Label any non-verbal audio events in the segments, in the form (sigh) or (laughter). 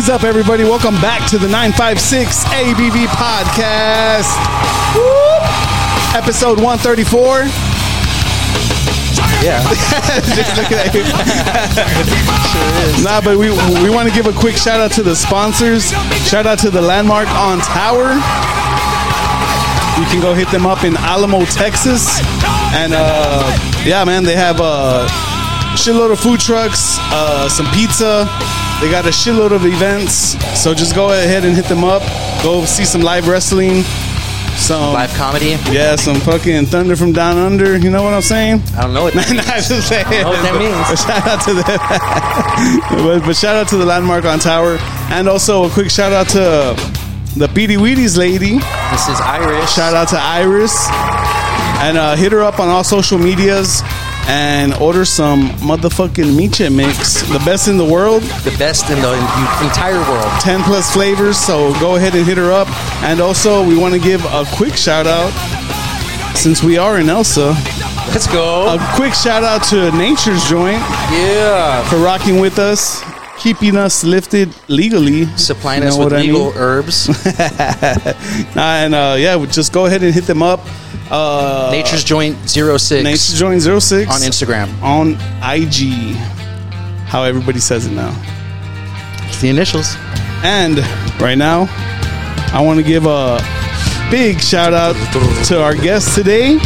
Is up, everybody? Welcome back to the 956 ABV podcast. Whoop. Episode 134. Yeah. (laughs) Just looking at. (laughs) Nah, but we we want to give a quick shout out to the sponsors. Shout out to the Landmark on Tower. You can go hit them up in Alamo, Texas, and uh, yeah, man, they have a shitload of food trucks, uh, some pizza. They got a shitload of events, so just go ahead and hit them up. Go see some live wrestling, some Live comedy. yeah, some fucking thunder from down under. You know what I'm saying? I don't know what that (laughs) Nah, means. just saying. I know what that means. But (laughs) shout out to the, (laughs) but, but shout out to the landmark on Tower, and also a quick shout out to the Pirriwiris lady. This is Iris. Shout out to Iris, and uh, hit her up on all social medias. And order some motherfucking miche mix, the best in the world, the best in the entire world. 10 plus flavors. So go ahead and hit her up. And also, we want to give a quick shout out since we are in Elsa. Let's go. A quick shout out to Nature's Joint yeah. for rocking with us, keeping us lifted legally. Supplying You us with what I legal mean? herbs. (laughs) And uh, yeah, just go ahead and hit them up. Uh, Nature's Joint 06 Nature's Joint 06 on Instagram. on IG. How everybody says it now. It's the initials. And right now, I want to give a big shout out to our guests today.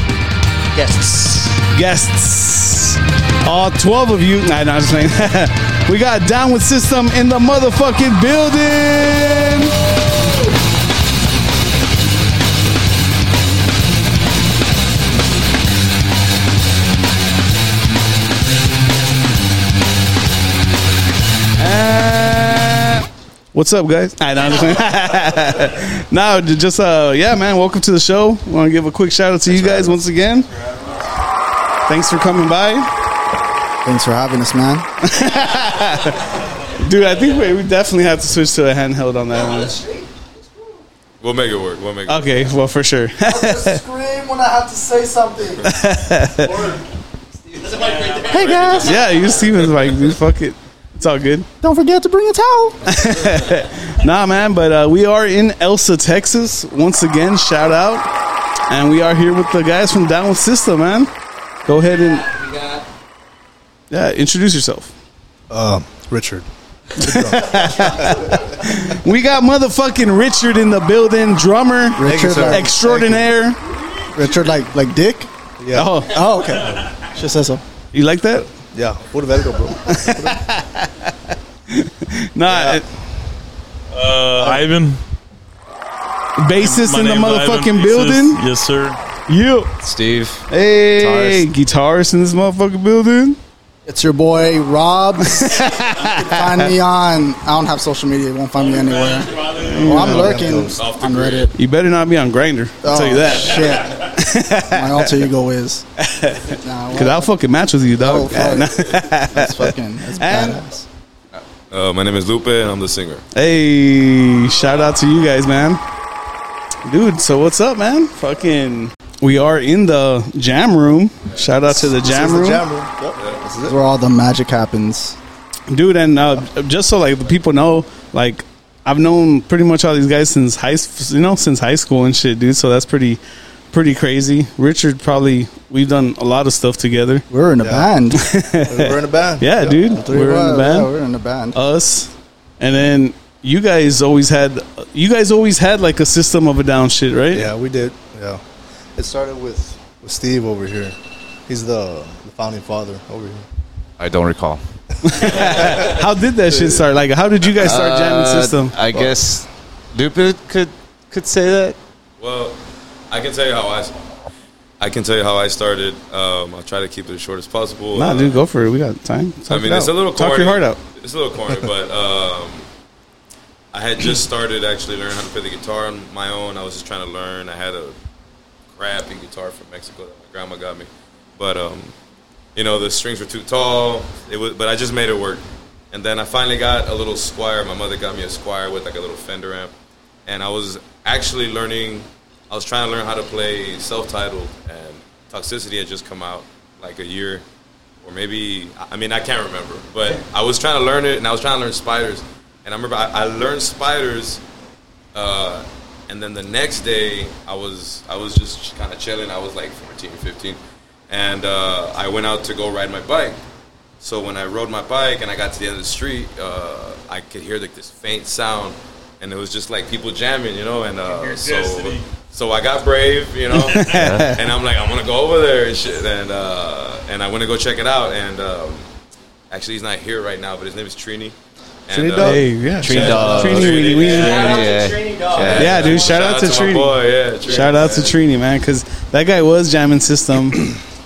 Guests. Guests. All 12 of you. Nah, nah, I'm just saying. (laughs) we got Down with System in the motherfucking building. What's up, guys? I know. (laughs) no, j- just uh, yeah, man. Welcome to the show. Want to give a quick shout out to you guys once again. Thanks for coming by, Thanks for having us, man. (laughs) dude. I think we, we definitely have to switch to a handheld on that one. We'll make it work. We'll make it. Okay, well for sure. Scream when I have to say something. (laughs) hey guys. Yeah, you Steven's like, dude, fuck it. It's all good. Don't forget to bring a towel. (laughs) Nah, man, but uh, we are in Elsa, Texas. Once again, shout out. And we are here with the guys from Down with System, man. Go ahead and yeah, introduce yourself. Richard. (laughs) We got motherfucking Richard in the building, drummer, Richard, like, extraordinaire. Richard, like like Dick. Oh, Oh, okay. Just says so. you like that? Yeah, puro vergo, bro. (laughs) Nah, Uh, Ivan. bassist My in the name's Ivan, motherfucking bassist. building. Yes, sir. You, Steve. hey, guitarist in this motherfucking building. It's your boy Rob. (laughs) find me on. I don't have social media. You won't find me anywhere. Well, I'm lurking on. Reddit. You better not be on Grindr. I'll tell you that. Shit. My alter ego is. Nah, (laughs) Cause I'll fucking match with you, Oh, dog. fuck. That's fucking. That's (laughs) And- badass. Uh, my name is Lupe, and I'm the singer. Hey, shout out to you guys, man. Dude, so what's up, man? Fucking, we are in the jam room. Shout out to the This jam is the room, jam room. Yep. This is That's it. where all the magic happens. dude. And uh, just so like the people know, like I've known pretty much all these guys since high, s- you know, since high school and shit, dude. So that's pretty, pretty crazy. Richard, probably we've done a lot of stuff together. We're in a Yeah. band. (laughs) We're in a band. Yeah, dude, Three we're in us, the band. Yeah, we're in a band. us, and then you guys always had you guys always had like a system of a down shit, right? Yeah, we did. Yeah. It started with, with Steve over here. He's the, the founding father over here. I don't recall. (laughs) How did that shit start? Like, how did you guys start jamming Uh, system? I guess Lupe could could say that. Well, I can tell you how I. I can tell you how I started. Um, I'll try to keep it as short as possible. Nah, Uh, dude, go for it. We got time. I mean, it it's out. a little Talk your heart out. It's a little corny, (laughs) but um, I had just started actually learning how to play the guitar on my own. I was just trying to learn. I had a crappy guitar from Mexico that my grandma got me, but um, you know the strings were too tall. It was, but I just made it work. And then I finally got a little Squier. My mother got me a Squier with like a little Fender amp, and I was actually learning. I was trying to learn how to play self-titled, and Toxicity had just come out like a year or maybe I mean I can't remember, but I was trying to learn it, and I was trying to learn spiders, and I remember I, I learned spiders, uh, and then the next day I was I was just kind of chilling. I was like 14 15, and uh, I went out to go ride my bike. So when I rode my bike and I got to the end of the street, uh, I could hear like this faint sound, and it was just like people jamming, you know. And uh, so, Destiny. so I got brave, you know, (laughs) and I'm like, I'm gonna go over there and shit, and uh, and I went to go check it out. And um, actually, he's not here right now, but his name is Trini. And, uh, Hey, yeah. Tree shout- dog. Trini, we- we- Yeah. Yeah, dude. Shout, out to my Trini. boy, yeah, Trini, Shout out to man. Trini, man, because that guy was jamming system.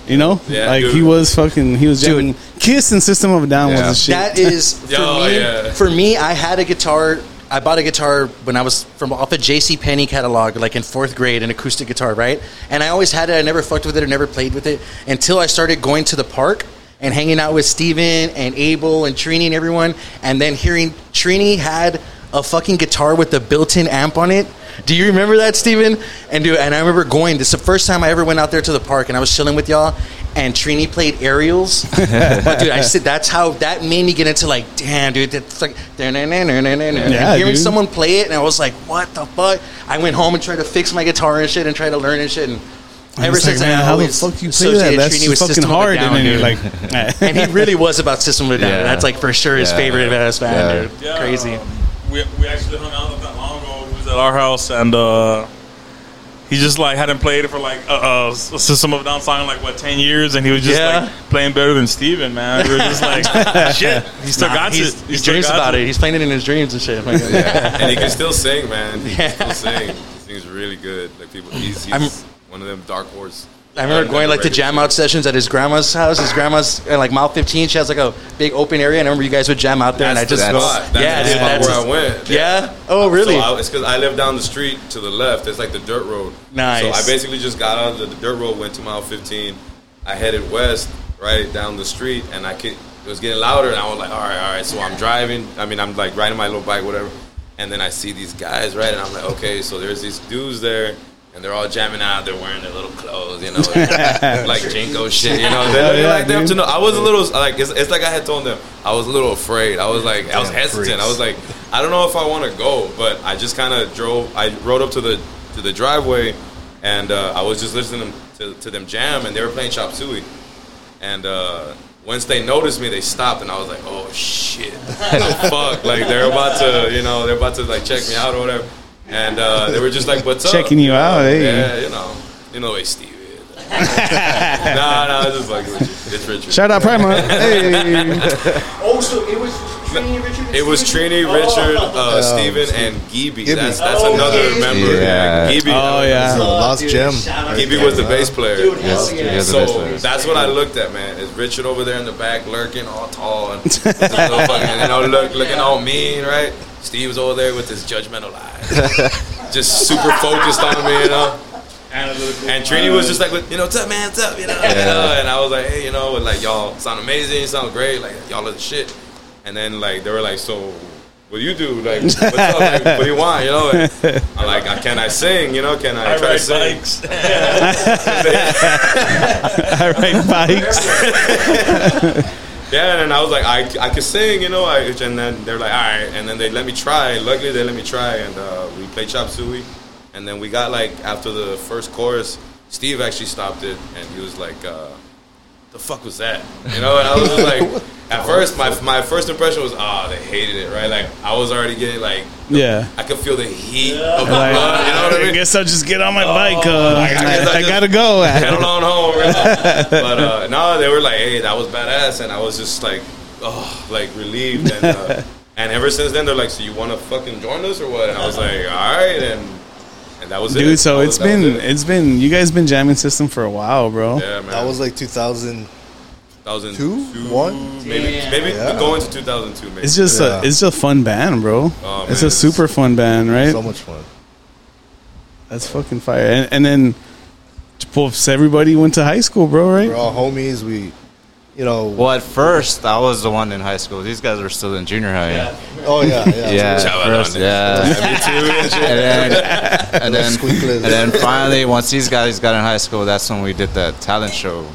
You know, (clears throat) Yeah, like he dude. was fucking. He was jamming. Kiss and System of a Down was Yeah. the shit. That is for Oh, me. yeah. For me, I had a guitar. I bought a guitar when I was from off a J.C. Penney catalog, like in fourth grade, an acoustic guitar, right? And I always had it. I never fucked with it or never played with it until I started going to the park and hanging out with Steven and Abel and Trini and everyone, and then hearing Trini had a fucking guitar with a built-in amp on it. Do you remember that, Steven? And dude, and I remember going. This is the first time I ever went out there to the park, and I was chilling with y'all. And Trini played aerials, (laughs) but dude, I said that's how that made me get into like, damn, dude, that's like, yeah, hearing dude. someone play it, and I was like, what the fuck? I went home and tried to fix my guitar and shit, and try to learn and shit. And ever was like, since man, I how the fuck you play that? That's Trini with fucking System of a hard. Down, and then dude. like, (laughs) and he really was about System of a Down. Yeah. That's like for sure his Yeah. favorite ass band, Yeah. dude. Yeah, Crazy. um, we, we actually hung out not that long ago. He was at our house, and uh, he just like hadn't played it for like uh, uh, System of a Down song in like what ten years, and he was just Yeah. like playing better than Steven, man. We were just like, (laughs) shit, he still Nah, got he's, it. He still dreams got about it. He's playing it in his dreams and shit. Like, and he can still sing, man. He can still (laughs) sing. He sings really good. Like people, he's, he's I'm- one of them dark horse. I remember going like to jam out sessions at his grandma's house. His grandma's uh, like mile 15. She has like a big open area, and I remember you guys would jam out there, and I just go, spot. That's yeah, the dude, that's where I went. Yeah. Oh, really? So I, it's because I live down the street to the left. It's like the dirt road. Nice. So I basically just got out of the, the dirt road, went to mile 15. I headed west, right down the street, and I could, it was getting louder, and I was like, all right, all right. So I'm driving. I mean, I'm like riding my little bike, whatever. And then I see these guys, right? And I'm like, okay, so there's these dudes there. And they're all jamming out. They're wearing their little clothes, you know, like (laughs) JNCO shit, you know. They're, yeah, like dude. to know. I was a little like it's, it's like I had told them. I was a little afraid. I was like I was hesitant. I was like I don't know if I want to go, but I just kind of drove. I rode up to the to the driveway, and uh, I was just listening to, to them jam, and they were playing chop suey. And uh, once they noticed me, they stopped, and I was like, "Oh shit, (laughs) fuck!" Like they're about to, you know, they're about to like check me out or whatever. And uh, they were just like, "What's up?" Checking you out, hey. Yeah, you know, you know, the way Steve is. nah, nah, it's just like it's Richard. Shout out Prima. (laughs) hey. Oh, so it was Trini, Richard. and It was Steven? Trini, Richard, uh, Yeah, Steven, Steve. and Gibby. Gibby. That's that's Oh, another yeah. member. Yeah. Gibby. Oh, yeah. So, lost Dude, gem. Gibby was the bass player. Dude, Yes, hell he yeah. the So best players. that's what I looked at, man. Is Richard over there in the back lurking, all tall and with his little fucking, you know, look, looking all mean, right? Steve's over there with his judgmental eyes, (laughs) just super focused on me, you know. And Trini was just like, you know, what's up, man? What's up? You know, you know? And I was like, hey, you know, like y'all sound amazing, you sound great, like y'all are the shit. And then like they were like, so what do you do? Like, what's up? Like, what do you want? You know? And I'm like, can I sing? You know, can I, I try to ride sing? bikes. (laughs) (laughs) I ride bikes. Yeah, and I was like, I, I could sing, you know. I, and then they're like, all right. And then they let me try. Luckily, they let me try, and uh, we played chop suey. And then we got like after the first chorus, Steve actually stopped it, and he was like, uh, "The fuck was that?" You know. And I was just like, (laughs) at first, my my first impression was, oh, they hated it, right? Like I was already getting like, Yeah. I could feel the heat of the Like, blood. You know what I I mean? guess I'll just get on my bike. Uh, I I, guess I I gotta go. (laughs) pedal on home. right? (laughs) but uh, no, they were like, "Hey, that was badass," and I was just like, oh, like relieved, and uh, and ever since then they're like, so you want to fucking join us or what? And I was like, all right, and and that was it. Dude, so That it's was- been it. it's been you guys been jamming system for a while, bro. yeah, man. That was like 2000. 2002, one? maybe maybe Yeah. going to 2002, maybe. It's just Yeah. a it's just a fun band, bro. Oh, it's man, a super fun band, right? So much fun. That's fucking fire. And, and then well, everybody went to high school, bro, right? We're all homies. We, you know. Well, at first, I was the one in high school. These guys were still in junior high. Yeah. Oh yeah, yeah. Yeah, first, yeah. (laughs) And then, (laughs) and then, and then finally, once these guys got in high school, that's when we did the talent show.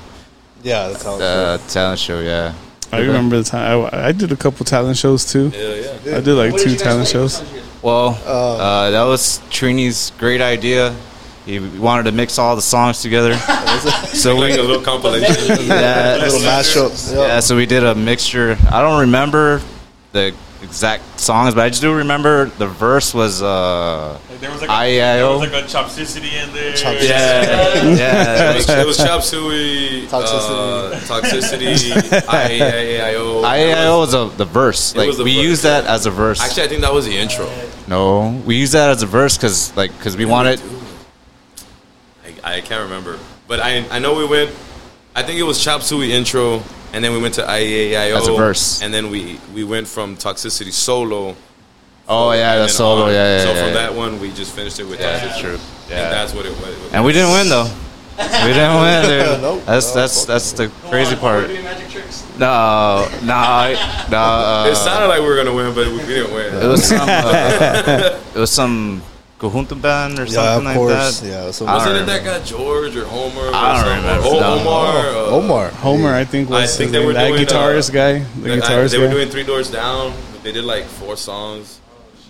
Yeah, that's how. The talent show, yeah. I remember the time I, I did a couple talent shows too. Yeah, yeah. I did like two talent shows. Well, uh, that was Trini's great idea. He wanted to mix all the songs together. (laughs) so Like we, a little compilation. (laughs) yeah, little mashups. Yeah. yeah, so we did a mixture. I don't remember the exact songs, but I just do remember the verse was uh, there was like I- a, I- there was like a chopsicity in there. Chopsicity. (laughs) yeah, It yeah. was, it was chop suey, Toxicity. uh, toxicity, IAIO. IAO was a, the verse. It Like was the we verse. used that as a verse. Actually, I think that was the intro. no, we used that as a verse because like because we wanted. I, I can't remember, but I I know we went. I think it was chop suey intro, and then we went to IAIO As a verse. and then we we went from toxicity solo. Oh yeah, the solo. on. Yeah, yeah. So yeah, from yeah. that one, we just finished it with Yeah, toxicity. that's true. And Yeah. that's what it was. And we didn't win though. We didn't (laughs) win, dude. Nope. That's that's that's the crazy part. No, no, no. Uh, It sounded like we were gonna win, but we didn't win. It was some. Uh, (laughs) it was some Conjunto band or Yeah, something of like that. Yeah. So I Wasn't it that guy George or Homer? or I don't remember. Oh, No. Omar. uh, Omar. Homer, I think I was think his they name. were that doing, guitarist uh, guy. The They, I- guitarist they guy. were doing Three Doors Down. They did like four songs.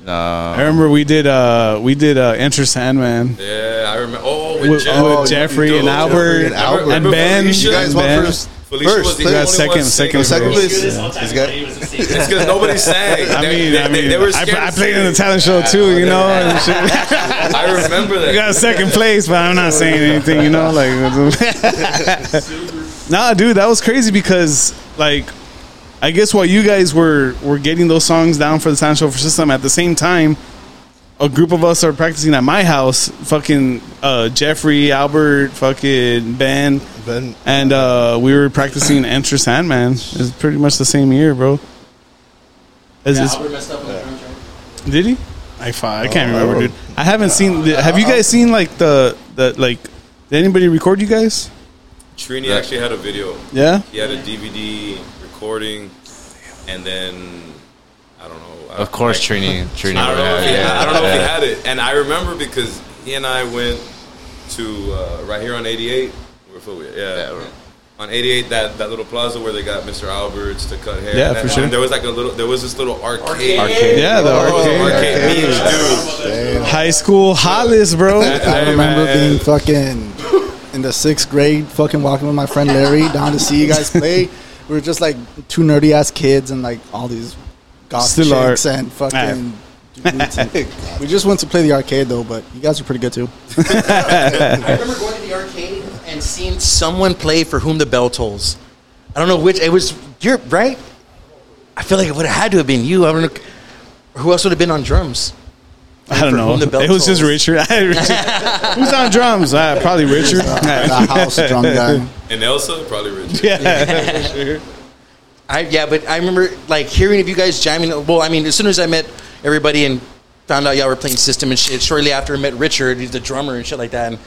No. I remember we did uh we did uh Enter Sandman Yeah, I remember. Oh, with, with, Jeff- with Jeffrey and Albert and Albert. and Ben. You guys and won Ben. first. Felicia First, was the only got second- one second. Second place. This This. It's because nobody (laughs) sang. I They- mean, they, I mean, they were I, I played in the talent show too, you know. And shit. (laughs) I remember that. I got second place, but I'm not saying anything, you know. Like, (laughs) nah, dude, that was crazy because, like, I guess while you guys were were getting those songs down for the talent show for system at the same time, a group of us are practicing at my house. Fucking uh, Jeffrey, Albert, fucking Ben, Ben. and uh, we were practicing (clears throat) Enter Sandman. It's pretty much the same year, bro. Is this- did he? I fi- I can't remember, dude. I haven't seen. The, have you guys seen like the the like? Did anybody record you guys? Trini actually had a video. Yeah. He had a DVD recording, and then I don't know. Of course, like, Trini. (laughs) Trini. I don't know. would If he, have- I don't know if he had it, and I remember because he and I went to uh, right here on 88. Where for we? Yeah. Yeah, we're- on 88, that, that little plaza where they got Mr. Alberts to cut hair. Yeah, And for that- sure. and There was like a little. There was this little arcade. Arcade. Yeah, the Oh, arcade. arcade. Me and dude. High school Hollis, bro. I remember man. being fucking in the sixth grade, fucking walking with my friend Larry down to see you guys play. We were just like two nerdy ass kids and like all these goth Still chicks are. and fucking. dudes we just went to play the arcade though, but you guys are pretty good too. (laughs) I remember going to the arcade and seeing someone play for whom the bell tolls. I don't know which it was. You're right. I feel like it would have had to have been you. I don't know who else would have been on drums. I don't know. whom the bell It was just. (laughs) Richard. Who's on drums? Uh, probably Richard. That house drum guy. And Elsa, probably Richard. (laughs) yeah, for sure. I yeah, but I remember like hearing of you guys jamming. Well, I mean, as soon as I met everybody and found out y'all were playing system and shit, shortly after I met Richard, he's the drummer and shit like that, and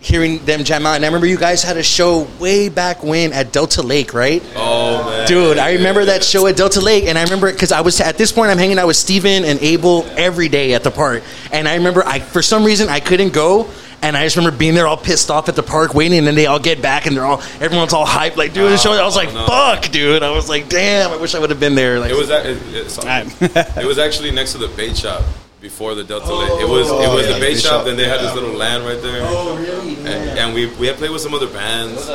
hearing them jam out. And I remember you guys had a show way back when at Delta Lake, right? Oh man, Dude, I remember that show at Delta Lake, and I remember because I was at this point I'm hanging out with Steven and Abel every day at the park, and I remember I for some reason I couldn't go, and I just remember being there all pissed off at the park waiting, and then they all get back and they're all everyone's all hyped like doing the show. I was like, no. fuck, dude. I was like, damn, I wish I would have been there. Like, It was ac- it, it, (laughs) it was actually next to the bait shop before the Delta Lake. It was it was yeah, the bait bait shop. shop. Then they had this little land right there. oh really? And, and we we had played with some other bands.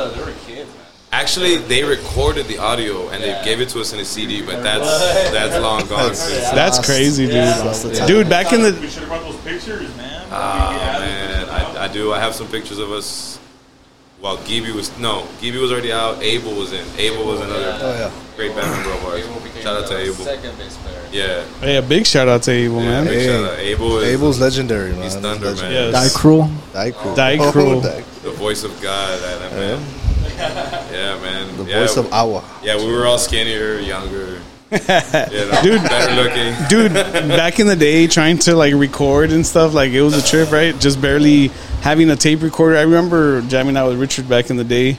Actually, they recorded the audio and they gave it to us in a CD, but that's that's long gone. since. That's crazy, dude. Lost. Dude, back in the We should have brought those pictures, man. Ah man, I, I do. I have some pictures of us while Gibi was no, Gibi was already out. Abel was in. Abel was another Oh yeah. great band member of ours. Shout out to Abel. Second bass player. Yeah, Hey, a big shout out to Abel, yeah man. big Hey. shout out. Abel is Abel's legendary, man. He's He's thunder, man. legendary. Yes. Die Cruel. Die Cruel. Die Oh, Cruel. (laughs) The voice of God. That, that man. Yeah, man. The yeah, voice of Awa. Yeah, we were all skinnier, younger. You know, Dude. better looking. Dude, back in the day, trying to like record and stuff, like it was a trip, right? Just barely having a tape recorder. I remember jamming out with Richard back in the day,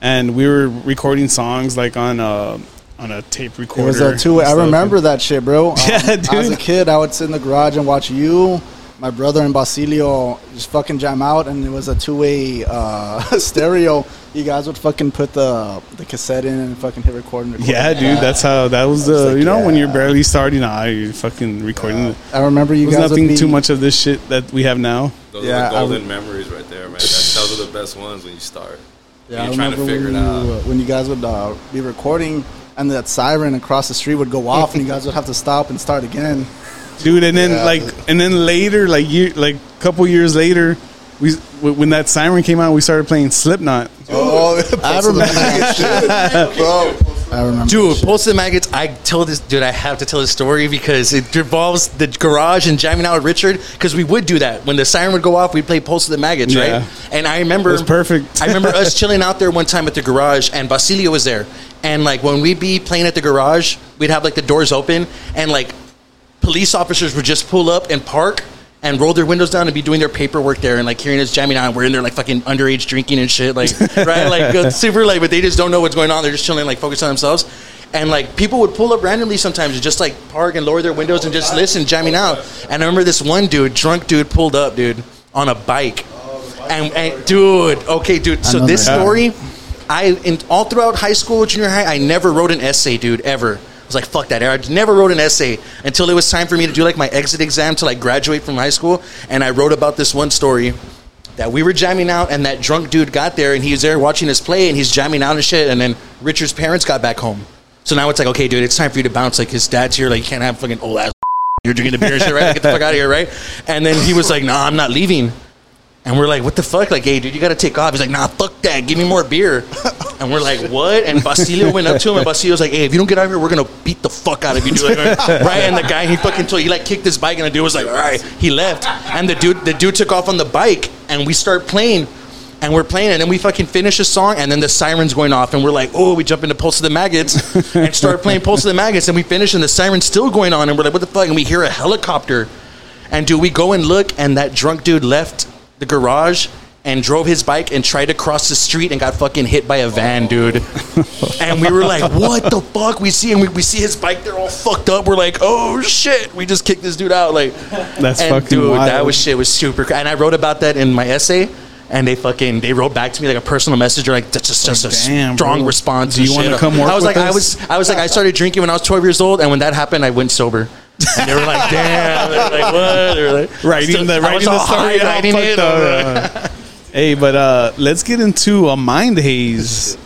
and we were recording songs like on a on a tape It recorder. was a two I remember that shit, bro. (laughs) Um, Yeah, dude. As a kid, I would sit in the garage and watch you, my brother, and Basilio just fucking jam out, and it was a two way uh, (laughs) stereo. You guys would fucking put the the cassette in and fucking hit record and record. Yeah, dude, that's how that was. I was Uh, like, you know, when you're barely starting, ah, you're fucking recording. I remember you There's guys. nothing would be, too much of this shit that we have now. Those Yeah, are the golden would- memories right there, man. That's, those are the best ones when you start. Yeah, I you're trying to remember figure it when out. you, when you guys would uh, be recording. And that siren across the street would go off, and you guys would have to stop and start again. Dude. And then Yeah. like, and then later, like year, like a couple years later, we w- when that siren came out, we started playing Slipknot. Oh, (laughs) I Pulse the remember Maggot bro. I remember. Dude, Pulse of the Maggots, I tell this, dude, I have to tell this story because it involves the garage and jamming out with Richard because we would do that. When the siren would go off, we'd play Pulse of the Maggots, Yeah. right? And I remember. It was perfect. I remember us chilling out there one time at the garage and Basilio was there. And like when we'd be playing at the garage, we'd have like the doors open and like police officers would just pull up and park and roll their windows down and be doing their paperwork there. And like hearing us jamming out we're in there like fucking underage drinking and shit like (laughs) right? Like super like but they just don't know what's going on. They're just chilling like focused on themselves. And like people would pull up randomly sometimes and just like park and lower their windows and just listen jamming out. And I remember this one dude drunk dude pulled up dude on a bike. And, and dude okay dude so this story I in all throughout high school, junior high, I never wrote an essay, dude, ever. Was like, fuck that. I never wrote an essay until it was time for me to do like my exit exam to like graduate from high school, and I wrote about this one story that we were jamming out, and that drunk dude got there, and he was there watching us play, and he's jamming out and shit, and then Richard's parents got back home. So now it's like, okay, dude, it's time for you to bounce. Like his dad's here, like you can't have fucking old ass. (laughs) You're drinking the beer and shit, right? Get the fuck out of here, right? And then he was like, nah, I'm not leaving. And we're like, what the fuck? Like, hey, dude, you got to take off. He's like, nah, fuck that. Give me more beer. And we're like, what? And Basilio went up to him, and Basilio's like, hey, if you don't get out of here, we're going to beat the fuck out of you, dude. Like, (laughs) right? And the guy, he fucking told, he like kicked his bike, and the dude was like, all right. He left. And the dude, the dude took off on the bike, and we start playing. And we're playing, and then we fucking finish a song, and then the siren's going off, and we're like, oh, we jump into Pulse of the Maggots (laughs) and start playing Pulse of the Maggots, and we finish, and the siren's still going on, and we're like, what the fuck? And we hear a helicopter. And do we go and look, and that drunk dude left the garage and drove his bike and tried to cross the street and got fucking hit by a van, dude. (laughs) and we were like, what the fuck? We see him, we, we see his bike, they're all fucked up. We're like, oh shit, we just kicked this dude out. Like, That's and fucking dude, that was shit was super. cra- And I wrote about that in my essay. And they fucking they wrote back to me like a personal message or like that's just, just a Damn, strong bro. response. Do you wanna come work I was like I was I was like I started drinking when I was 12 years old, and when that happened, I went sober. And they were like, "Damn!" They were like, "What?" They were like, writing Still- the writing the story writing it. (laughs) hey, but uh, let's get into a mind haze.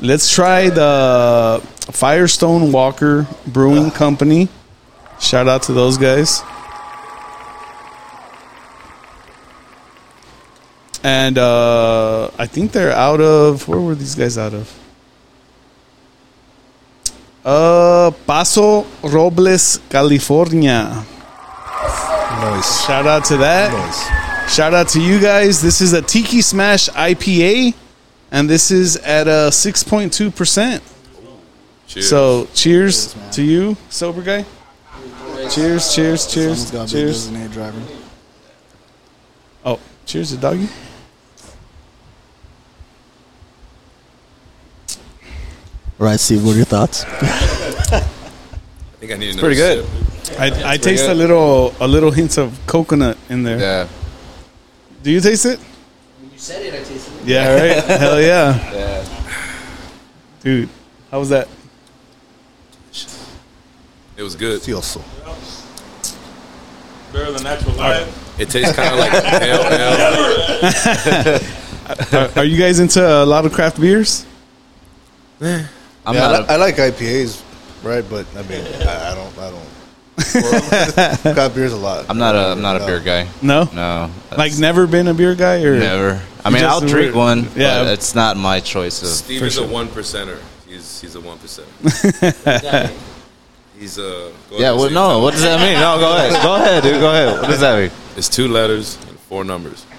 Let's try the Firestone Walker Brewing Company. Shout out to those guys. And uh, I think they're out of where were these guys out of? Uh, Paso Robles, California. Noise. Shout out to that. Noise. Shout out to you guys. This is a Tiki Smash IPA, and this is at a six point two percent. Cheers. So, cheers to you, sober guy. Cheers, cheers, cheers, Someone's got to be a cheers. driver. Oh, cheers to doggy. All right, Steve, what are your thoughts? (laughs) I think I need another pretty good. sip. I, I taste good. a little a little hints of coconut in there. Yeah. Do you taste it? When you said it, I tasted it. Yeah, right. (laughs) Hell yeah, Yeah. dude. How was that? It was good. Fioso. Better than natural diet. It tastes kind of like pale (laughs) ale. Are, are you guys into uh, a lot of craft beers? Eh. I'm yeah, I, not. li- I like IPAs, right? But I mean, I, I don't. I don't. (laughs) Well, got beers a lot. I'm not a. I'm not a beer guy. No. No. Like never been a beer guy or Never. I mean, I'll drink weird- one, Yeah. but it's not my choice. Of, Steve for is sure. a one percenter. He's he's a one percenter. (laughs) He's a go yeah, ahead, well, no, what does that mean? No, go ahead, go ahead, dude, go ahead. What does that mean? It's two letters and four numbers. (laughs)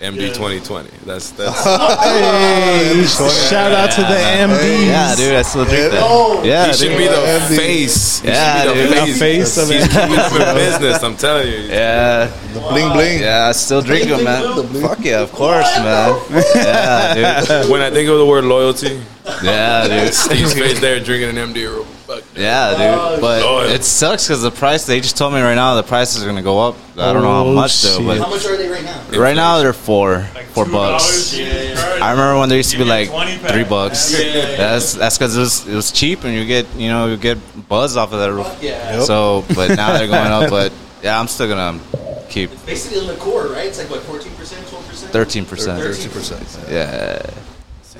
MD 2020. That's (laughs) that's. Hey, shout out to the MDs. Yeah, dude, I still drink that. Oh. Yeah, he should dude. be the MD. face. He Yeah, should be dude. the The face. face of He's it. keeping up in business. I'm telling you. Yeah, The bling bling. yeah, I still drink them, man. Fuck yeah, of course, man. (laughs) Yeah, dude. When I think of the word loyalty, Yeah, dude. (laughs) Steve's face there drinking an MD. room. Fuck. Yeah, dude. Oh, but Lord. it sucks because the price, they just told me right now the prices are going to go up. I don't know how Oh, much though, but How much are they right now? right now they're four, four $2 bucks. I remember when they used to be Give me a like three bucks. Yeah, yeah, yeah. That's that's because it was, it was cheap and you get you know you get buzz off of that roof. Yeah. Yep. So, but now they're going up. But yeah, I'm still gonna keep Basically a liqueur, right? It's like what, 14%, 12%? thirteen percent. Thirty percent.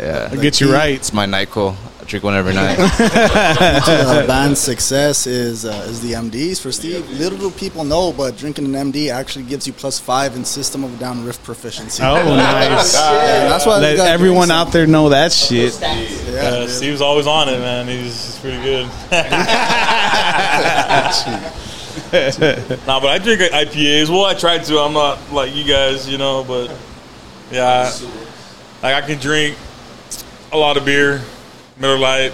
Yeah, yeah. Get you right. It's my Nyquil. I drink one every night. (laughs) the (laughs) band's success is uh, is the MDs for Steve. Little do people know, but drinking an MD actually gives you plus five in System of a Down riff proficiency. Oh, (laughs) nice. Yeah, that's why Let everyone out there know that shit. Yeah, Uh. Steve's always on it, man. He's, he's pretty good. nah, but I drink IPAs. Well, I try to. I'm not like you guys, you know, but yeah, like I can drink a lot of beer, Miller Lite,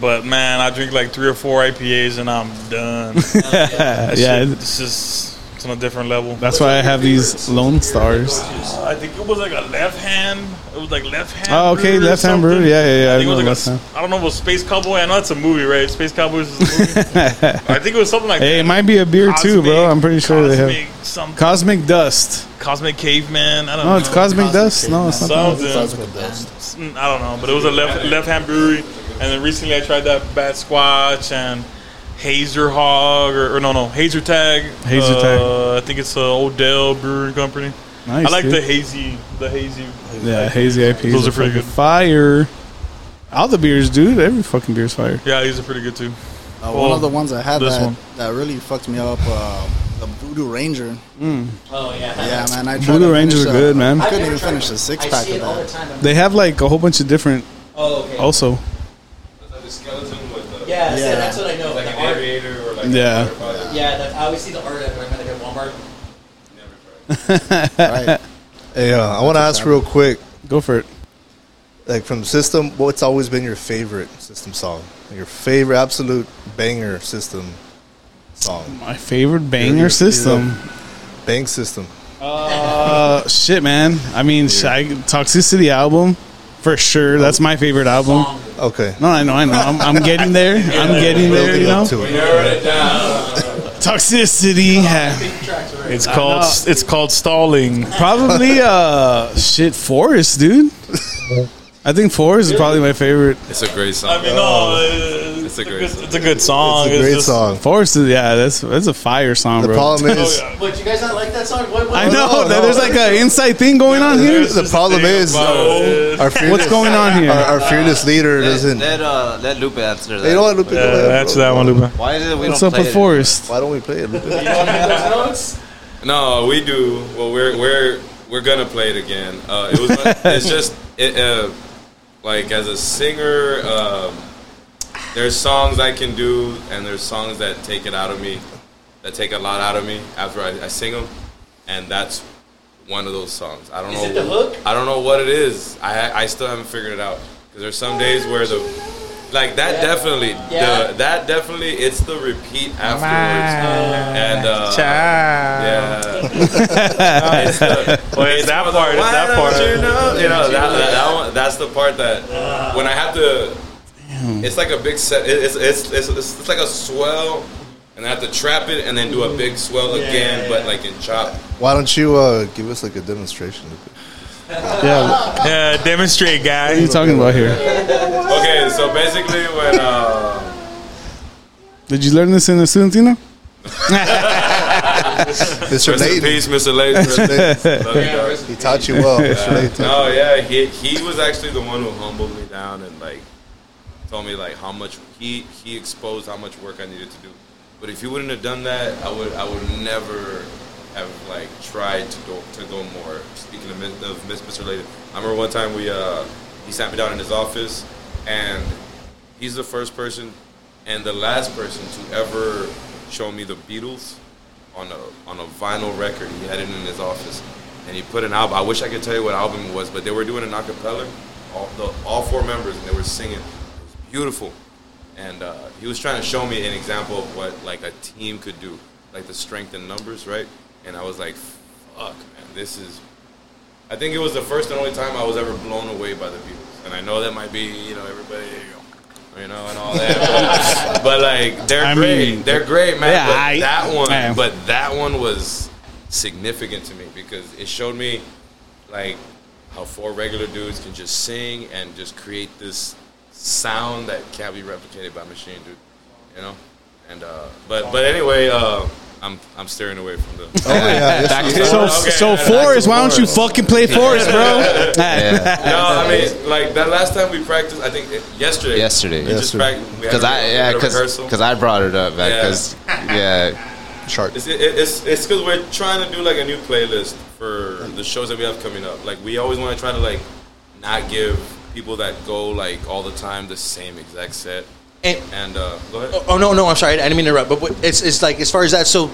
but man, I drink like three or four IPAs and I'm done. (laughs) Yeah, shit, it's just on a different level. That's why I have these Lone Stars. Uh, I think it was like a left hand. It was like left hand. Oh, okay, Left Hand something. Brewery. Yeah, yeah, yeah, I I think it was know like Left a, Hand. I don't know if it was Space Cowboy. I know it's a movie, right? Space Cowboys is a movie. (laughs) I think it was something like Hey, it might be a beer too, bro. I'm pretty sure they have. Cosmic Some Cosmic Dust. Cosmic Caveman. I don't No, know. it's Cosmic Dust. No, it's not. cosmic dust. Mm, I don't know, but it was a left left hand brewery. And then recently I tried that Bad Squatch and Hazer Hog or, or no no Hazer Tag. Hazer uh, Tag. I think it's uh, Odell Brewing Company. Nice, I like dude. the hazy the hazy. Yeah, hazy IPAs. Those are pretty good. Fire. All the beers, dude. Every fucking beer's fire. Yeah, these are pretty good too. Uh, Well, one of the ones I had this that, one. that really fucked me up, uh, the Voodoo Ranger. Oh, yeah. Yeah, man. I tried Voodoo to Rangers are a- good, man. I couldn't even finish a six pack of it the that. time. They have like a whole bunch of different. Oh, okay. Also, the skeleton with the Yeah, that's, Yeah. that's what I know. like the an or like Yeah. a. Yeah, that, I always see the art of it when I'm at like, at Walmart. (laughs) Right. Hey, uh, I want to ask real quick, go for it. like from System, what's always been your favorite System song? Your favorite absolute banger System song? My favorite banger Your- your system. Bang System. Uh, (laughs) shit, man. I mean, sh- I, Toxicity album for sure. That's my favorite album. Okay. No, I know, I know. I'm, I'm getting there. (laughs) I'm getting there. You know, it. Toxicity. It's called it's called stalling. Probably (laughs) uh, shit. Forest, dude. I think Forest is probably my favorite. It's a great song. I mean, no, uh, it's, a a great good, song. it's a good song. It's a great just- song. Forest is yeah. That's that's a fire song, The bro. problem is, Oh, yeah. What, you guys not like that song? What, what, I know no, no. there's like an inside thing going on here. The problem is, our fearless, What's going on here? Our, our fearless leader let, doesn't. let, uh, let Lupe answer that. Hey, you know what, Lupe? Go Yeah, ahead, answer that one, Lupe. Why is it we What's don't up play with it? Forest? Why don't we play it, Lupe? No, we do. Well, we're we're we're gonna play it again. Uh, it was. it's (laughs) just it, uh, like as a singer, um, there's songs I can do, and there's songs that take it out of me, that take a lot out of me after I, I sing them, and that's one of those songs. I don't Is know. it the hook? I don't know what it is. I I still haven't figured it out because there's some days where the like that Yeah. definitely Yeah. the that definitely it's the repeat afterwards and uh, yeah (laughs) it's the, Well, it's that for part, it's that part. You know, you know that, that, that one, that's the part that when I have to. It's like a big set. It's it's, it's it's it's like a swell, and I have to trap it and then do a big swell again, but like in chop. Why don't you uh, give us like a demonstration? Lupe? (laughs) Yeah, Yeah, demonstrate, what are guy. you talking about here? Okay, so basically when uh, Did you learn this in the Studentino? (laughs) Mr. rest in Layton. peace, Mr. Layton. Love you, dog. He taught you well, Mr. Layton. No, yeah, he he was actually the one who humbled me down and like told me like how much he he exposed how much work I needed to do. But if he wouldn't have done that, I would I would never have like tried to go to go more. Speaking of, of. Related, I remember one time we uh, he sat me down in his office, and he's the first person and the last person to ever show me the Beatles on a on a vinyl record. He had it in his office, and he put an album. I wish I could tell you what album it was, but they were doing an acapella, all the all four members, and they were singing. Beautiful, and uh, he was trying to show me an example of what like a team could do, like the strength in numbers, right? And I was like, "Fuck, man, this is." I think it was the first and only time I was ever blown away by the Beatles, and I know that might be you know everybody. You know, and all that, but, (laughs) but, like they're I great. mean, they're great, man. yeah, but I- that one, man. but that one was significant to me because it showed me like how four regular dudes can just sing and just create this sound that can't be replicated by machine, dude. You know, and uh, but but anyway, uh, I'm I'm steering away from the. Oh yeah, (laughs) yes, you So, are. Okay. so Forest, why don't you fucking play Forest, bro? (laughs) No, I mean like that last time we practiced. I think yesterday. Yesterday. We Yesterday. practiced. we had Because I yeah had because. I brought it up Yeah. because yeah Shark. It's it, it's it's because we're trying to do like a new playlist for the shows that we have coming up. Like we always want to try to like not give people that go like all the time the same exact set. And, And uh, go ahead. oh no, no, I'm sorry, I didn't mean to interrupt. But it's it's like as far as that. So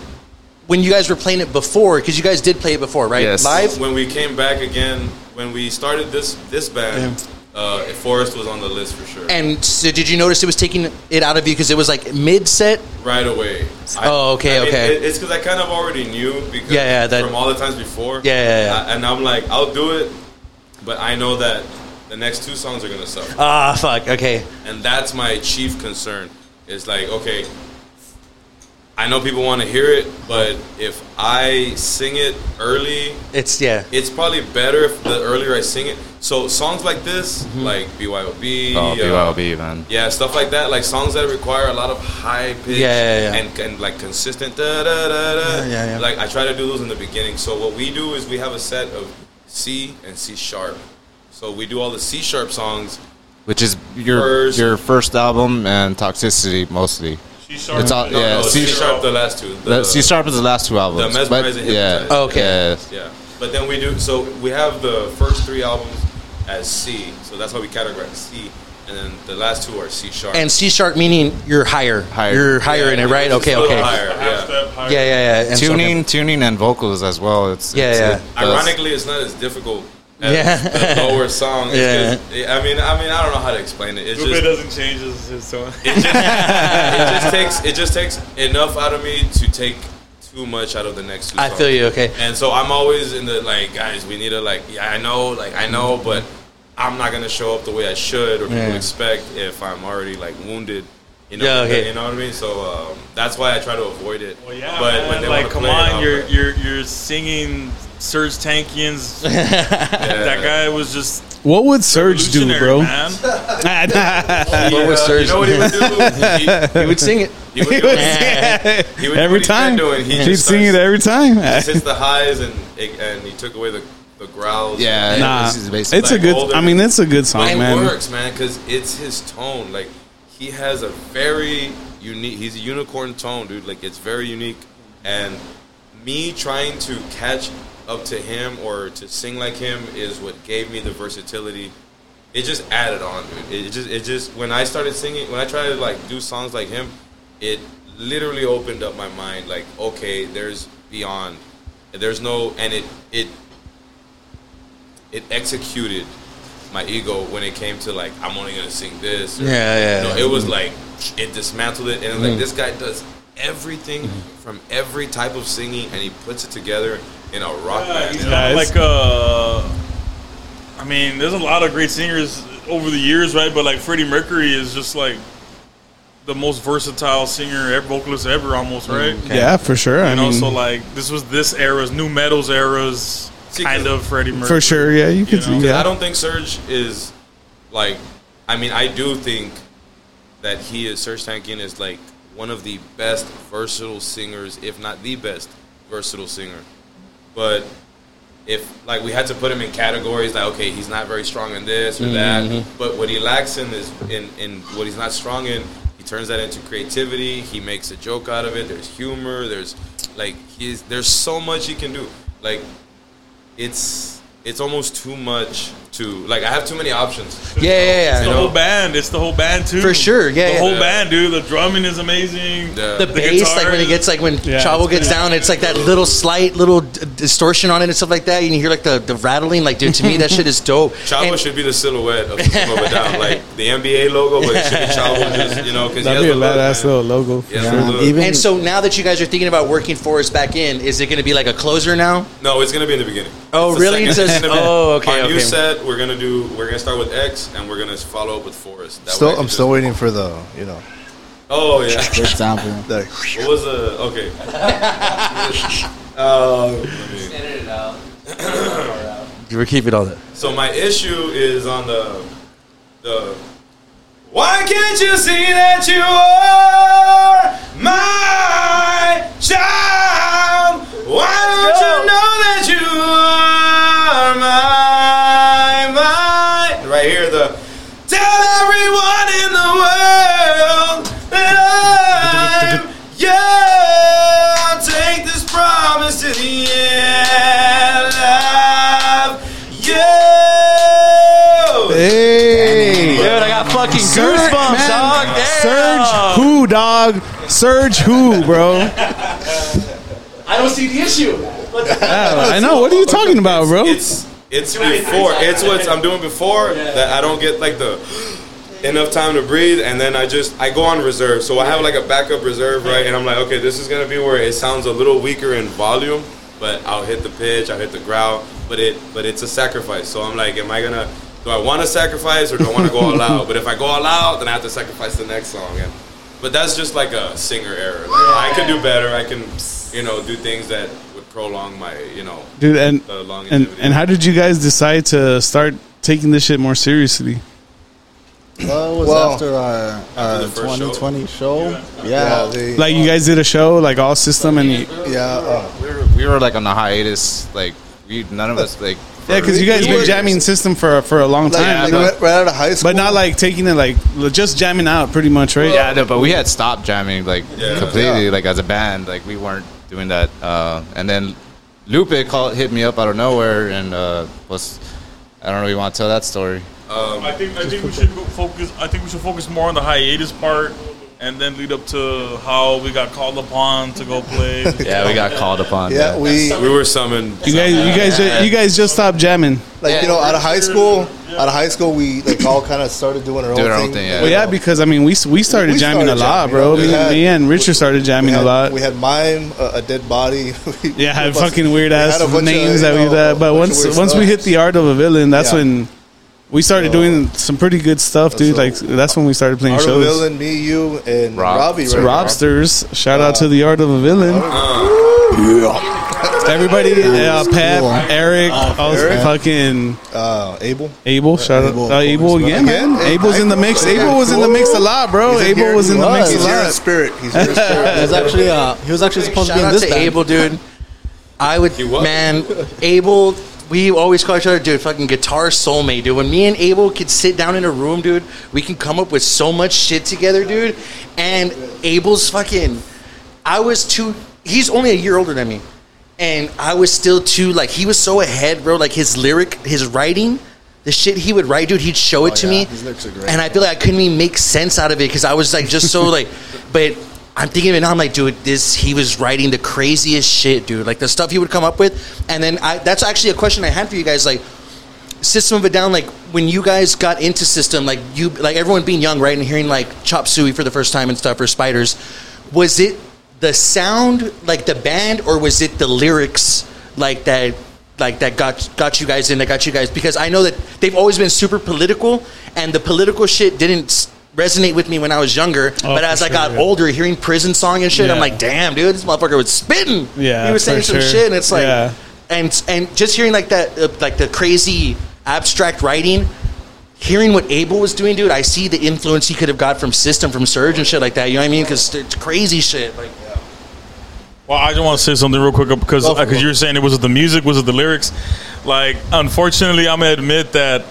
when you guys were playing it before, because you guys did play it before, right? Yes. Live. When we came back again, when we started this this band, uh, Forest was on the list for sure. And so did you notice it was taking it out of you because it was like mid set? right away. Oh, okay, mean, okay. it- it's because I kind of already knew because Yeah, yeah, that- from all the times before. Yeah, yeah, yeah. I- and I'm like, I'll do it, but I know that the next two songs are gonna suffer. Ah, fuck. Okay. and that's my chief concern is like okay i know people want to hear it but if i sing it early It's yeah. it's probably better if the earlier i sing it so songs like this Mm-hmm. like byob oh uh, BYOB man yeah stuff like that like songs that require a lot of high pitch Yeah, yeah, yeah. And, and like consistent da, da, da, da. Yeah, yeah, yeah. like i try to do those in the beginning so what we do is we have a set of c and c sharp so we do all the c sharp songs which is your First- your first album and Toxicity mostly It's all no, yeah no, C c sharp the last two the C sharp is the last two albums The but Mesmerizing yeah Oh, okay. yeah. Yeah, but then we do. So we have the first three albums as C. So that's how we categorize C, and then the last two are C sharp. And C sharp meaning you're higher. Higher. You're higher in it, right? Okay, okay. higher, Half yeah. step higher. Yeah, yeah, yeah. And so- tuning tuning and vocals as well it's Yeah, it's, yeah. it Ironically, it's not as difficult as Yeah. the lower song. It's Yeah. 'cause- I mean, I mean, I don't know how to explain it. It's Lupe just, doesn't change his, his tone. it just, it just takes, it just takes enough out of me to take too much out of the next two. I songs. feel you. Okay. And so I'm always in the like, guys, we need to like, yeah, I know, like, I know, but I'm not gonna show up the way I should or people Yeah. expect if I'm already like wounded. You know, Yeah, okay. you know what I mean. So um, that's why I try to avoid it. Well, yeah, but man, when they like, come play on, I'm you're like, you're you're singing Serj Tankian's. (laughs) That guy was just What would Serj do, revolutionary, bro? Man. (laughs) What was uh, Serj? You know what he would do? He, (laughs) He would sing it. he would do it. He would do every what he's been time. doing. He He'd just sing it starts- every time. He hits the highs and and he took away the, the growls. yeah Nah, this is basically it's a good. older- I mean, it's a good song, But it man. works, man, because it's his tone. Like he has a very unique. He's a unicorn tone, dude. Like it's very unique, and me trying to catch up to him or to sing like him is what gave me the versatility. It just added on, dude. It just, it just when I started singing, when I tried to like do songs like him, it literally opened up my mind. Like, okay, there's beyond. There's no, and it, it it executed my ego when it came to like I'm only gonna sing this. or- Yeah, yeah, You know, yeah. it was like it dismantled it, and Mm. like this guy does everything Mm-hmm. from every type of singing, and he puts it together in a rock Yeah, band. he's you know? like uh, I mean, there's a lot of great singers over the years, right? But like Freddie Mercury is just like the most versatile singer, ever, vocalist ever, almost, right? Yeah, for sure. I You know, mean, so like this was this era's new metals era's See, kind 'cause- of Freddie Mercury. for sure. Yeah, you could. know? Because yeah. I don't think Serj is like. I mean, I do think that he is Serj Tankian is like one of the best versatile singers, if not the best versatile singer. But if like we had to put him in categories, like okay, he's not very strong in this or that. Mm-hmm, mm-hmm. But what he lacks in is in in what he's not strong in. He turns that into creativity. He makes a joke out of it. There's humor. There's like he's there's so much he can do. Like it's it's almost too much to like I have too many options. Yeah, yeah, yeah. It's the know? whole band. It's the whole band too. For sure, yeah, The yeah. whole Yeah. band, dude. The drumming is amazing. The- the The bass, like when it gets like when Yeah, Shavo gets pretty- down, it's like that little slight little d- distortion on it and stuff like that. And you hear like the, the rattling. Like, dude, to me that (laughs) shit is dope. Shavo And- should be the silhouette of System (laughs) Down, like the NBA logo, but it should be Shavo (laughs) just you know because he has That'd be a look, badass man. little logo. He has Yeah, the man, look. even- And so now that you guys are thinking about working Forest back in, is it going to be like a closer now? No, it's gonna be in the beginning. Oh, It's the really? Second- It says- gonna be- oh, okay, Our new set, we're gonna do. We're gonna start with X, and we're gonna follow up with Forest. That Still, I'm still waiting for the, you know, Oh yeah. the example. the, what was the okay? uh, let me- We're keeping all that. So my issue is on the the. Why can't you see that you are my child? Why don't you know that Love you. Hey, Dude, I got fucking Serj, goosebumps, man. dog. Damn. Serj who, dog? Serj who, bro? I don't see the issue. Yeah, I know. What are you talking about, bro? It's it's before. It's what I'm doing before that I don't get like the enough time to breathe, and then I just I go on reserve. So I have like a backup reserve, right? And I'm like, okay, this is gonna be where it sounds a little weaker in volume, but I'll hit the pitch, I'll hit the growl, but it but it's a sacrifice. So I'm like, am I gonna do I want to sacrifice or do I want to go all out? But if I go all out, then I have to sacrifice the next song. And but that's just like a singer error. Like, I can do better. I can you know do things that would prolong my you know Dude, and and and how did you guys decide to start taking this shit more seriously? Well, it was Well, after our, our the first show? 2020 show. Yeah. yeah, they, Like you guys did a show, like all system, and you, yeah, uh, We were, we were like on a hiatus. Like we, none of us like. yeah, because you guys been were- jamming system for for a long time, like but, right, right out of high school. but not like taking it like just jamming out, pretty much, right? Yeah, no, but we had stopped jamming like Yeah. completely, Yeah. like as a band. Like we weren't doing that. Uh, and then Lupe called, hit me up out of nowhere, and uh, was I don't know. if You want to tell that story? Um, I think I think we should focus. I think we should focus more on the hiatus part, and then lead up to how we got called upon to go play. (laughs) Yeah, we got called upon. yeah, we we were summoned. You guys, you guys, ju- you guys just stopped jamming. like you know out of high school. Out of high school, we like all kind of started doing our own Doing our thing. own thing, yeah. Well, yeah, because I mean, we we started We jamming started a lot, jamming, bro. we Me, had- me and Richard started jamming had, a lot. We had mime, a, a dead body. (laughs) We- Yeah, had we fucking weird ass a bunch of, names you that we know, that. a But bunch once weird once we hit the art of a villain, that's Yeah. when we started So- doing some pretty good stuff, dude. So- like that's when we started playing Art of a shows. Villain, me, you, and Rob. Robbie. Right? Robsters, shout out to the art of a villain. Everybody, uh, Pep, Eric, also Eric. fucking Uh, Abel. Abel. Shout out, Abel. uh, Abel again, man. Again? Abel's in the mix. Abel was in the mix a lot, bro. He's Abel here- was in the mix a He's here in lot. spirit. He's here in (laughs) spirit. He was actually uh, he was actually supposed to be Shout in out this to band. Abel, dude. I would, He was. man, Abel. We always call each other, dude, fucking guitar soulmate, dude. When me and Abel could sit down in a room, dude, we can come up with so much shit together, dude. And Abel's fucking, I was too. He's only a year older than me, and I was still too like he was so ahead, bro. Like his lyric, his writing, the shit he would write, dude. He'd show it oh, to yeah, me, his lyrics are great. and I feel like I couldn't even make sense out of it because I was like just so like, (laughs) but. I'm thinking of it now. I'm like, dude, this he was writing the craziest shit, dude. Like the stuff he would come up with, and then I, that's actually a question I had for you guys. Like, System of a Down, like when you guys got into System, like you, like everyone being young, right, and hearing like Chop Suey for the first time and stuff, or Spiders, was it the sound, like the band, or was it the lyrics, like that, like that got got you guys in, that got you guys? Because I know that they've always been super political, and the political shit didn't resonate with me when I was younger. Oh, but as for I got yeah. older, hearing prison song and shit, I'm like, damn, dude, this motherfucker was spitting. Yeah, he was saying some sure. shit, and it's like Yeah. and and just hearing like that uh, like the crazy abstract writing hearing what abel was doing dude i see the influence he could have got from system from Serj and shit like that you know what i mean because it's crazy shit like Well, I just want to say something real quick because Go for because you were saying it was the music, was it the lyrics? Like, unfortunately, I'm gonna admit that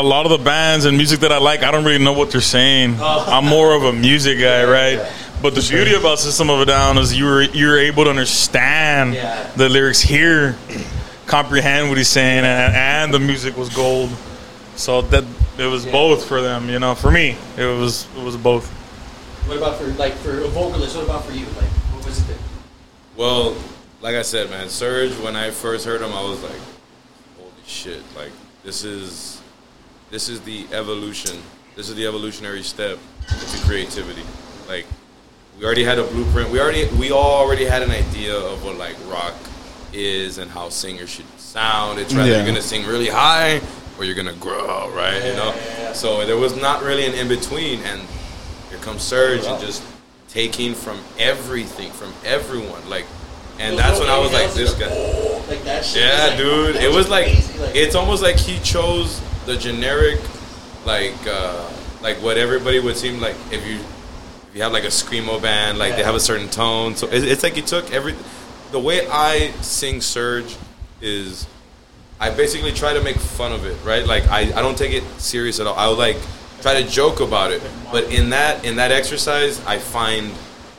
a lot of the bands and music that I like, I don't really know what they're saying. Oh. I'm more of a music guy, right? But the beauty about System of a Down is you were you were able to understand Yeah. the lyrics here, comprehend what he's saying, and, and the music was gold. So that it was both for them, you know. For me, it was it was both. What about for like for a vocalist? What about for you? Like, what was it? That, Well, like I said, man, Serj. When I first heard him, I was like, "Holy shit!" Like this is this is the evolution. This is the evolutionary step into creativity. Like we already had a blueprint. We already we all already had an idea of what like rock is and how singers should sound. It's rather Yeah. you're gonna sing really high or you're gonna growl, right? You know. Yeah, So there was not really an in between, and here comes Serj and just taking from everything from everyone, like. And that's when I was like, this guy. like that shit. Yeah, was like- dude. It was like crazy, like- it's almost like he chose the generic, like uh, like what everybody would seem like if you if you have like a screamo band, like they have a certain tone. So it, it's like he took every. The way I sing Serj is, I basically try to make fun of it, right? Like I, I don't take it serious at all. I would like try to joke about it, but in that in that exercise, I find.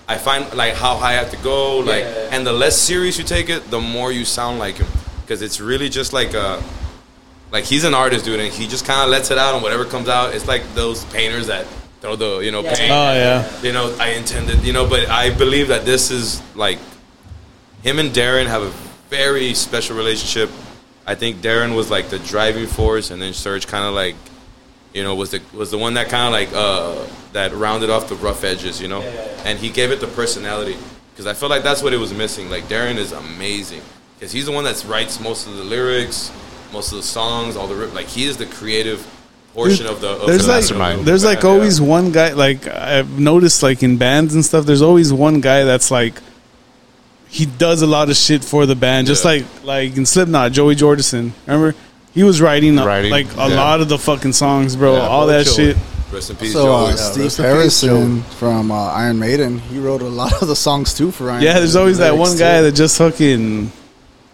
I find like how high I have to go, like, Yeah. and the less serious you take it, the more you sound like him, because it's really just like a, like he's an artist, dude, and he just kind of lets it out, and whatever comes out, it's like those painters that throw the, you know, Yeah. paint. Oh yeah. You know, I intended, you know, but I believe that this is like him and Daron have a very special relationship. I think Daron was like the driving force, and then Serj kind of like, you know, was the was the one that kind of like uh, that rounded off the rough edges, you know, and he gave it the personality because I feel like that's what it was missing. Like Daron is amazing because he's the one that writes most of the lyrics, most of the songs, all the rip- like he is the creative portion of the. Of There's the like mastermind. of the there's like band, yeah. always one guy like I've noticed like in bands and stuff. There's always one guy that's like he does a lot of shit for the band, just Yeah. like like in Slipknot, Joey Jordison. Remember, he was writing, Writing, like a yeah. lot of the fucking songs, bro. Yeah, all that shit. Rest in peace, So uh, Joey. Yeah, Steve rest in Harrison from uh, Iron Maiden, he wrote a lot of the songs too for Iron. Yeah, there's always that one guy too. that just fucking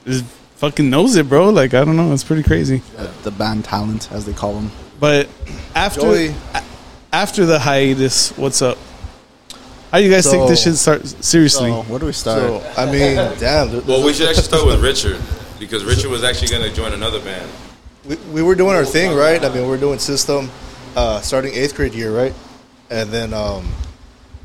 just fucking knows it, bro. Like I don't know, it's pretty crazy. the, the band talent, as they call them. But after Joey. a- after the hiatus, what's up? How do you guys think this should start seriously? So where do we start? So I mean, (laughs) damn. Well, we should actually start with Richard because Richard was actually going to join another band. we, we were doing our thing, right? I mean, we were doing system, uh, starting eighth grade year, right? And then um,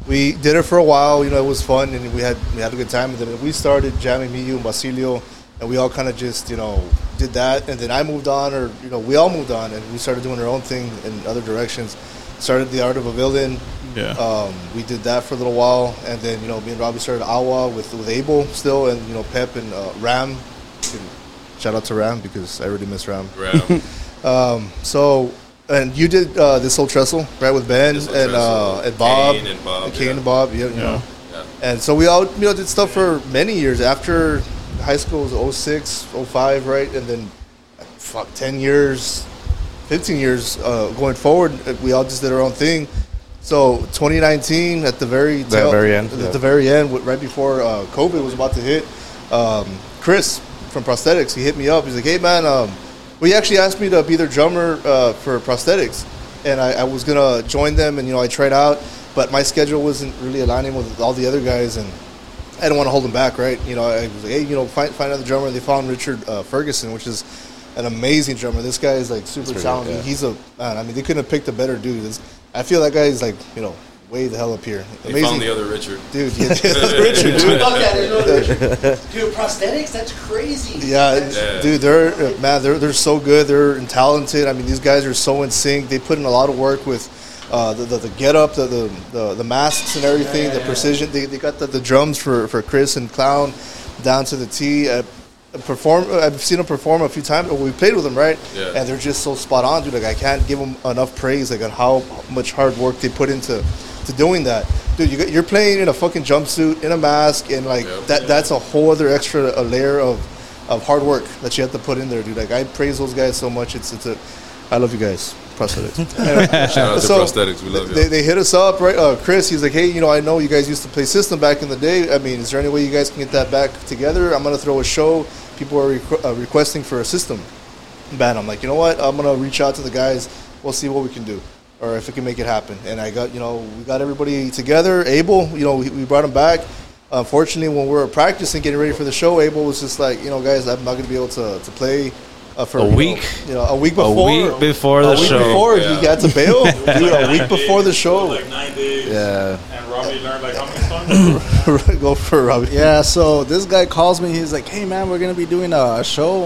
we did it for a while. You know, it was fun, and we had we had a good time. And then we started jamming, me, you, and Basilio, and we all kind of just you know did that. And then I moved on, or you know, we all moved on, and we started doing our own thing in other directions. Started the Art of a Villain. Yeah. Um, we did that for a little while, and then you know, me and Robbie started Awa with with Abel still, and you know, Pep and uh, Ram. Shout out to Ram because I really miss Ram. Ram. (laughs) So, and you did uh, this whole trestle right with Ben and uh, and Bob, Kane and Bob, Kane yeah. and Bob, yeah, you know. Yeah. And so we all you know did stuff for many years after high school was 06, 05, right, and then fuck ten years, fifteen years uh, going forward. We all just did our own thing. So 2019 at the very The very end, at yeah. the very end, right before uh, COVID was about to hit, um, Chris from Prosthetics, he hit me up. He's like, "Hey man, um, well, he actually asked me to be their drummer uh, for Prosthetics, and I, I was gonna join them, and you know, I tried out, but my schedule wasn't really aligning with all the other guys, and I didn't want to hold them back, right? You know, I was like, hey, you know, find find another drummer. They found Richard uh, Ferguson, which is an amazing drummer. This guy is like super pretty talented. good, yeah. He's a man. I mean, they couldn't have picked a better dude. This- I feel that guy is like, you know, way the hell up here. They Amazing found the other Richard. dude. Yeah, (laughs) (laughs) Richard, dude. Fuck that, there's no other- (laughs) Dude, prosthetics? That's crazy. Yeah, Yeah. dude, they're uh, man, they're they're so good. They're talented. I mean, these guys are so in sync. They put in a lot of work with uh, the, the the get up, the the, the, the masks and everything, the precision. They, they got the, the drums for, for Chris and Clown down to the T. Perform. I've seen them perform a few times. We played with them, right? Yeah. And they're just so spot on, dude. Like I can't give them enough praise, like on how much hard work they put into to doing that, dude. You, got- you're playing in a fucking jumpsuit, in a mask, and like Yep. that. That's a whole other extra a layer of of hard work that you have to put in there, dude. Like I praise those guys so much. It's it's a. I love you guys. Prosthetics. (laughs) Shout out to (laughs) So, prosthetics. We love you. They, they hit us up, right? Uh, Chris, he's like, hey, you know, I know you guys used to play System back in the day. I mean, is there any way you guys can get that back together? I'm going to throw a show. People are requ- uh, requesting for a System band. I'm like, you know what? I'm going to reach out to the guys. We'll see what we can do. or if it can make it happen. And I got, you know, we got everybody together. Abel, you know, we, we brought him back. Unfortunately, when we were practicing, getting ready for the show, Abel was just like, you know, guys, I'm not going to be able to, to play uh, for A you know, week? You know, a week before. A week before a the week show. Before Yeah. he had to bail, dude. A week before the show, like nine days. Yeah. And Robbie learned like how many songs? (laughs) go for Robbie. Yeah, so this guy calls me. He's like, "Hey man, we're gonna be doing a show,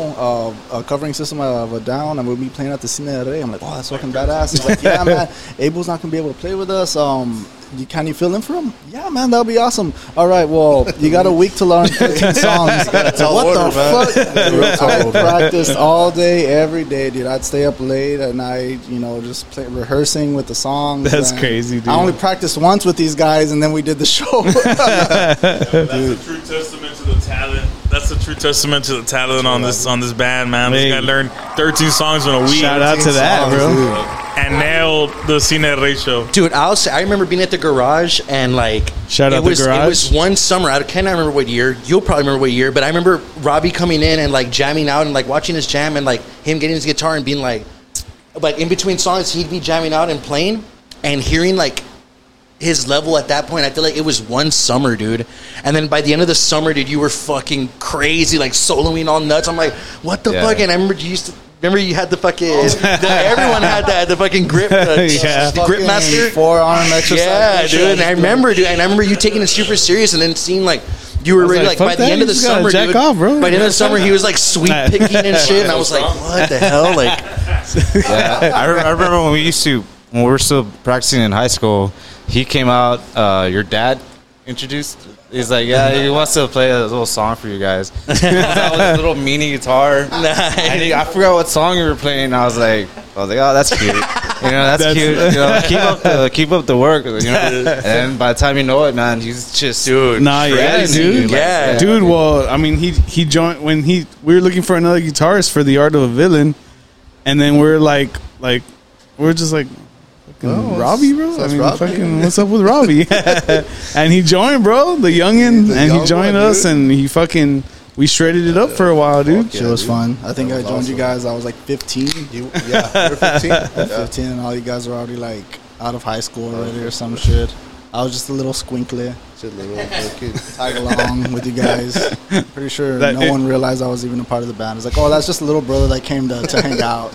uh, a covering System of a Down, and we'll be playing at the Cine del Rey." I'm like, "Oh, that's fucking badass." He's like, "Yeah, man, (laughs) Abel's not gonna be able to play with us. Um, you, can you fill in for him? Yeah, man, that'll be awesome. All right, well, you got a week to learn 13 (laughs) songs. what order, the man. fuck? I practiced all day, every day, dude. I'd stay up late at night, you know, just play, rehearsing with the songs. That's crazy, dude. I only practiced once with these guys, and then we did the show. That's a true testament to the talent. That's a true testament to the talent on this on this band, man. This Hey. guy learned 13 songs in a week Shout out to that, bro. and nailed the Cine Rey show. Dude, I'll say, I remember being at the garage and like Shout it out the was, garage. It was one summer. I cannot remember what year. You'll probably remember what year, but I remember Robbie coming in and like jamming out and like watching his jam and like him getting his guitar and being like, like in between songs he'd be jamming out and playing and hearing like his level at that point. I feel like it was one summer, dude. And then by the end of the summer, dude, you were fucking crazy, like soloing all nuts. I'm like, what the Yeah. fuck? And I remember you used to. Remember you had the fucking oh. the, everyone had that the fucking grip the, (laughs) Yeah. the grip master forearm exercise. yeah, dude. And I remember, dude. And I remember you taking it super serious, and then seeing like you were really like, Like, by the end of the you just gotta summer, dude. off, bro. By the end of the summer, he was like (laughs) sweet picking and shit, and I was like, what the hell? Like, Yeah, I, I remember when we used to when we were still practicing in high school. He came out. Uh, your dad introduced. He's like, yeah, he wants to play a little song for you guys. He was out with his (laughs) little mini guitar. And he, I forgot what song you were playing. I was like, I was like, oh, that's cute. You know, that's, That's- cute. (laughs) You know, keep up the keep up the work. You know, (laughs) and by the time you know it, man, he's just dude. Nah, yeah, dude. Yeah. dude. Well, I mean, he he joined when he we were looking for another guitarist for the Art of a Villain, and then we're like, like, we're just like. Fucking Oh, Robbie, bro. that's I mean, Robbie. fucking, what's up with Robbie? (laughs) (laughs) and he joined, bro, the youngin, The and he joined one, us, dude. and he fucking we shredded it up for a while, dude. It was dude. fun. I think I was joined you guys. I was like 15. (laughs) You, yeah, you're 15. Yeah. 15, and all you guys were already like out of high school oh, already or some shit. I was just a little squinkly, Shit, little fucking- tag along with you guys. Pretty sure That- no it- one realized I was even a part of the band. It's like, oh, that's just a little brother that came to, to hang out.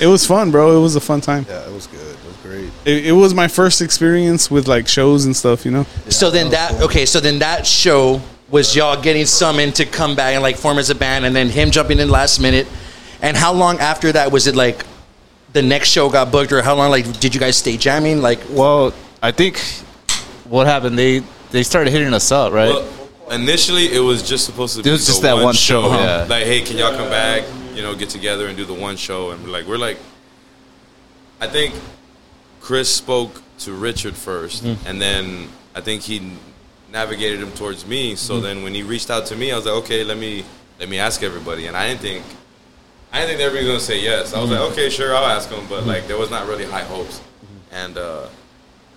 It was fun, bro. It was a fun time. Yeah, it was good. It was great. It, it was my first experience with like shows and stuff, you know. so then that okay, so then that show was y'all getting summoned to come back and like form as a band, and then him jumping in last minute. And how long after that was it like the next show got booked, or how long like did you guys stay jamming? Like, Well, I think what happened. They they started hitting us up, right? Well, initially, it was just supposed to be It was just that one show, yeah. Like, hey, can y'all come back? You know, get together and do the one show. And we're like, we're like, I think Chris spoke to Richard 1st Mm-hmm. and then I think he navigated him towards me. So Mm-hmm. then when he reached out to me, I was like, okay, let me let me ask everybody. And I didn't think. I didn't think everybody was gonna say yes. I was Mm-hmm. like, okay, sure, I'll ask them, but like there was not really high hopes, and uh,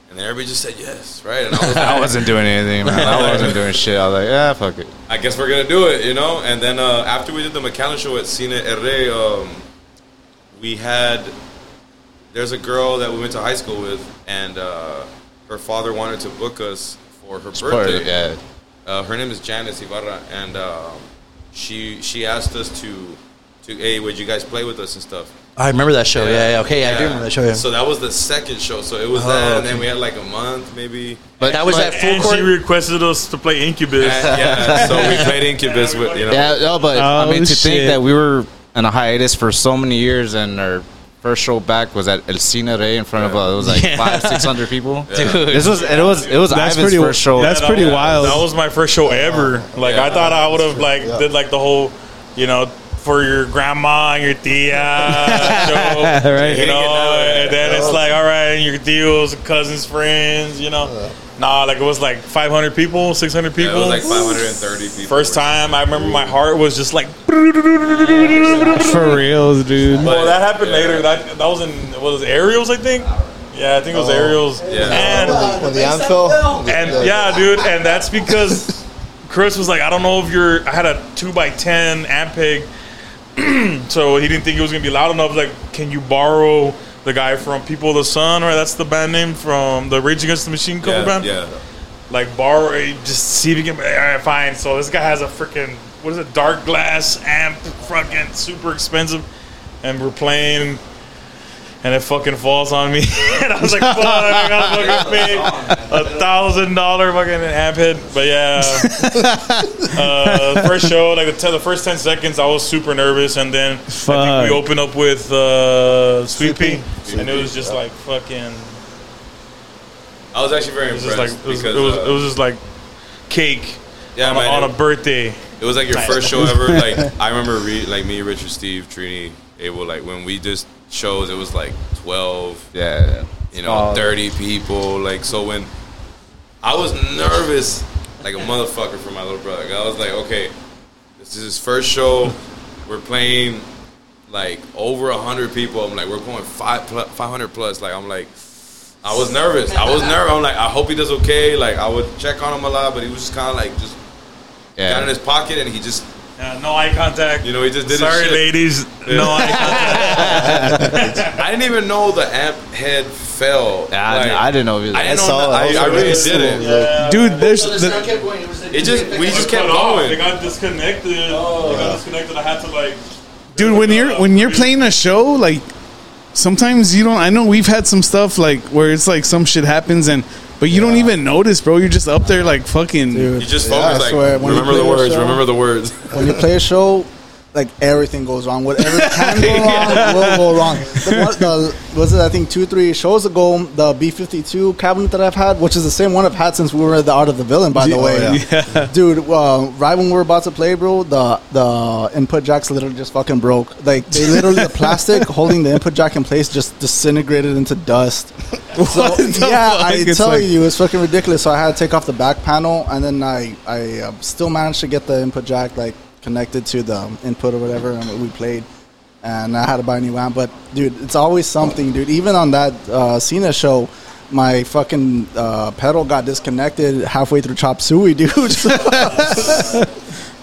and then everybody just said yes, right? And I was (laughs) like, I wasn't doing anything, man. I (laughs) wasn't doing shit. I was like, yeah, fuck it. I guess we're gonna do it, you know. And then uh, after we did the McAllen show at Cine RD, um, we had there's a girl that we went to high school with, and uh, her father wanted to book us for her birthday. Yeah. Uh, her name is Janice Ibarra, and um, she she asked us to to hey, would you guys play with us and stuff. I remember that show. Yeah, yeah. Okay, I do remember that show. Yeah. So that was the second show. So it was Oh, that, and then we had like a month maybe. but that was that full And court. she requested us to play Incubus. And, yeah, so we played Incubus with you know. (laughs) Yeah, no, but I Oh, mean, to shit. think that we were in a hiatus for so many years and our first show back was at El Cine Rey in front of uh, it was like Yeah. five, six hundred people. (laughs) Dude. This was it was it was That's Ivan's pretty- first show. that's pretty was- wild. That was my first show ever. Like I thought I would have like Yeah. did like the whole, you know, for your grandma and your tia (laughs) show, Right. You know, and then it's like all right, and your tios, cousins, friends, you know. Nah, like it was like 500 people, 600 Yeah, people. it was like 530 people. First time, I remember my heart was just like. For reals, dude. Well, that happened later. That that was in what was it Ariel's, I think. Yeah, I think it was oh, Ariel's. Yeah. And When the amp fell, and yeah, dude, and that's because Chris was like, I don't know if you're. I had a two by ten Ampeg, (clears throat) so he didn't think it was gonna be loud enough. Like, can you borrow the guy from People of the Sun, right? That's the band name from the Rage Against the Machine cover Yeah, band. yeah. Like borrow, eh, just see if you can. All right, fine. So this guy has a freaking what is it? Darkglass amp, fucking super expensive, and we're playing. And it fucking falls on me, (laughs) and I was like, "Fuck! I gotta fucking (laughs) pay a thousand dollar fucking amp head." But yeah, (laughs) uh, first show, like the, te- the first ten seconds, I was super nervous, and then I think we opened up with uh, Sweet Pea, and it was just like fucking. I was actually very It was impressed just like it was, because it was, uh, it was just like cake yeah, on, man, a, on it- a birthday. It was like your first show ever. Like I remember, re- like me, Richard, Steve, Trini, Abel. Like when we just shows, it was like twelve, Yeah. you know, Oh. thirty people. Like so, when I was nervous, like a motherfucker for my little brother. I was like, okay, this is his first show. We're playing like over a hundred people. I'm like, we're going five five hundred plus. Like I'm like. I was nervous. I was nervous. I'm like, I hope he does okay. Like, I would check on him a lot, but he was just kind of like, just got in his pocket, and he just Yeah, no eye contact. You know, he just did his Sorry, shit. ladies. No eye contact. (laughs) I didn't even know the amp head fell. Yeah, I- Like, I didn't know either. I didn't I know. saw that- it. I, I really didn't. Dude, there's So the the, kept going. It, was It just we just kept Cut off. They going. got disconnected. They got oh. disconnected. I had to like. dude when you're when you're playing a show like sometimes you don't i know we've had some stuff like where it's like some shit happens and but you don't even notice bro you're just up there like fucking Dude. You just Yeah, focus I like swear, when you remember the words. show- Remember the words. when you play a show, like everything goes wrong. Whatever (laughs) can go wrong will go wrong. The, the, was it I think two three shows ago the B fifty two cabinet that I've had, which is the same one I've had since we were at the Art of the Villain, by the Oh, way. yeah. Dude, uh, right when we were about to play, bro, the the input jacks literally just fucking broke. Like they literally the plastic (laughs) holding the input jack in place just disintegrated into dust. (laughs) So yeah, fuck? I It's tell like- you, it's fucking ridiculous. So I had to take off the back panel, and then I I uh, still managed to get the input jack like connected to the input or whatever, and we played. And I had to buy a new amp, but dude, it's always something, dude. Even on that uh, Cena show, my fucking uh, pedal got disconnected halfway through Chop Suey, (laughs) dude. (laughs)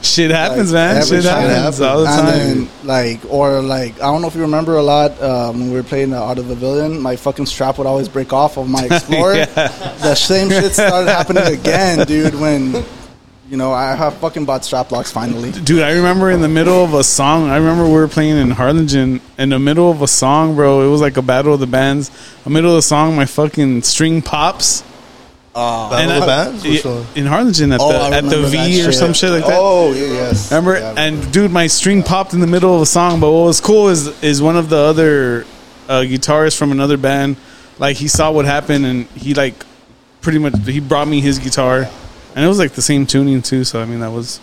shit happens Like, man shit time. happens all the time then, like, or like, I don't know if you remember a lot um, when we were playing the Art of the Villain. My fucking strap would always break off of my (laughs) Explorer. Yeah. The same shit started happening again, dude. When you know I have fucking bought strap locks finally. Dude, I remember in the middle of a song. I remember we were playing in Harlingen. In the middle of a song, bro, it was like a battle of the bands. In the middle of the song, my fucking string pops. Battle And of the Bands? yeah, Which in Harlingen at Oh, the at the V or shit. some shit like that. Oh yeah, yes. Remember? Yeah, I and dude, my string popped in the middle of a song. But what was cool is is one of the other uh, guitarists from another band. Like he saw what happened and he like pretty much he brought me his guitar, and it was like the same tuning too. So I mean that was.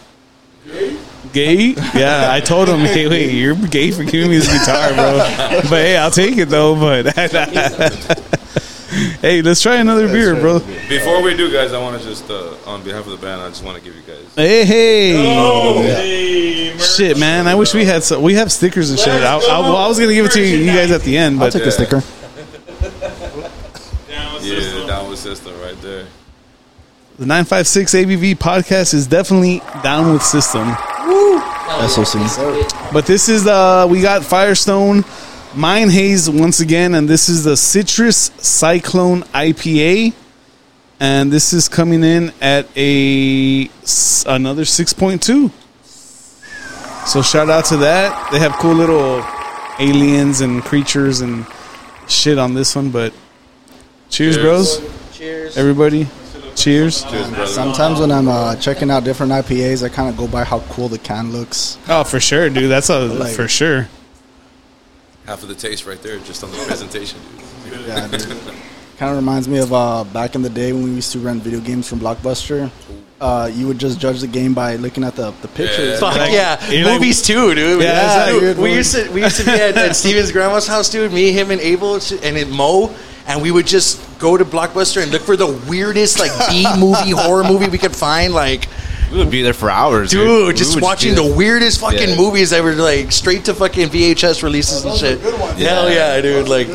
Gay? Yeah, I told him, hey, wait, you're gay for giving me this guitar, bro. But hey, I'll take it though. But (laughs) hey, let's try another beer, bro. Before we do, guys, I want to just uh, on behalf of the band, I just want to give you guys. Hey, hey. Oh, hey. Shit, man! I wish we had some. We have stickers and shit. I, I, well, I was gonna give it to you, you guys at the end, but I'll but take the sticker. Down Yeah, system. the Down With System right there. The nine five six ABV podcast is definitely down with system. SOC. But this is the we got Firestone, Mind Haze once again, and this is the Citrus Cyclone IPA, and this is coming in at a another six point two. So shout out to that. They have cool little aliens and creatures and shit on this one, but cheers, Cheers. bros. Cheers. Everybody, cheers. Cheers, brother. Sometimes when I'm uh, checking out different IPAs, I kind of go by how cool the can looks. Oh, for sure, dude. That's a Like- for sure. Half of the taste right there, just on the presentation. Dude. Yeah, kind of reminds me of uh, back in the day when we used to rent video games from Blockbuster. Uh, you would just judge the game by looking at the, the pictures. Fuck Like, yeah, you're like- movies too, dude. Yeah, Dude, dude, we used to we used to be at, at (laughs) Steven's grandma's house, dude. Me, him, and Abel, and it Mo, and we would just go to Blockbuster and look for the weirdest like B (laughs) movie horror movie we could find, like. We would be there for hours, Dude, We just would watching be the weirdest fucking Yeah. movies that were like straight to fucking VHS releases and shit. Hell yeah, dude! Like,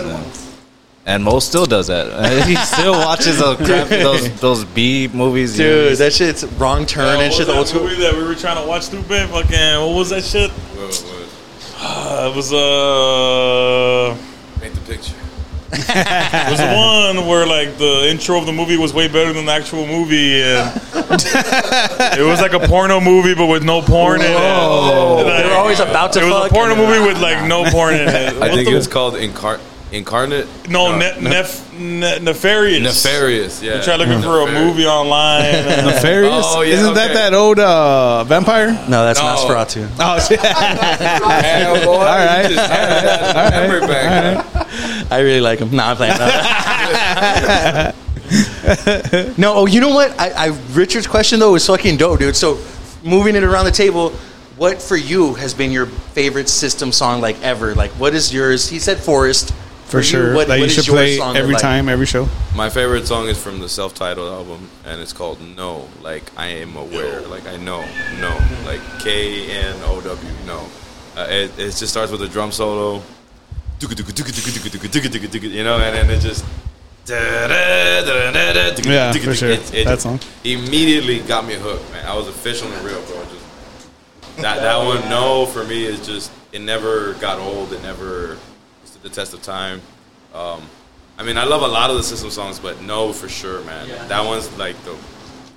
And Mo still does that. (laughs) he still watches those (laughs) crap, those those B movies. you know, dude, that shit's wrong turn Uh, and what shit. was The that old school. movie that we were trying to watch stupid? Fucking, what was that shit? Whoa, whoa. Uh, it was, uh... Paint the picture. It was the one where like the intro of the movie was way better than the actual movie, and it was like a porno movie but with no porn in it. Like, They were always about to It was fuck a porno and- movie with like no (laughs) porn in it. I What think the- it was called Incar- Incarnate. no, ne- nef- ne- nefarious. Nefarious. Yeah. Try looking for a movie online. and- (laughs) Nefarious? Oh, yeah, Isn't that okay. that old uh, vampire? No, that's No. Nosferatu. Oh, (laughs) shit. Hell, boy, All right. you just had that memory back. I really like him. Nah, I'm playing. (laughs) no, oh, you know what? I, I Richard's question though was fucking dope, dude. So, moving it around the table, what for you has been your favorite system song like ever? Like, what is yours? He said Forest. For you, sure. what- that what you is should your play song that, every like- time, every show. My favorite song is from the self-titled album, and it's called "No." Like I am aware, like I know, no, like K N O W, no. Uh, it, it just starts with a drum solo, you know, and then it just. Yeah, for sure. It, it That song. immediately got me hooked, man. I was officially real, bro. Just that that one, no, for me is just it never got old. It never stood the test of time. Um, I mean, I love a lot of the system songs, but no, for sure, man. That one's like the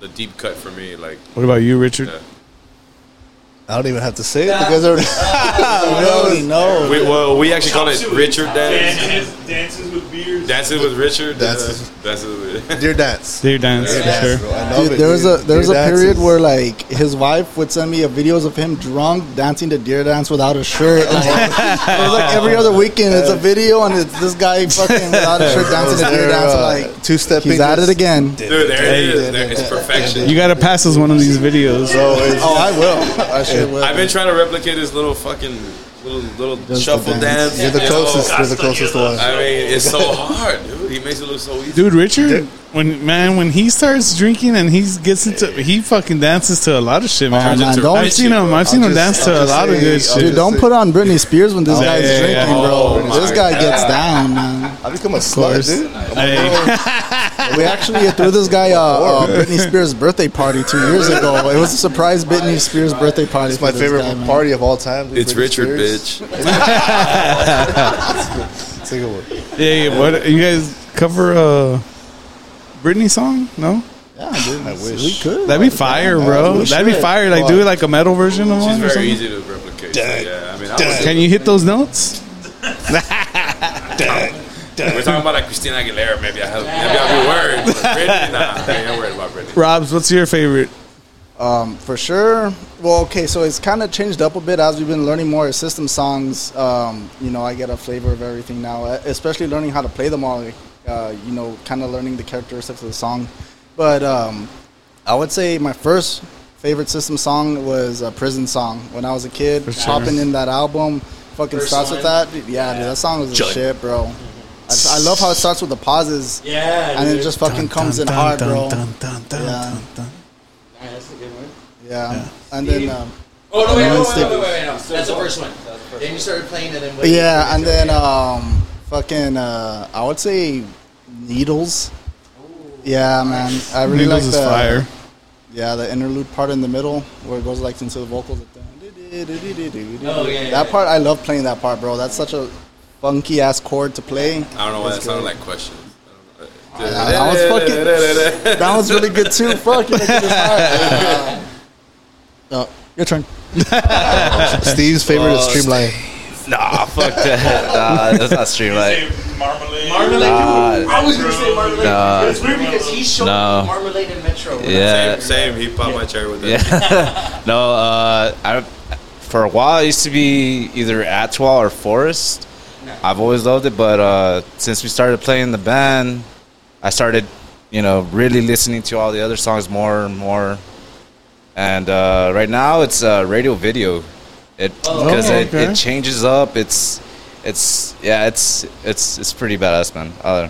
the deep cut for me. Like, What about you, Richard? Yeah. I don't even have to say it. You guys already, (laughs) (laughs) We already know. we, well, we actually call it Richard Dance. Dances, dances with beers. Dancing with Richard. Dances. Uh, dances with. (laughs) Deer Dance. Deer Dance, Dear for Dance, sure. bro. I love Dude, it. there was a there was a Dear period where like his wife would send me a videos of him drunk dancing to Deer Dance without a shirt. Like, it was like every other weekend, it's a video and it's this guy fucking without a shirt dancing to Deer Dance. uh, Like two-step he's at it again. Dude, there it is. There, it's perfection. You got to pass us one of these videos. Oh, I will. I sure will. I've been trying to replicate his little fucking little little Just shuffle dance. dance. You're the you know? closest. You're the closest one. I mean, it's so hard, dude. He makes it look so easy. Dude, Richard, when man, when he starts drinking and he gets into, he fucking dances to a lot of shit, man. man, don't- I've seen him. I've I'll seen him dance to I'll a just lot of good I'll shit. Dude, don't put on Britney Spears when this Oh, guy's yeah, yeah, drinking, yeah. Oh, bro. my This guy gets down, man. I become a course. slut, dude. Hey, (laughs) We actually threw this guy a, uh Britney Spears birthday party two years ago. It was a surprise Britney Spears birthday party. It's my favorite guy, man. party of all time. dude. It's Britney Richard, Spears. bitch. Take a look. yeah, yeah, what you guys cover a Britney song? No, Yeah, dude. (sighs) I wish. We could. that'd be fire, bro. we That'd be fire. Like do it like a metal version of one or very something. easy to replicate. So, yeah, I mean, I Can you hit those notes? (laughs) we're talking about like Christina Aguilera. Maybe I have, maybe I'll be worried. But (laughs) Britney, nah, I ain't worried about Britney. Rob's, what's your favorite? Um, for sure. Well, okay, so it's kind of changed up a bit as we've been learning more system songs. Um, you know, I get a flavor of everything now, especially learning how to play them all. Uh, you know, kind of learning the characteristics of the song. But um, I would say my first favorite system song was a prison song when I was a kid. For sure. Hopping in that album, fucking First starts with that. Dude, Yeah, dude, that song was the shit, bro. I, I love how it starts with the pauses. Yeah, And it just fucking comes in hard, bro. Yeah. Yeah, that's a good one. Yeah. And then. Um, Oh no! Wait, And wait, then wait, wait, wait, wait, no. That's the first one. Then you started playing, it, and then Yeah, and then um, fucking, uh, I would say needles. Yeah, man, I really Needles like is the fire. yeah the interlude part in the middle where it goes like into the vocals. Like, Oh, yeah, yeah, that yeah. part I love playing that part, bro. That's such a funky ass chord to play. I don't know why that That's sounded like questions. that was fucking- That was really good too. Fuck, you make it. (laughs) Uh, your turn. (laughs) Steve's favorite is Streamline. Nah, fuck that. Nah, that's not streamline. Marmalade. Marmalade. Nah. I was gonna say Marmalade. Nah. It's weird because he showed No. me Marmalade and Metro. Yeah. Same, same. He popped my chair with it. Yeah. (laughs) no, uh, I for a while I used to be either ATWA or Forest. I've always loved it, but uh, since we started playing the band, I started, you know, really listening to all the other songs more and more. And uh, right now it's uh, radio video, it because Oh, it, okay. it changes up. It's it's yeah, it's it's it's pretty badass, man. Uh,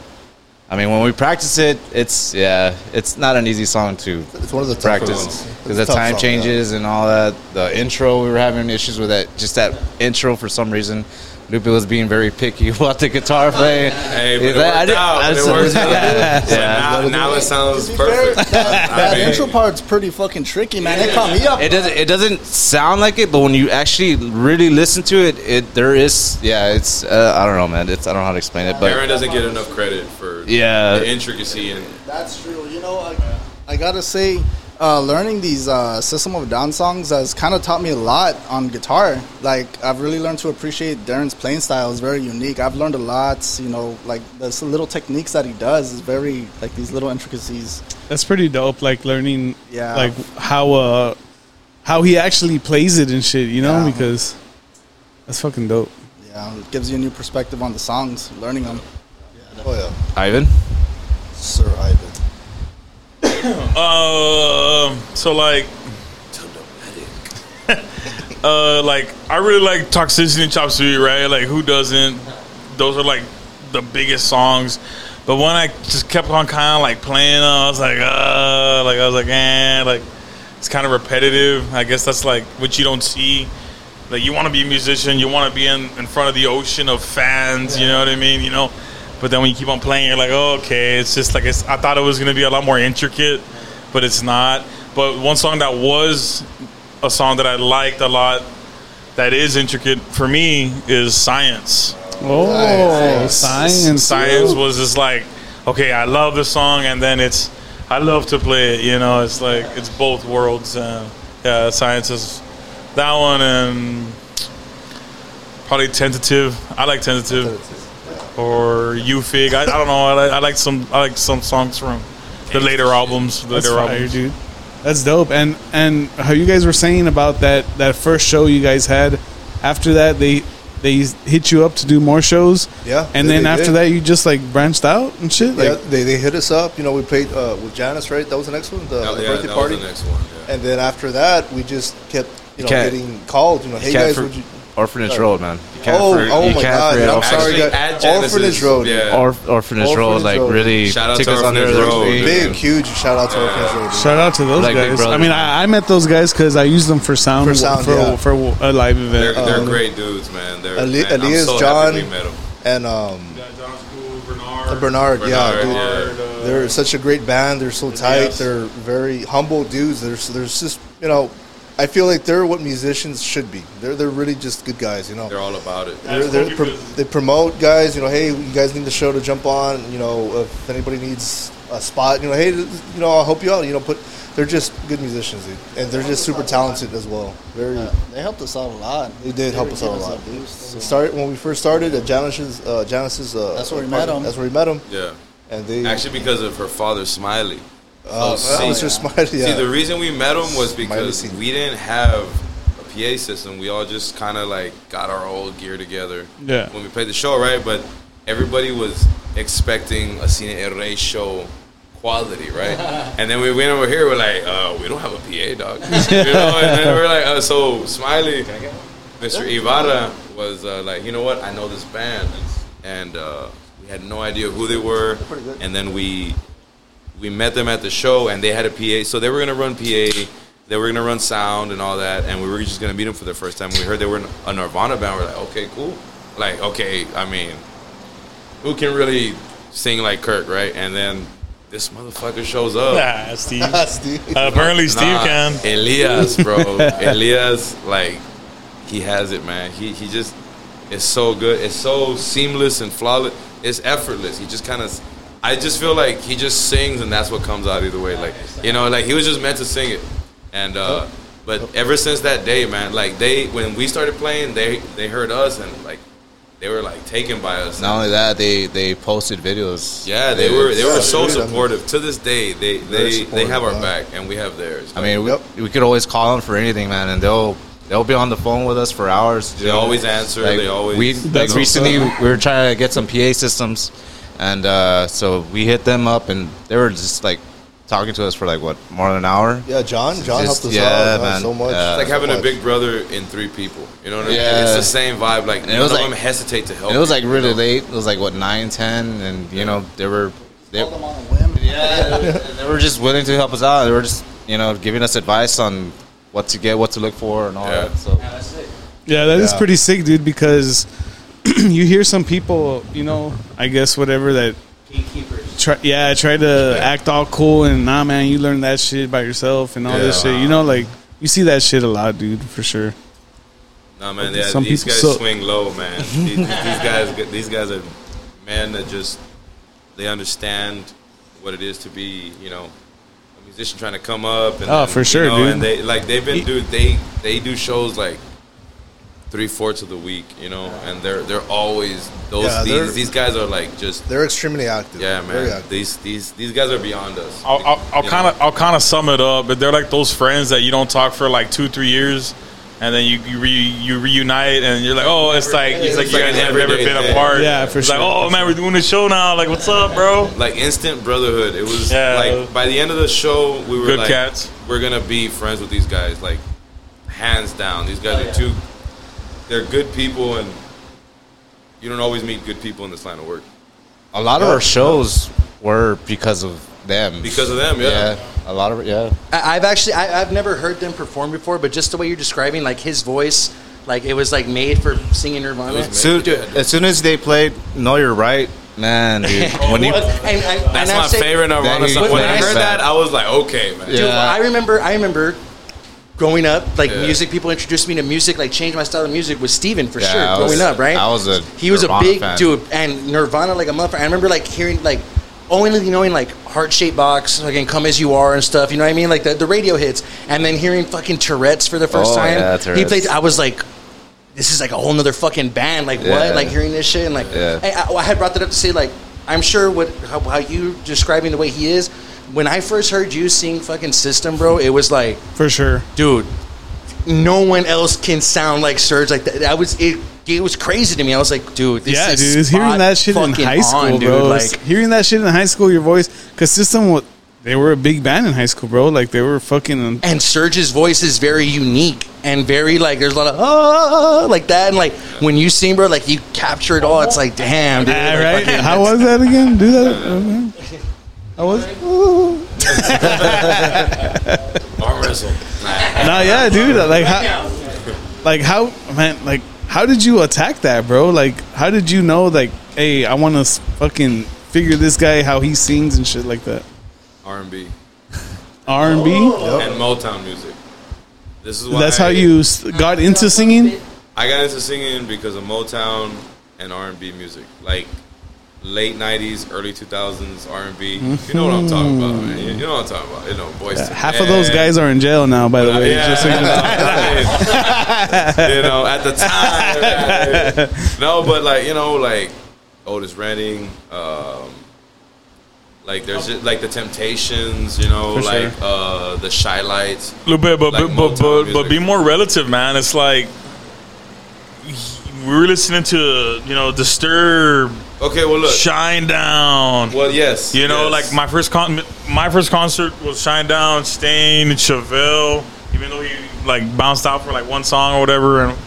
I mean, when we practice it, it's yeah, it's not an easy song to It's one of the tougher practice because the time song, changes and all that. The intro, we were having issues with that. Just that intro for some reason Lupe was being very picky (laughs) about the guitar playing. Hey, but He's it like, I didn't- out. It just- worked out. Yeah, So yeah. now, now it sounds To fair, perfect. that, I that intro part's pretty fucking tricky, man. It caught me up. It doesn't. It doesn't sound like it, but when you actually really listen to it, it there is. Yeah, it's. Uh, I don't know, man. It's. I don't know how to explain it, but Aaron doesn't get enough credit for Yeah. the intricacy and That's true. You know, I, I gotta say, uh, learning these uh, System of a Down songs has kind of taught me a lot on guitar. Like, I've really learned to appreciate Daron's playing style. is very unique. I've learned a lot. You know, like the little techniques that he does is very like these little intricacies. That's pretty dope. Like learning, Yeah. like how uh how he actually plays it and shit. You know, Yeah. because that's fucking dope. Yeah, it gives you a new perspective on the songs. Learning them. Yeah, Oh yeah, Ivan. Sir Ivan. Um, (coughs) so like, (laughs) uh, like I really like Toxicity and Chop Suey, right? Like, who doesn't? Those are like the biggest songs. But when I just kept on kind of like playing, I was like, uh, like I was like, eh, like it's kind of repetitive. I guess that's like what you don't see. Like you want to be a musician, you want to be in, in front of the ocean of fans. You know what I mean? You know. But then when you keep on playing, you're like, oh, okay, it's just like it's, I thought it was gonna be a lot more intricate, but it's not. But one song that was a song that I liked a lot, that is intricate for me, is Science. Oh, science. Science was just like, okay, I love the song, and then it's, I love to play it. You know, it's like it's both worlds. Uh, yeah, Science is that one, and probably Tentative. I like Tentative or U-Fig. I, I don't know. I like, I like some. I like some songs from the later albums. The That's later fire, albums. dude. That's dope. And and how you guys were saying about that that first show you guys had. After that, they they hit you up to do more shows. Yeah, And they- then they after did. that, you just like branched out and shit. yeah, Like, they, they hit us up. You know, we played uh, with Janice, right? That was the next one, the, Oh, the yeah, birthday that party. was the next one. Yeah. And then after that, we just kept, you know, can't- getting called. You know, hey can't guys, for- would you? Orphanage Road, man. You can't Oh, for- oh you my can't God, forget I'm sorry, Actually, guys. Orphanage Road. Yeah. Or, Orphanage Road, like Road. really Shout out took to us under Orphanage their Road, Big, huge shout out to Orphanage Road. dude. shout out to those Like guys. I mean, I, I met those guys because I used them for sound For sound, for, yeah. for a live They're, event. they're Um, great dudes, man. They're, Ali- man, I'm Elias, so John, happy we met 'em. And um, Yeah, John School, Bernard. Bernard, yeah, Bernard, dude. They're such a great band. They're so tight. They're very humble dudes. There's, there's just, you know, I feel like they're what musicians should be. They're, they're really just good guys, you know. They're all about it. They're, they're pro- they promote guys. You know, hey, you guys need the show to jump on. You know, if anybody needs a spot, you know, hey, you know, I'll help you out. You know, put. They're just good musicians, dude. and they're just super talented as well. Very. They helped us out a lot. They did help us out a lot. boost, so- Start when we first started at Janice's. Uh, Janice's. Uh, That's where we met 'em. That's where we met them, Yeah. and they. Actually, because of her father, Smiley. Uh, so see- just smiley. Yeah. See, the reason we met him was because we didn't have a PA system. We all just kind of like got our old gear together Yeah. when we played the show, right? But everybody was expecting a Cine El Rey show quality, right? (laughs) and then we went over here, we're like, uh, we don't have a PA, dog. (laughs) you know? And then we're like, uh, so Smiley, Mr. Ibarra was uh, like, you know what? I know this band, and uh, we had no idea who they were. And then we we met them at the show, and they had a PA, so they were gonna run PA. They were gonna run sound and all that, and we were just gonna meet them for the first time. We heard they were a Nirvana band. We're like, okay, cool. Like, okay, I mean, who can really sing like Kurt, right? And then this motherfucker shows up. Nah, Steve. (laughs) Steve. Uh, apparently, Steve Nah, can. Elias, bro. (laughs) Elias, like, he has it, man. He he just is so good. It's so seamless and flawless. It's effortless. He just kind of. I just feel like he just sings, and that's what comes out either way. Like you know, like he was just meant to sing it, and uh, but ever since that day, man, like they when we started playing, they they heard us and like they were like taken by us. Not only that, they they posted videos. Yeah, they were they were so dude, I mean- supportive. To this day, they they they have our supportive, back, and we have theirs. I mean, we, Yep. we could always call them for anything, man, and they'll they'll be on the phone with us for hours. They always answer, they always- we like recently we were trying to get some PA systems, and uh, so we hit them up, and they were just like talking to us for like what more than an hour. Yeah, John. John Just- helped us yeah, out uh, man. so much. Yeah. It's like having so a big brother in three people. You know what I mean? Yeah. It's the same vibe. Like it none was of like- them hesitate to help. And it was you, like you really know? late. It was like what nine, ten, and you know they were they, Called them on a whim. yeah they were just willing to help us out. They were just you know giving us advice on what to get, what to look for, and all Yeah. that. So Yeah, that is Yeah. pretty sick, dude. Because (clears throat) you hear some people, you know, I guess whatever that try, yeah, try to act all cool and nah, man, you learn that shit by yourself and all this Yeah. shit. You know, like you see that shit a lot, dude, for sure. No man, yeah, Some these guys suck. swing low, man. (laughs) these, these guys, these guys are men that just they understand what it is to be, you know, a musician trying to come up. And Oh, for you sure, know, dude. And they like they've been dude. They they do shows like three fourths of the week, you know, and they're they're always those Yeah, they're- these these guys are like just They're extremely active. yeah, Very man. active. These these these guys are beyond us. I'll, I'll, I'll kind of? I'll kind of sum it up, but they're like those friends that you don't talk for like two three years, and then you you, re, you reunite, and you're like, oh, it's like it's like It's you guys have never been thing. apart. Yeah, for it's sure. like, oh man, we're doing a show now. Like, what's up, bro? like instant brotherhood. It was Yeah. like by the end of the show, we were Good like, cats. we're gonna be friends with these guys, like hands down. These guys are oh, too. They're good people, and you don't always meet good people in this line of work A lot of our shows were because of them. because of them. Yeah, a lot of. Yeah, I, I've actually I, I've never heard them perform before, but just the way you're describing, like his voice, like it was like made for singing Nirvana. It soon, as soon as they played "No, You're Right," man, dude. (laughs) when you, and- and- that's and my I'm saying- favorite Nirvana song. When when I I heard that, I was like, okay, man. Dude, Yeah. I remember. I remember growing up, like Yeah. music. People introduced me to music, like changed my style of music. Was Steven for Yeah, sure. I growing was- up, right? I was a he was Nirvana a big fan. dude, and Nirvana like a motherfucker. I remember like hearing like only knowing like heart shaped box, like and come as you are and stuff. You know what I mean? Like the, the radio hits, and then hearing fucking Tourette's for the first Oh, time. yeah, he played. I was like. This is like a whole nother fucking band. Like what? Like hearing this shit and like Yeah. I, I had brought that up to say like I'm sure what how, how you describing the way he is. When I first heard you sing fucking System, bro, it was like For sure. dude, no one else can sound like Serj like that. That was it. It was crazy to me. I was like, dude, this yeah, dude. Hearing that shit in high school, on, dude. bro. Like, hearing that shit in high school, your voice, because System, wa- they were a big band in high school, bro. Like they were fucking. and Serj's voice is very unique and very like there's a lot of ah like that and like when you sing, bro, like you capture it all. It's like damn, dude. Ah, like, right? How was that again? Do that. Okay. How was? Ooh. (laughs) Arm wrestle. Nah. Nah, yeah, dude. Like how? Like how? Man, like how did you attack that, bro? Like how did you know? Like, hey, I want to fucking figure this guy how he sings and shit like that. R&B R and B. and Motown music. This is why That's how you got into singing. I got into singing because of Motown and R and B music, like late '90s, early 2000s R and B. You know what I'm talking about, man. You, you know what I'm talking about. You know, boys. to Half of those guys are in jail now, by the way. Yeah, Just so (laughs) you know. at the time. no, but like you know, like Otis Redding, um, like there's just, like the Temptations, you know, For like sure. uh, the Chi-Lites. A little bit, but Like but, but, but, but be more relative, man. It's like we were listening to you know Disturb, Okay, well look. Shinedown. well, yes, You know, yes. like my first con- my first concert was Shine Down, Staind, Chevelle. Even though he like bounced out for like one song or whatever, and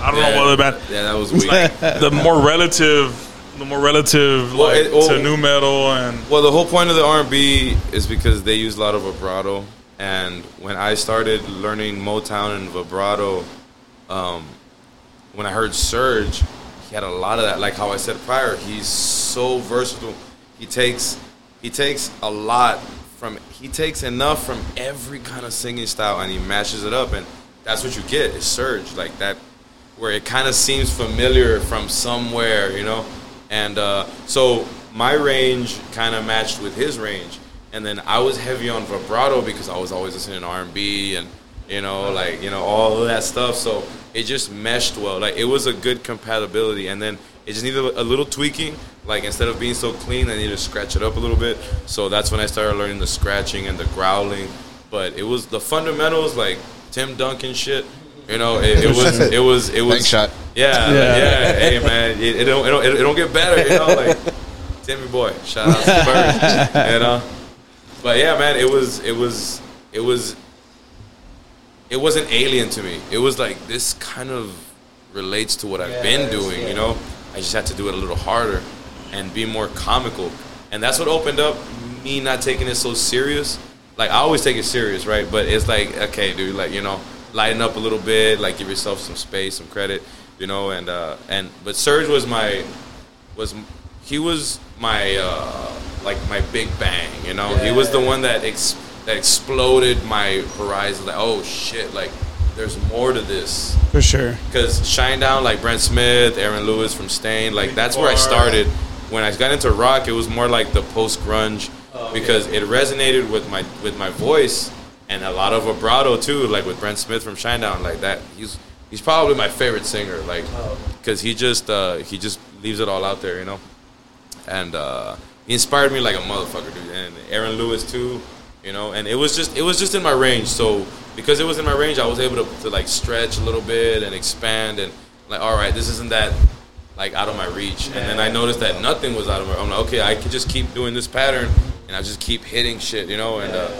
I don't Yeah. know what about Yeah, that was weak. (laughs) the more relative, the more relative Well, like it- well- to nu metal and Well, the whole point of the R&B is because they use a lot of vibrato, and when I started learning Motown and vibrato, um, when I heard Serj, he had a lot of that. Like how I said prior, he's so versatile. He takes he takes a lot from he takes enough from every kind of singing style, and he mashes it up, and that's what you get is Serj like that, where it kind of seems familiar from somewhere, you know. And uh, so my range kind of matched with his range, and then I was heavy on vibrato because I was always listening to R and B and you know, like you know all of that stuff. So it just meshed well. Like it was a good compatibility, and then it just needed a little tweaking. Like instead of being so clean, I needed to scratch it up a little bit. So that's when I started learning the scratching and the growling. But it was the fundamentals, like Tim Duncan shit. You know, it, it was (laughs) it was it was Bank shot. Yeah, yeah. Yeah. Hey man, it, it don't it don't it don't get better. You know, like Timmy boy, shout out to the birds. (laughs) You know, but yeah, man, it was it was it was it wasn't alien to me. It was like this kind of relates to what I've been doing, you know? I just had to do it a little harder and be more comical. And that's what opened up me not taking it so serious. Like I always take it serious, right? But it's like, okay, dude, like, you know, lighten up a little bit, like give yourself some space, some credit. you know, and uh, and but Serj was my was he was my uh, like my big bang, you know. he was the one that ex- that exploded my horizon. Like, oh shit, like there's more to this. For sure. Because Shinedown, like Brent Smith, Aaron Lewis from Staind, like that's where I started. When I got into rock, it was more like the post grunge because it resonated with my with my voice and a lot of vibrato too, like with Brent Smith from Shinedown, like that. He's he's probably my favorite singer, like because he just uh, he just leaves it all out there, you know. And uh, he inspired me like a motherfucker, dude. And Aaron Lewis too, you know. And it was just it was just in my range. So because it was in my range, I was able to, to like stretch a little bit and expand and like, all right, this isn't that like out of my reach. And then I noticed that nothing was out of my. I'm like, okay, I can just keep doing this pattern and I just keep hitting shit, you know. And uh,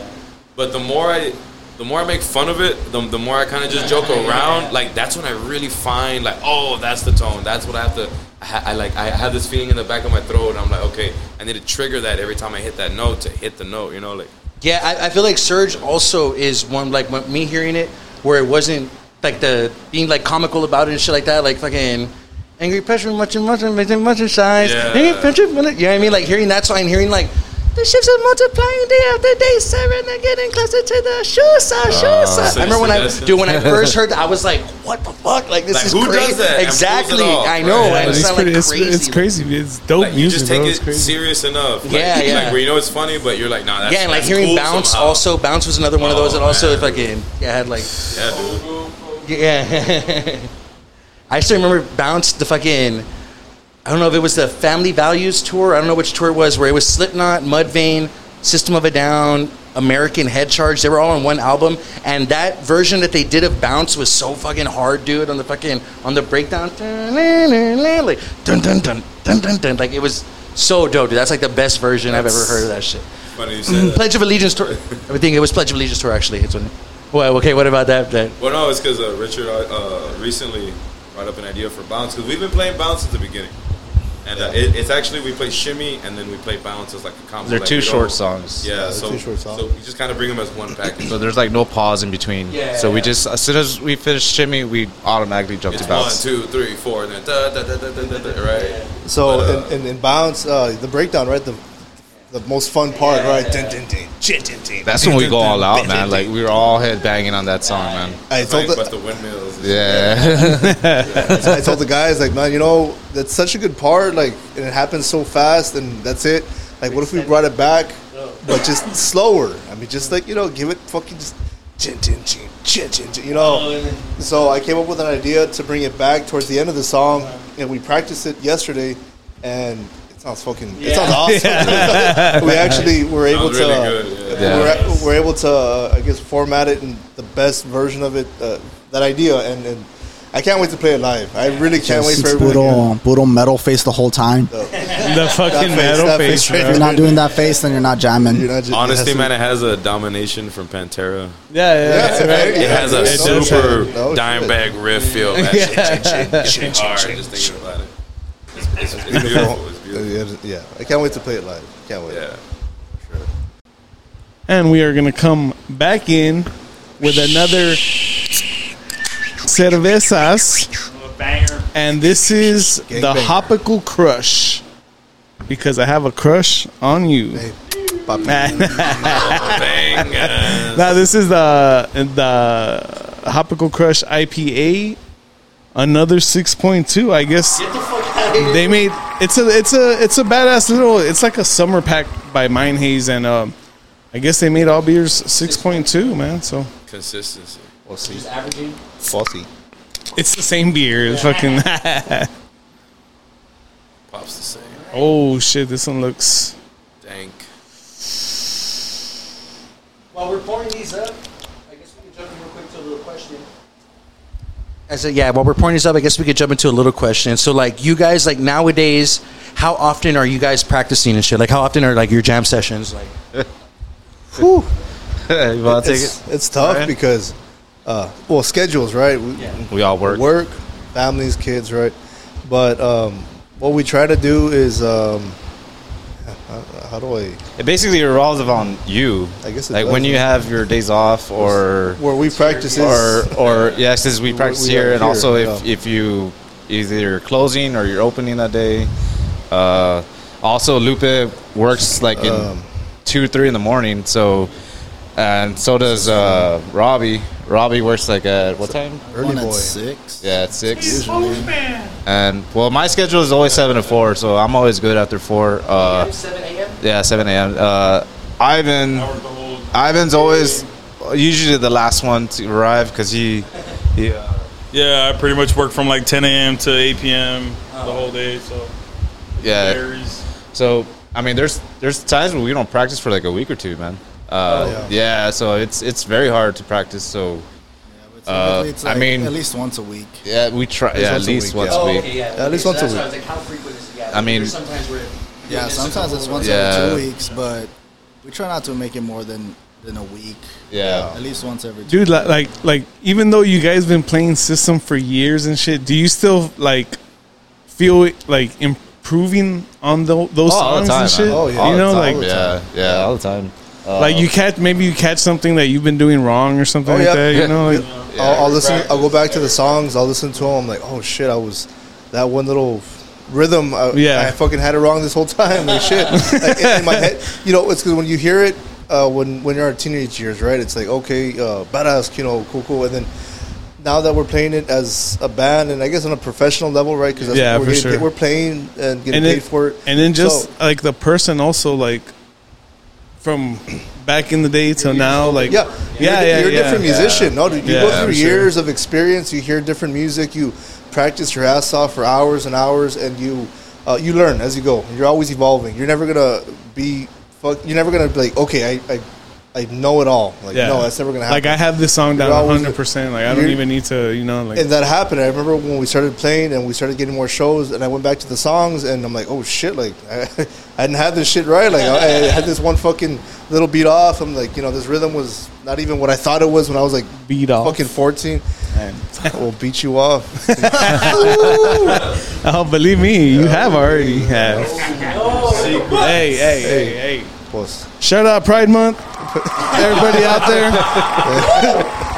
but the more I the more I make fun of it, the, the more I kind of just joke (laughs) around. Like that's when I really find like, oh, that's the tone. That's what I have to. I, I like. I have this feeling in the back of my throat. And I'm like, okay, I need to trigger that every time I hit that note to hit the note. You know, like Yeah, I, I feel like Serj also is one like when, me hearing it where it wasn't like the being like comical about it and shit like that, like fucking angry pressure, much and much and much and much size. Yeah. Angry pressure, you know what I mean? Like hearing that song and hearing like the ships are multiplying day after day, seven and they're getting closer to the Shusa, Shusa. I remember when I so dude when I (laughs) first heard that, I was like, what the fuck? Like this Like, is who does crazy. that and pulls it Exactly, off, I know. right? and Yeah, it it's, sounded pretty, like it's, crazy. it's crazy. It's dope like you music, just take bro. it It's crazy. serious enough. Like, Yeah, yeah. Like where you know it's funny, but you're like, nah, that's yeah, and like that's hearing cool Bounce somehow. also. Bounce was another one of those Oh, that also oh, man. fucking yeah had like Yeah, dude. Yeah. (laughs) I still remember Bounce, the fucking, I don't know if it was the Family Values tour. I don't know which tour it was, where it was Slipknot, Mudvayne, System of a Down, American Head Charge. They were all on one album. And that version that they did of Bounce was so fucking hard, dude, on the fucking, on the breakdown. Like, dun dun dun, dun dun dun. Like, it was so dope, dude. That's like the best version I've ever heard of that shit. Funny you said that. Pledge of Allegiance tour. I think it was Pledge of Allegiance tour, actually. It's when, well, okay, what about that? that Well, no, it's because uh, Richard uh, recently brought up an idea for bounce because we've been playing bounce since the beginning, and uh, it, it's actually we play shimmy and then we play bounce as like a combo. They're like, two short songs. Yeah, they're so two short songs. so we just kind of bring them as one package. So there's like no pause in between. Yeah. So we just as soon as we finish shimmy, we automatically jump it's to one, bounce. two, three, four, and then da da da da da da, da right. So But, uh, in, in, in bounce, uh, the breakdown, right? The the most fun part, right? Dun, dun, dun, dun, dun, dun, That's dun, when we dun, go all out, dun, man. dun, (laughs) Like we were all head banging on that song, man. I told like, the, but the windmills. and Yeah. (laughs) I told the guys like, man, you know, that's such a good part. Like, and it happens so fast, and that's it. Like, what if we brought it back, but just slower? I mean, just like you know, give it fucking just. Chin, chin, chin, chin, chin, chin, you know. Oh, so I came up with an idea to bring it back towards the end of the song, and we practiced it yesterday, and it sounds fucking. It sounds awesome. (laughs) (laughs) we actually were able Sounds to. really good, yeah. We're, we're able to, uh, I guess, format it in the best version of it. Uh, that idea, and, and I can't wait to play it live. I really can't wait for It's everybody. to hear puro, puro metal face the whole time. The (laughs) That fucking face, metal face, face, bro. If you're not doing that face, then you're not jamming. You're not just- Honestly, it man, it has a domination from Pantera. Yeah, yeah, Yeah, right. right. It has a It super have- oh, dime shit. bag riff feel. Man. Shit, shit, shit, shit, hard just thinking about it. It's, it's, it's beautiful. It's beautiful. Yeah, I can't wait to play it live. Can't wait. Yeah. Sure. And we are going to come back in with another cervezas. And this is the Gangbang. Hopical Crush. Because I have a crush on you. Hey, (laughs) papi. Now this is the the Hopical Crush IPA, another six point two. I guess (laughs) they made it's a it's a it's a badass little. It's like a summer pack by Mind Haze, and um, I guess they made all beers six point two. Man, so Consistency. We'll see. averaging. We'll it's the same beer. It's fucking. (laughs) Pops the same. oh shit! This one looks. Dank. While we're pouring these up, I guess we can jump in real quick to a little question. I said, yeah. While we're pouring these up, I guess we could jump into a little question. So, like, you guys, like nowadays, how often are you guys practicing and shit? Like, how often are like your jam sessions? Like, (laughs) Whew. you want to take It's, it? it's tough Ryan? because, uh, well, schedules, right? We, We all work. work, families, kids, right? But um, what we try to do is, um, how, how do I? It basically revolves on you. I guess like does. when you have your days off, or Where we practice or or yeah, since we practice we here, are and here, also if yeah. if you either you're closing or you're opening that day. Uh, also, Lupe works like in Um, two, three in the morning. So, and so does uh, Robbie. Robbie works like at what time? Early One at six. Yeah, at six. And well, my schedule is always seven to four, so I'm always good after four. Uh, 7 a.m. yeah, seven a.m. Uh, Ivan, Ivan's always usually the last one to arrive because he, he uh, Yeah, I pretty much work from like 10 a.m. to 8 p.m. the whole day. So yeah. varies. So I mean, there's there's times where we don't practice for like a week or two, man. Uh, yeah. so it's it's very hard to practice. So But Uh, typically it's I mean- at least once a week. yeah, we try. Yeah, at least once a week. Oh, yeah. Yeah, at least once a that's I week. like, how frequent is it? Yeah, I mean- there's sometimes where Yeah, sometimes it's once Yeah. every two weeks, but we try not to make it more than than a week. Yeah. At least once every two. Dude, like, like, like, even though you guys have been playing system for years and shit, do you still like feel it, like improving on tho- those Oh, all the songs time, and shit? man. Oh, yeah. All you the know, time. like, yeah, yeah, all the time. Uh, like you catch maybe you catch something that you've been doing wrong or something Oh, like yeah. that. You know, like, I'll, I'll listen. I'll go back to the songs. I'll listen to them. I'm like, oh shit, I was that one little rhythm. I, Yeah. I fucking had it wrong this whole time. Like shit, (laughs) like, in, in my head. You know, it's because when you hear it, uh, when when you're in teenage years, right? It's like okay, uh, badass, you know, cool, cool, and then. Now that we're playing it as a band, and I guess on a professional level, right? Because Yeah, we're for getting sure. paid- we're playing and getting and paid then for it. and then just So- like the person also like from back in the day till now, like Yeah, yeah, you're, yeah, you're a yeah. different musician. No, dude, you Yeah, go through sure. years of experience. You hear different music. You practice your ass off for hours and hours, and you uh, you learn as you go. You're always evolving. You're never gonna be fuck. You're never gonna be like, okay, I I, I know it all. Like, Yeah. no, that's never gonna happen. Like I have this song down 100. percent Like I don't even need to, you know, like and that happened. I remember when we started playing and we started getting more shows, and I went back to the songs, and I'm like, oh shit, like (laughs) I, I didn't have this shit right. Like I, I had this one fucking little beat off. I'm like, you know, this rhythm was not even what I thought it was when I was like beat off. fucking 14. We'll beat you off. (laughs) (laughs) Oh, believe me, you have already have. Hey, hey, hey, hey. Plus, Shout out Pride Month. (laughs) Everybody out there.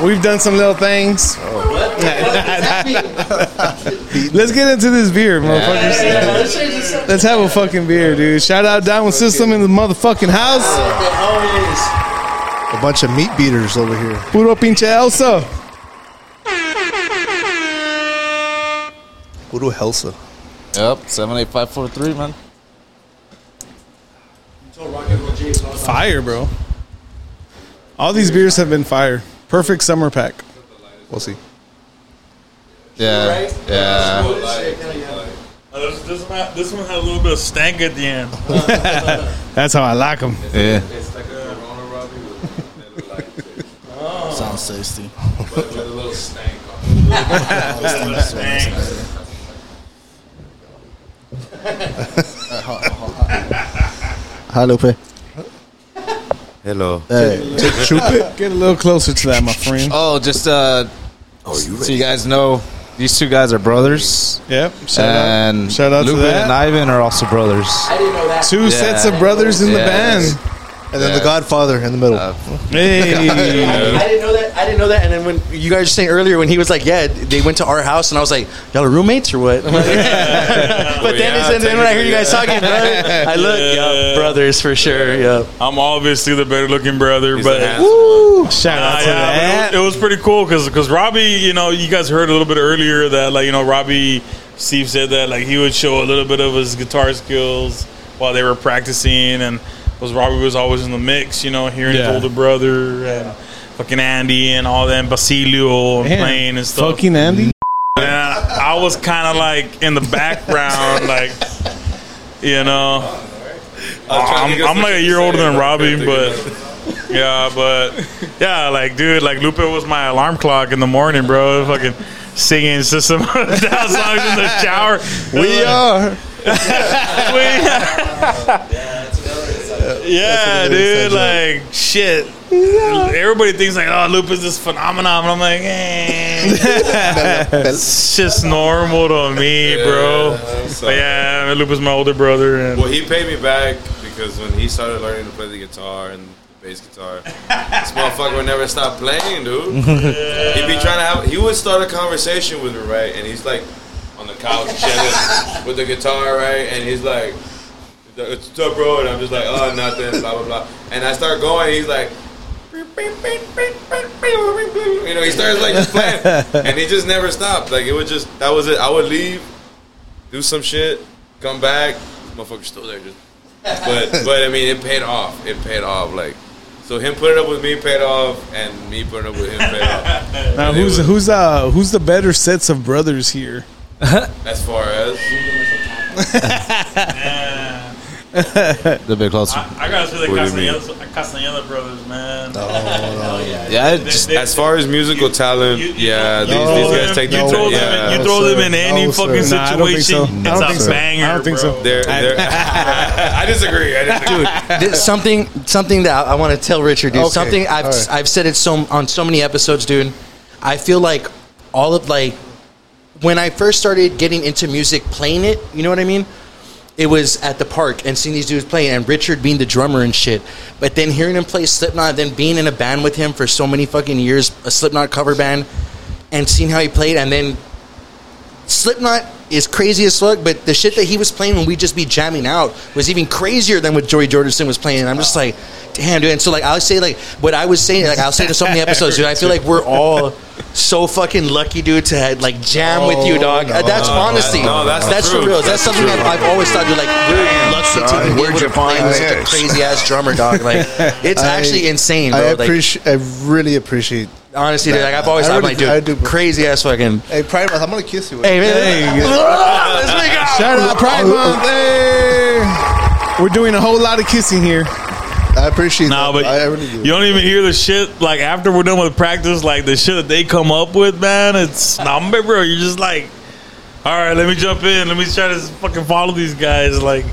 (laughs) We've done some little things. (laughs) Let's get into this beer, motherfuckers. Let's have a fucking beer, dude. Shout out Diamond System in the motherfucking house. a bunch of meat beaters over here. Puro pinche Elsa. Puro Helsa. Yep, seven eight five four three, man. Fire, bro. All these beers have been fire. Perfect summer pack. We'll see. Yeah, yeah. Uh, this, this, one had, this one had a little bit of stank at the end. (laughs) That's how I like them. Yeah. It's like a Corona Robbie with a like, (laughs) Sounds tasty. with a little stank on it. (laughs) Hi, Lupe. Hello. Hey. Get a little closer to that, my friend. Oh, just uh, so you guys know, these two guys are brothers, Yep. Shout and out. Shout out Lupe to that. and Ivan are also brothers. I didn't know that. Two sets of brothers in the Yes. band. And then Yeah. the Godfather in the middle. (laughs) Hey. I didn't know that. I didn't know that. And then when you guys were saying earlier, when he was like, "Yeah, they went to our house," and I was like, "Y'all are roommates or what?" (laughs) (laughs) but then, yeah, and then when I hear you guys talking, brother, I look, yeah, Yeah. brothers for sure. Yeah. I'm obviously the better looking brother, He's but a handsome one. Shout out Uh, to yeah, but that. it, was, it was pretty cool because Robbie, you know, you guys heard a little bit earlier that like you know Robbie, Steve said that like he would show a little bit of his guitar skills while they were practicing, and was Robbie was always in the mix, you know, hearing Yeah. his older brother and fucking Andy and all them Basilio and Man, playing and stuff. Fucking Andy. And I, I was kind of like in the background, (laughs) like you know. I was trying to I'm, I'm like a year older than Robbie, but think of it. (laughs) yeah, but yeah, like dude, like Lupe was my alarm clock in the morning, bro. Fucking singing system (laughs) of Down songs in the shower. We are. we are. Yeah, dude, another like shit. Everybody thinks like, oh, lupus is this phenomenon, but I'm like, eh. (laughs) it's just normal to me, bro. so- But yeah, Lupe's my older brother, and Well, he paid me back because when he started learning to play the guitar and bass guitar, this (laughs) motherfucker would never stop playing, dude. (laughs) He'd be trying to have. He would start a conversation with me, right? And he's like on the couch chilling with the guitar, right? And he's like, "What's up, bro?" And I'm just like, "Oh, nothing." Blah blah blah. And I start going. He's like. You know, he starts like just playing, (laughs) and he just never stopped. Like it would just that was it. I would leave, do some shit, come back, motherfucker's still there. Just, but (laughs) but I mean, it paid off. It paid off. Like so, him putting up with me paid off, and me putting up with him paid off. (laughs) Now, And who's was- who's uh who's the better sets of brothers here? as far as (laughs) The bit closer. I, I gotta say the What do you mean? Castaneda, Castaneda brothers, man. Oh yeah, it just They- as far as musical talent, You- you yeah, throw- these, you these guys them- take you the throw yeah. them in, you throw No, them in any No, sir. fucking Nah, I don't think so. situation. I don't It's think a so. banger. I don't think so. bro. They're, they're, (laughs) I disagree. I disagree. There's something something that I want to tell Richard, dude. Okay, Something I've all right. I've said it so on so many episodes, dude. I feel like all of like when I first started getting into music, playing it. You know what I mean? It was at the park and seeing these dudes playing, and Richard being the drummer and shit. But then hearing him play Slipknot, then being in a band with him for so many fucking years, a Slipknot cover band, and seeing how he played, and then Slipknot is crazy as fuck, but the shit that he was playing when we just be jamming out was even crazier than what Joey Jordison was playing. And I'm just like, damn, dude. And so like I'll say like what I was saying, like I'll say to so many episodes, dude. I feel like we're all so fucking lucky, dude, to like jam with you, dog. Uh, that's no, honesty. no, that's that's the for real. That's, That's the something that truth. I've always thought, dude. Like we're lucky to son, even be where'd able you to play find with such a this? crazy ass drummer, dog. Like it's I- actually insane, bro. I like appreciate. I really appreciate. Honestly, dude. Like I've always I thought, really like, do- dude, I do. crazy ass fucking. Hey, Pride Month, I'm gonna kiss you. Hey, man. Hey, (laughs) Let's make out. Shout out Pride Month. Oh. Hey. We're doing a whole lot of kissing here. I appreciate. Nah, that. but I, I really do. you don't even hear the shit like after we're done with practice, like the shit that they come up with, man. It's nah, bro. You're just like, all right, let me jump in. Let me try to fucking follow these guys. Like,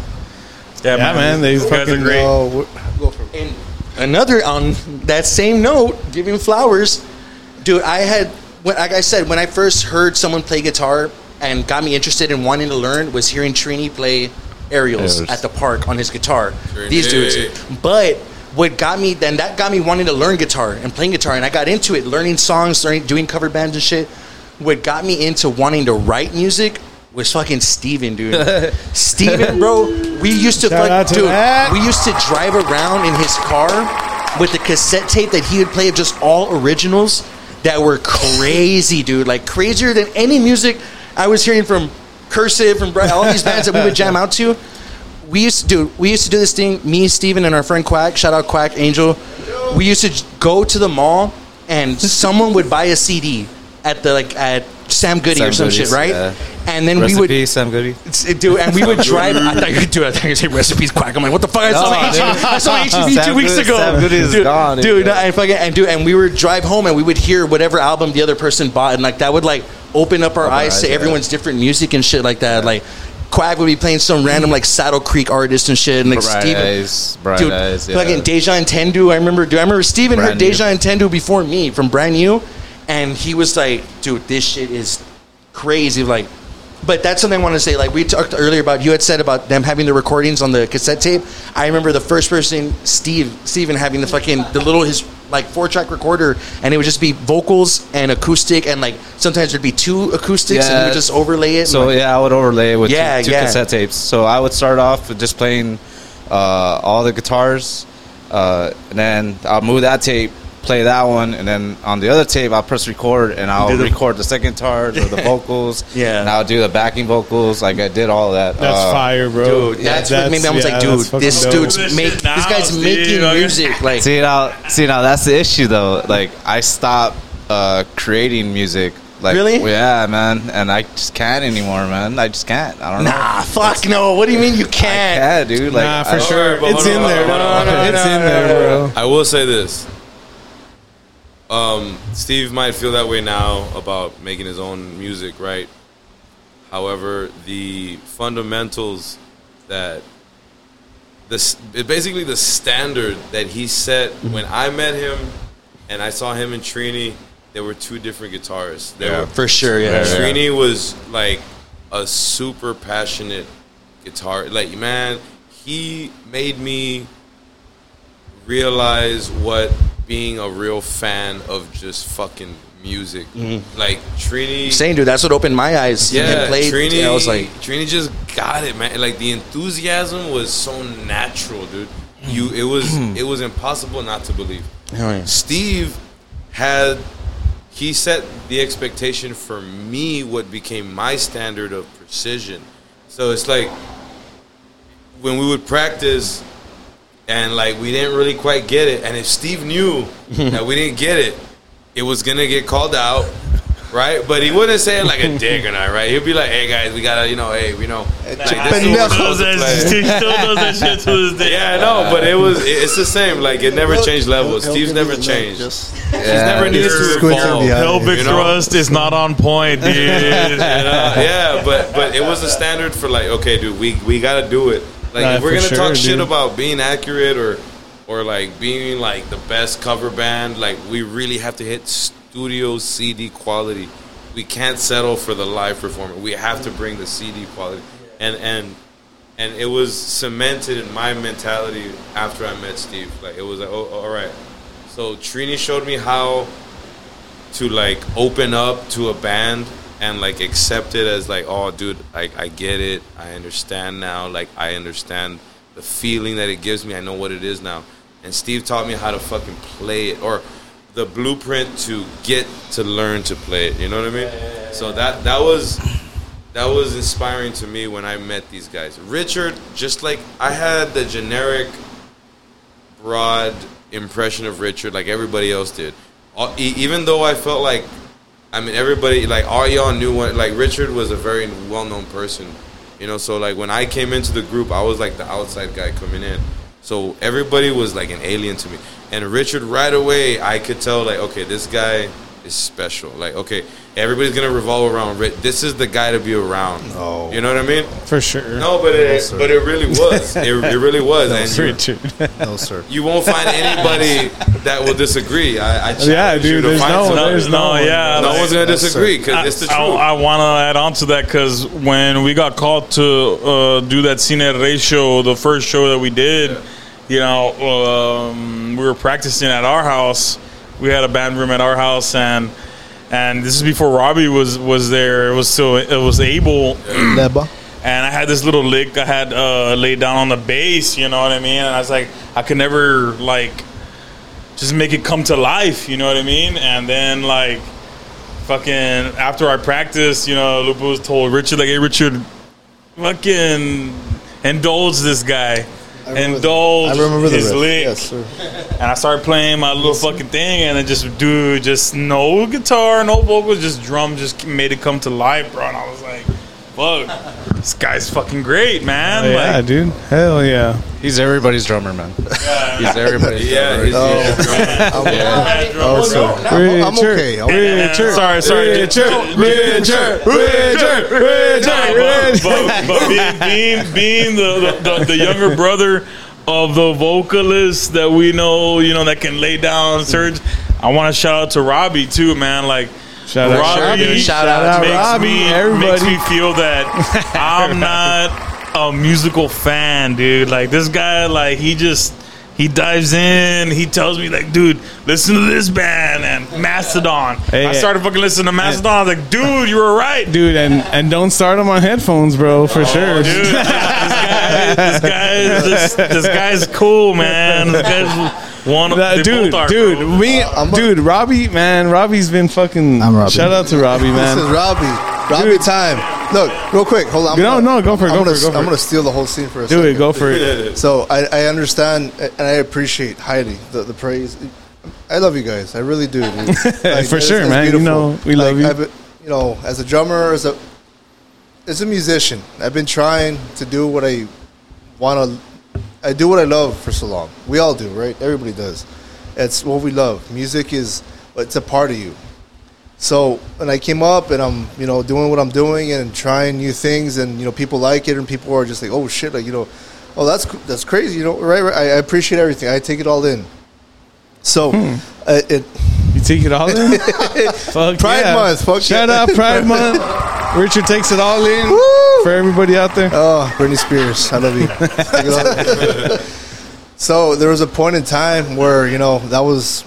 yeah, Yeah, man, they these guys are fucking- great. Oh, we're- go for it. And another on that same note, giving flowers, dude. I had, when, like I said, when I first heard someone play guitar and got me interested in wanting to learn was hearing Trini play aerials Aerials. at the park on his guitar. Trini. These dudes, but. What got me then? That got me wanting to learn guitar and playing guitar, and I got into it, learning songs, learning, doing cover bands and shit. What got me into wanting to write music was fucking Steven, dude. (laughs) Steven, bro, we used to Shout fuck, out to dude. that. We used to drive around in his car with the cassette tape that he would play of just all originals that were crazy, dude. Like crazier than any music I was hearing from Cursive and Brett, all these bands that we would jam out to. We used to do we used to do this thing, me, Steven, and our friend Quack, shout out Quack Angel. We used to j- go to the mall and someone would buy a CD at the like at Sam Goody or Sam some shit, right? yeah. And then Rest we would Sam Goody. do and we would drive. I thought you could do it. I thought you say recipes quack. I'm like, what the fuck? I saw No, dude. I saw HEB two Sam weeks Goody- ago. Sam Goody is dude, gone, dude. dude. no, and fucking and dude, and we would drive home and we would hear whatever album the other person bought, and like that would like open up our Open our eyes to yeah. everyone's different music and shit like that. Like Quack would be playing some random like Saddle Creek artist and shit, and like Bright Steven. Eyes, Dude, Eyes, yeah. fucking Deja Entendu. I remember. Do I remember Steven heard Brand new. Deja Entendu before me from Brand New, and he was like, "Dude, this shit is crazy." Like, but that's something I want to say. Like we talked earlier about, you had said about them having the recordings on the cassette tape. I remember the first person, Steve, Steven, having the fucking the little his like four track recorder, and it would just be vocals and acoustic, and like sometimes there'd be two acoustics, and he would just overlay it. So like- yeah, I would overlay it with Yeah, two, two yeah. cassette tapes. So I would start off with just playing uh, all the guitars, uh, and then I'll move that tape, play that one, and then on the other tape I'll press record, and I'll the- record the second guitars or the (laughs) vocals. Yeah. and I'll do the backing vocals. Like I did all that. That's Uh, fire, bro. Dude, that's, what made me. I was yeah, like, dude, this dope. dude's This make. shit This guy's now, making dude, music. (laughs) Like, See now, see now that's the issue though. Like I stopped uh, creating music. Like, Really? Yeah, man. And I just can't anymore, man. I just can't. I don't know. nah, fuck no. What do you mean you can't? can't, dude. Like, Nah, for I- sure. It's in there. hold on, hold on. It's in there, bro. I will say this. Um, Steve might feel that way now about making his own music, right? However, the fundamentals that this basically the standard that he set when I met him and I saw him and Trini, there were two different guitarists. There Yeah. were For sure, yeah. Trini was like a super passionate guitar. Like, man, he made me realize what being a real fan of just fucking music. Mm-hmm. Like Trini, Saying, dude, that's what opened my eyes. yeah, played, Trini. I was like, Trini just got it, man. Like the enthusiasm was so natural, dude. You, it was, mm-hmm. it was impossible not to believe. yeah. Steve had he set the expectation for me what became my standard of precision. So it's like when we would practice and like we didn't really quite get it and if Steve knew (laughs) that we didn't get it, it was going to get called out. Right, but he wouldn't say it like a dick or not. Right, he'd be like, "Hey guys, we gotta, you know, hey, we know, like, this is what we're pendejo. supposed to Does that- he still does that shit (laughs) to this day. Yeah, I know, but it was it's the same. Like it never changed levels. Steve's never give me the look, changed. Just, He's never needed to Squinting evolve. Pelvic You know? thrust is not on point, (laughs) dude. And, uh, yeah, but but it was a standard for like, okay, dude, we we gotta do it. Like Nah, if we're gonna sure, talk shit about being accurate or or like being like the best cover band, like we really have to hit studio CD quality. We can't settle for the live performance. We have to bring the CD quality. And and and it was cemented in my mentality after I met Steve. Like it was like, oh, oh all right. So Trini showed me how to like open up to a band and like accept it as like, oh, dude, I, I get it. I understand now. Like I understand the feeling that it gives me. I know what it is now. And Steve taught me how to fucking play it or the blueprint to get to learn to play it. You know what I mean? So that that was that was inspiring to me when I met these guys. Richard, just like I had the generic broad impression of Richard like everybody else did. Uh, e- Even though I felt like, I mean, everybody, like, all y'all knew what, like, Richard was a very well known person. You know, so, like, when I came into the group, I was like the outside guy coming in. So everybody was like an alien to me. And Richard, right away, I could tell, like, okay, this guy is special. Like, okay, everybody's going to revolve around Rich. This is the guy to be around. No. You know what I mean? For sure. No, but it, sir. but it really was. (laughs) It, it really was. and you- Richard. No, sir. you won't find anybody (laughs) that will disagree. I, I challenge Yeah, you dude, to there's find no- somebody. there's no, yeah. no like- one's gonna disagree because it's the truth. I, want to add on to that because when we got called to uh, do that Cine Rey show, the first show that we did, you know, um, we were practicing at our house. We had a band room at our house, and and this is before Robbie was was there. It was still it was able. (clears throat) Leba. and I had this little lick I had uh, laid down on the bass, you know what I mean? And I was like, I could never like just make it come to life, you know what I mean? And then like fucking after I practiced, you know, Lupo was told Richard like, hey Richard, fucking indulge this guy. Indulge I remember his lick. Yes. And I started playing my little fucking thing, and then just dude, just no guitar, no vocals, just drum, just made it come to life, bro. And I was like, fuck, this guy's fucking great, man. Oh, yeah, like, dude. Hell yeah. He's everybody's drummer, man. He's everybody's yeah, drummer. he's, Oh. he's a Oh, sir. I'm, oh, I'm Richard. okay. I'm Richard. Sorry, sorry, Richard. Richard. Richard. No, Richard. but, but, but being, being, being the, the, the younger brother of the vocalist that we know, you know, that can lay down Serj, I want to shout out to Robbie too, man. Like, Shout out Robbie, Robbie. Shout out makes Robbie, me, everybody. makes me feel that (laughs) I'm not a musical fan, dude. Like this guy, like he just he dives in. He tells me like, dude, listen to this band and Mastodon. Hey, I started fucking listening to Mastodon. I was like, dude, you were right, dude. Dude, and, and don't start them on headphones, bro, for oh, sure. (laughs) this guy, this guy, is just, this guy's cool, man. This guy's one of That- they dude, dude, bro. me, uh, I'm a- dude, Robbie, man, Robbie's been fucking. I'm Robbie. Shout out to Robbie, man. This is man. Robbie. Robbie time. Look, real quick. Hold on. I'm No, gonna- no, go for it, I'm go gonna, for it, go for I'm it. gonna steal the whole scene for a Do second. it, go for it. So I, I understand and I appreciate highly the, the praise. I love you guys. I really do. dude. (laughs) Like, For it's- sure, it's man. You beautiful. know, we love you. I've been- you know, as a drummer, as a as a musician, I've been trying to do what I want to. I do what I love for so long. We all do, right? Everybody does. It's what we love. Music is it's a part of you. So when I came up and I'm, you know, doing what I'm doing and trying new things, and you know, people like it, and people are just like, "Oh shit!" Like you know, oh that's that's crazy. You know, right? right I, I appreciate everything. I take it all in. So, Hmm. uh, it You take it all in? (laughs) fuck Pride yeah. Month, fuck Shout yeah. out Pride (laughs) Month. Richard takes it all in Woo! for everybody out there. Oh, Britney Spears, I love you. (laughs) Take it all. so there was a point in time where you know that was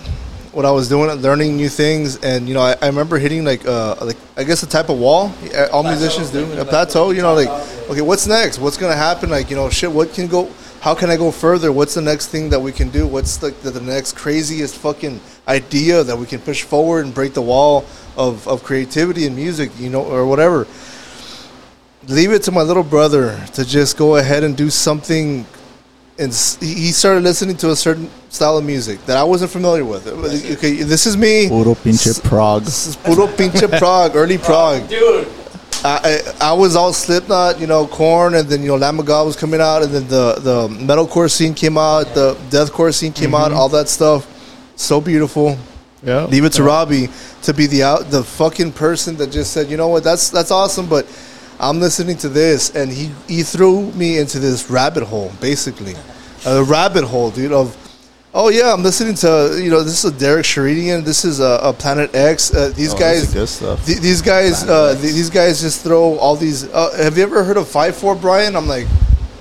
what I was doing, learning new things, and you know, I, I remember hitting like uh like I guess a type of wall. uh, All musicians do a plateau. You know, like okay, what's next? What's gonna happen? Like you know, shit. What can go? How can I go further? What's the next thing that we can do? What's like the, the next craziest fucking idea that we can push forward and break the wall of, of creativity and music, you know, or whatever leave it to my little brother to just go ahead and do something. And he he started listening to a certain style of music that I wasn't familiar with. Uh, okay, this is me. Puro pinche prog. This is puro pinche prog, early (laughs) oh, prog. Dude. I, I, was all Slipknot, you know, Korn, and then you know Lamb of God was coming out, and then the the metalcore scene came out, the deathcore scene came out, mm-hmm. all that stuff. So beautiful. Yeah. Leave it to Robbie to be the out the fucking person that just said, you know what, that's that's awesome, but I'm listening to this, and he he threw me into this rabbit hole, basically, a rabbit hole, dude. Of oh yeah, I'm listening to you know this is a Derek Sherinian, this is a, a Planet X. Uh, these Oh, guys, th- these guys, uh, th- these guys just throw all these. Uh, have you ever heard of Five Four, Brian? I'm like.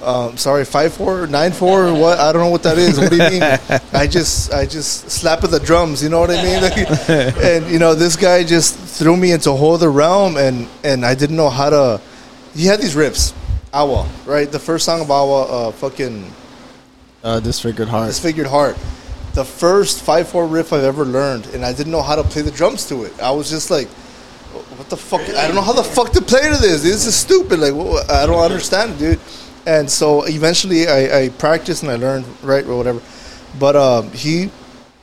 Um, sorry, five four, nine four, what? I don't know what that is. What do you mean? (laughs) I just, I just slap at the drums. You know what I mean? Like, (laughs) and you know, this guy just threw me into a whole other realm, and and I didn't know how to. He had these riffs, Awa, right? The first song of Awa, uh, fucking Uh, disfigured heart. Disfigured Heart. The first five four riff I've ever learned, and I didn't know how to play the drums to it. I was just like, "What the fuck? I don't know how the fuck to play to this. This is stupid. Like, I don't understand, dude." And so eventually, I, I practiced and I learned right or whatever. But um, he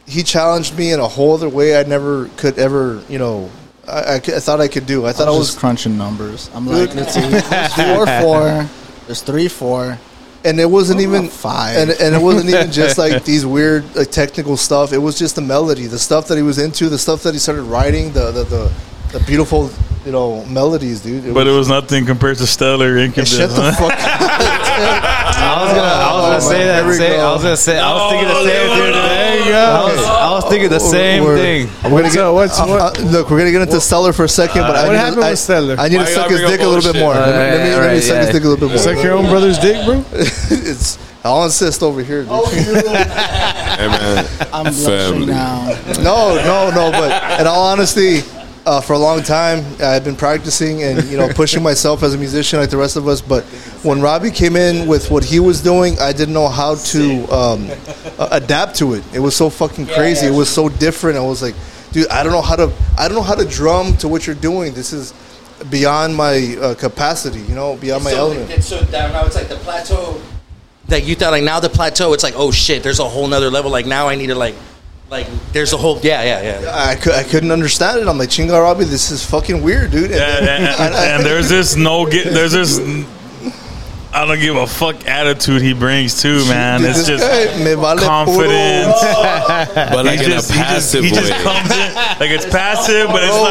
he challenged me in a whole other way I never could ever, you know. I thought I could do. I thought I I was was crunching numbers. I'm like, let's see, there's four four, (laughs) there's three four. And it wasn't even five? and, and it wasn't even just (laughs) like these weird like technical stuff it was just the melody the stuff that he was into the stuff that he started writing the the, the, the beautiful you know melodies dude But it was nothing compared to Stellar Incubus. shut the huh? fuck (laughs) I was gonna, I was gonna say that. we Same, go. I was gonna say. I was thinking the same thing. There you go. I was, I was thinking the same We're- thing. we're gonna What's get, up? What's- uh, what- uh, look we're gonna get into Stellar for a second but I what need happened to, I, with Stellar? I need to suck his dick up a little bit more bullshit? let me, let let me suck yeah. his dick a little bit more Suck your own brother's dick, bro. (laughs) it's I'll insist over here dude. Hey man, I'm blushing Family. now. No, no, no. But in all honesty, uh, for a long time, I've been practicing and you know (laughs) pushing myself as a musician like the rest of us. But when Robbie came in with what he was doing, I didn't know how to um, uh, adapt to it. It was so fucking crazy. It was so different. I was like, dude, I don't know how to. I don't know how to drum to what you're doing. This is beyond my uh, capacity. You know, beyond my so, element. it's so down now it's like the plateau that you thought like now the plateau it's like oh shit there's a whole nother level like now I need to like like there's a whole yeah yeah yeah I, cou- I couldn't understand it. I'm like, Chinga Robbie, this is fucking weird, dude. And, and, (laughs) and, and there's this no get. There's this. I don't give a fuck attitude he brings too, man. Dude, It's just vale confidence. (laughs) but like he in just, a he just, passive he way. just comes in like it's passive, but it's oh.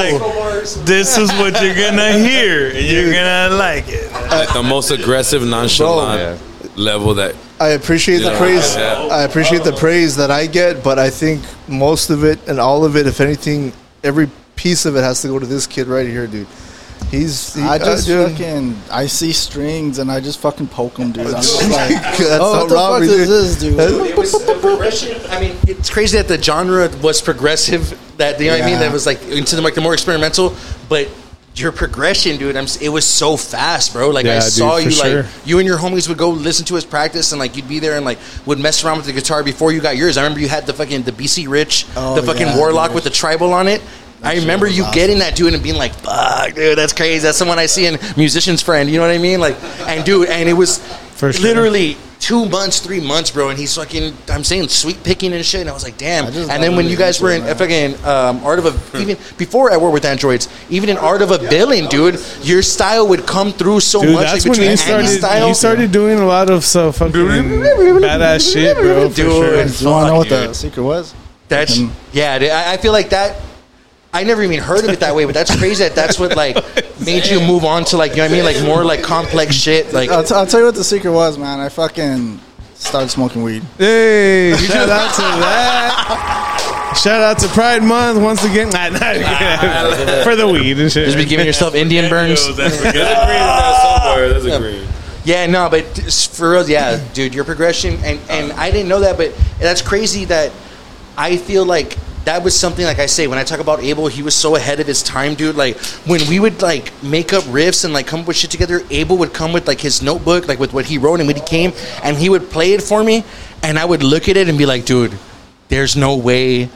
like this is what you're gonna (laughs) hear, and you're gonna like it. like the most aggressive, nonchalant level that I appreciate the praise. I appreciate the praise that I get, but I think most of it and all of it, if anything, every piece of it has to go to this kid right here, dude. He's. He, I just uh, fucking I see strings and I just fucking poke them, dude. I'm just (laughs) like, That's oh, not what the fuck is dude. this, dude? it was the progression I mean it's crazy that the genre was progressive that you know what I mean Yeah. that was like into the like the more experimental but your progression dude I'm it was so fast bro like I Yeah, dude, saw for you sure. like you and your homies would go listen to his practice and like you'd be there and like would mess around with the guitar before you got yours I remember you had the fucking the BC Rich Oh, the fucking yeah, Warlock dude. with the tribal on it I remember you awesome. getting that dude and being like, "Fuck, dude, that's crazy. That's someone I see in musician's friend." You know what I mean? Like, and dude, and it was For sure. literally two months, three months, bro. And he's fucking, I'm saying, sweep picking and shit. And I was like, damn. And then when you guys were in into it, fucking um, Art of a, even before I worked with androids, even in Art of a Billing, dude, your style would come through so Dude, much. that's like, when between you started. Style. You started doing a lot of so fucking badass shit, bro. For Dude, sure. Do you want to know what dude. the secret was? That's yeah. dude, I, I feel like that. I never even heard of it that way, but that's crazy. That that's what like (laughs) made you move on to like you know what I mean, like more like complex shit. Like I'll, t- I'll tell you what the secret was, man. I fucking started smoking weed. Hey, shout out to that. Shout out to Pride Month once again. Nah, nah, (laughs) for the weed and shit. just be giving yourself Indian burns. there's a green somewhere. There's a green. Yeah, no, but for real, yeah, dude, your progression, and and I didn't know that, but that's crazy that I feel like that was something like I say when I talk about Abel, he was so ahead of his time, dude. Like when we would like make up riffs and like come up with shit together, Abel would come with like his notebook, like with what he wrote and when he came, and he would play it for me, and I would look at it and be like, dude, there's no way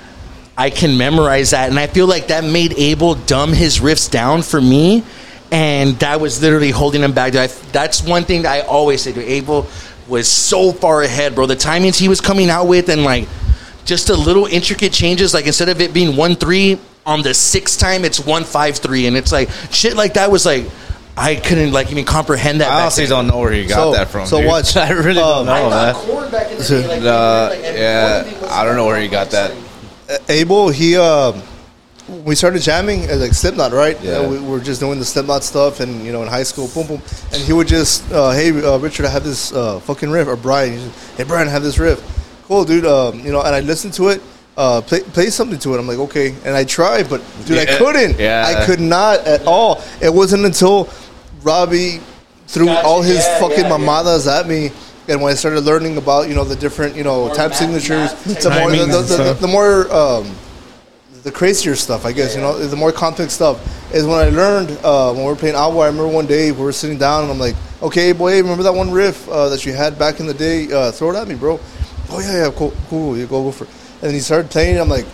I can memorize that. And I feel like that made Abel dumb his riffs down for me. And that was literally holding him back. That's one thing that I always say to Abel was so far ahead, bro. The timings he was coming out with and like just the little intricate changes, like instead of it being one three on the sixth time, it's one five three. And it's like shit like that was like I couldn't like even comprehend that. I back honestly then. don't know where he got So- that from. so dude. watch, (laughs) I really um, don't know, I man. back in the day, like, Uh, like, yeah, one of it was I don't know where he got that. Abel, he um, we started jamming at like Slipknot, right? Yeah. Uh, we were just doing the Slipknot stuff, and you know, in high school, boom, boom, and he would just, uh, hey, uh, Richard, I have this uh, fucking riff, or Brian, he's just, hey, Brian, I have this riff, cool, dude, um, you know, and I listened to it. Uh, play, play something to it. I'm like, okay, and I tried, but dude, I couldn't. Yeah. I could not at all. It wasn't until Robbie threw Gotcha. all his Yeah, fucking yeah, yeah. mamadas at me, and when I started learning about you know the different you know More tap math- signatures, math the more the, timings the, the, the more um, the crazier stuff, I guess. You know, the more complex stuff is when I learned uh, when we were playing Agua. I remember one day we were sitting down and I'm like, "Okay, boy, remember that one riff uh, that you had back in the day? Uh, throw it at me, bro." Oh yeah, yeah, cool, cool. You go, go for it. And then he started playing. it. I'm like,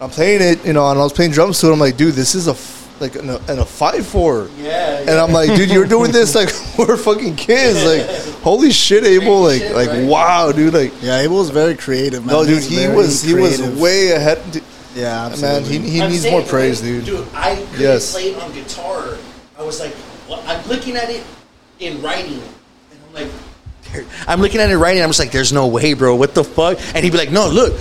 I'm playing it, you know, and I was playing drums to it. I'm like, dude, this is a f- like in a, in a five four. Yeah, And I'm like, dude, you're doing this like (laughs) we're fucking kids. Like, holy shit, Abel. Like, shit, like right? wow, dude. Like, Yeah, Abel was very creative, man. no, dude, he very was he was way ahead. Yeah, Man, he, he I'm needs saying, more praise, right? dude. Dude, I couldn't Yes. play it on guitar. I was like, what? I'm looking at it in writing, and I'm like, there- I'm looking at it right, and I'm just like, "There's no way, bro. What the fuck?" And he'd be like, "No, look."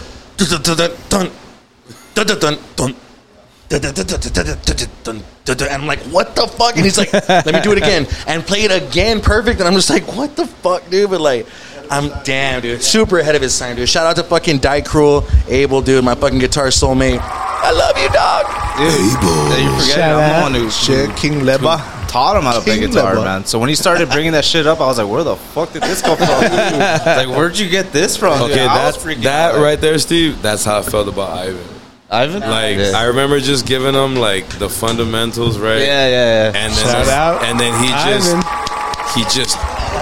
And I'm like, what the fuck? And he's like, let me do it again and play it again, perfect. And I'm just like, what the fuck, dude? But like, I'm damn, dude. Super ahead of his time, dude. Shout out to fucking Die Cruel, Abel, dude. My fucking guitar soulmate. I love you, dog. Yeah, you forget I'm the one who, Shit, King Leba. taught him how to play King guitar, Leba. man. So when he started bringing that shit up, I was like, "Where the fuck did this come from?" (laughs) like, where'd you get this from? Okay, dude? I was that freaking that out. right there, Steve. That's how I felt about Ivan. Ivan. Like yeah. I remember just giving him like the fundamentals, right? yeah, yeah, yeah. And then Shout out, and then he just Ivan. he just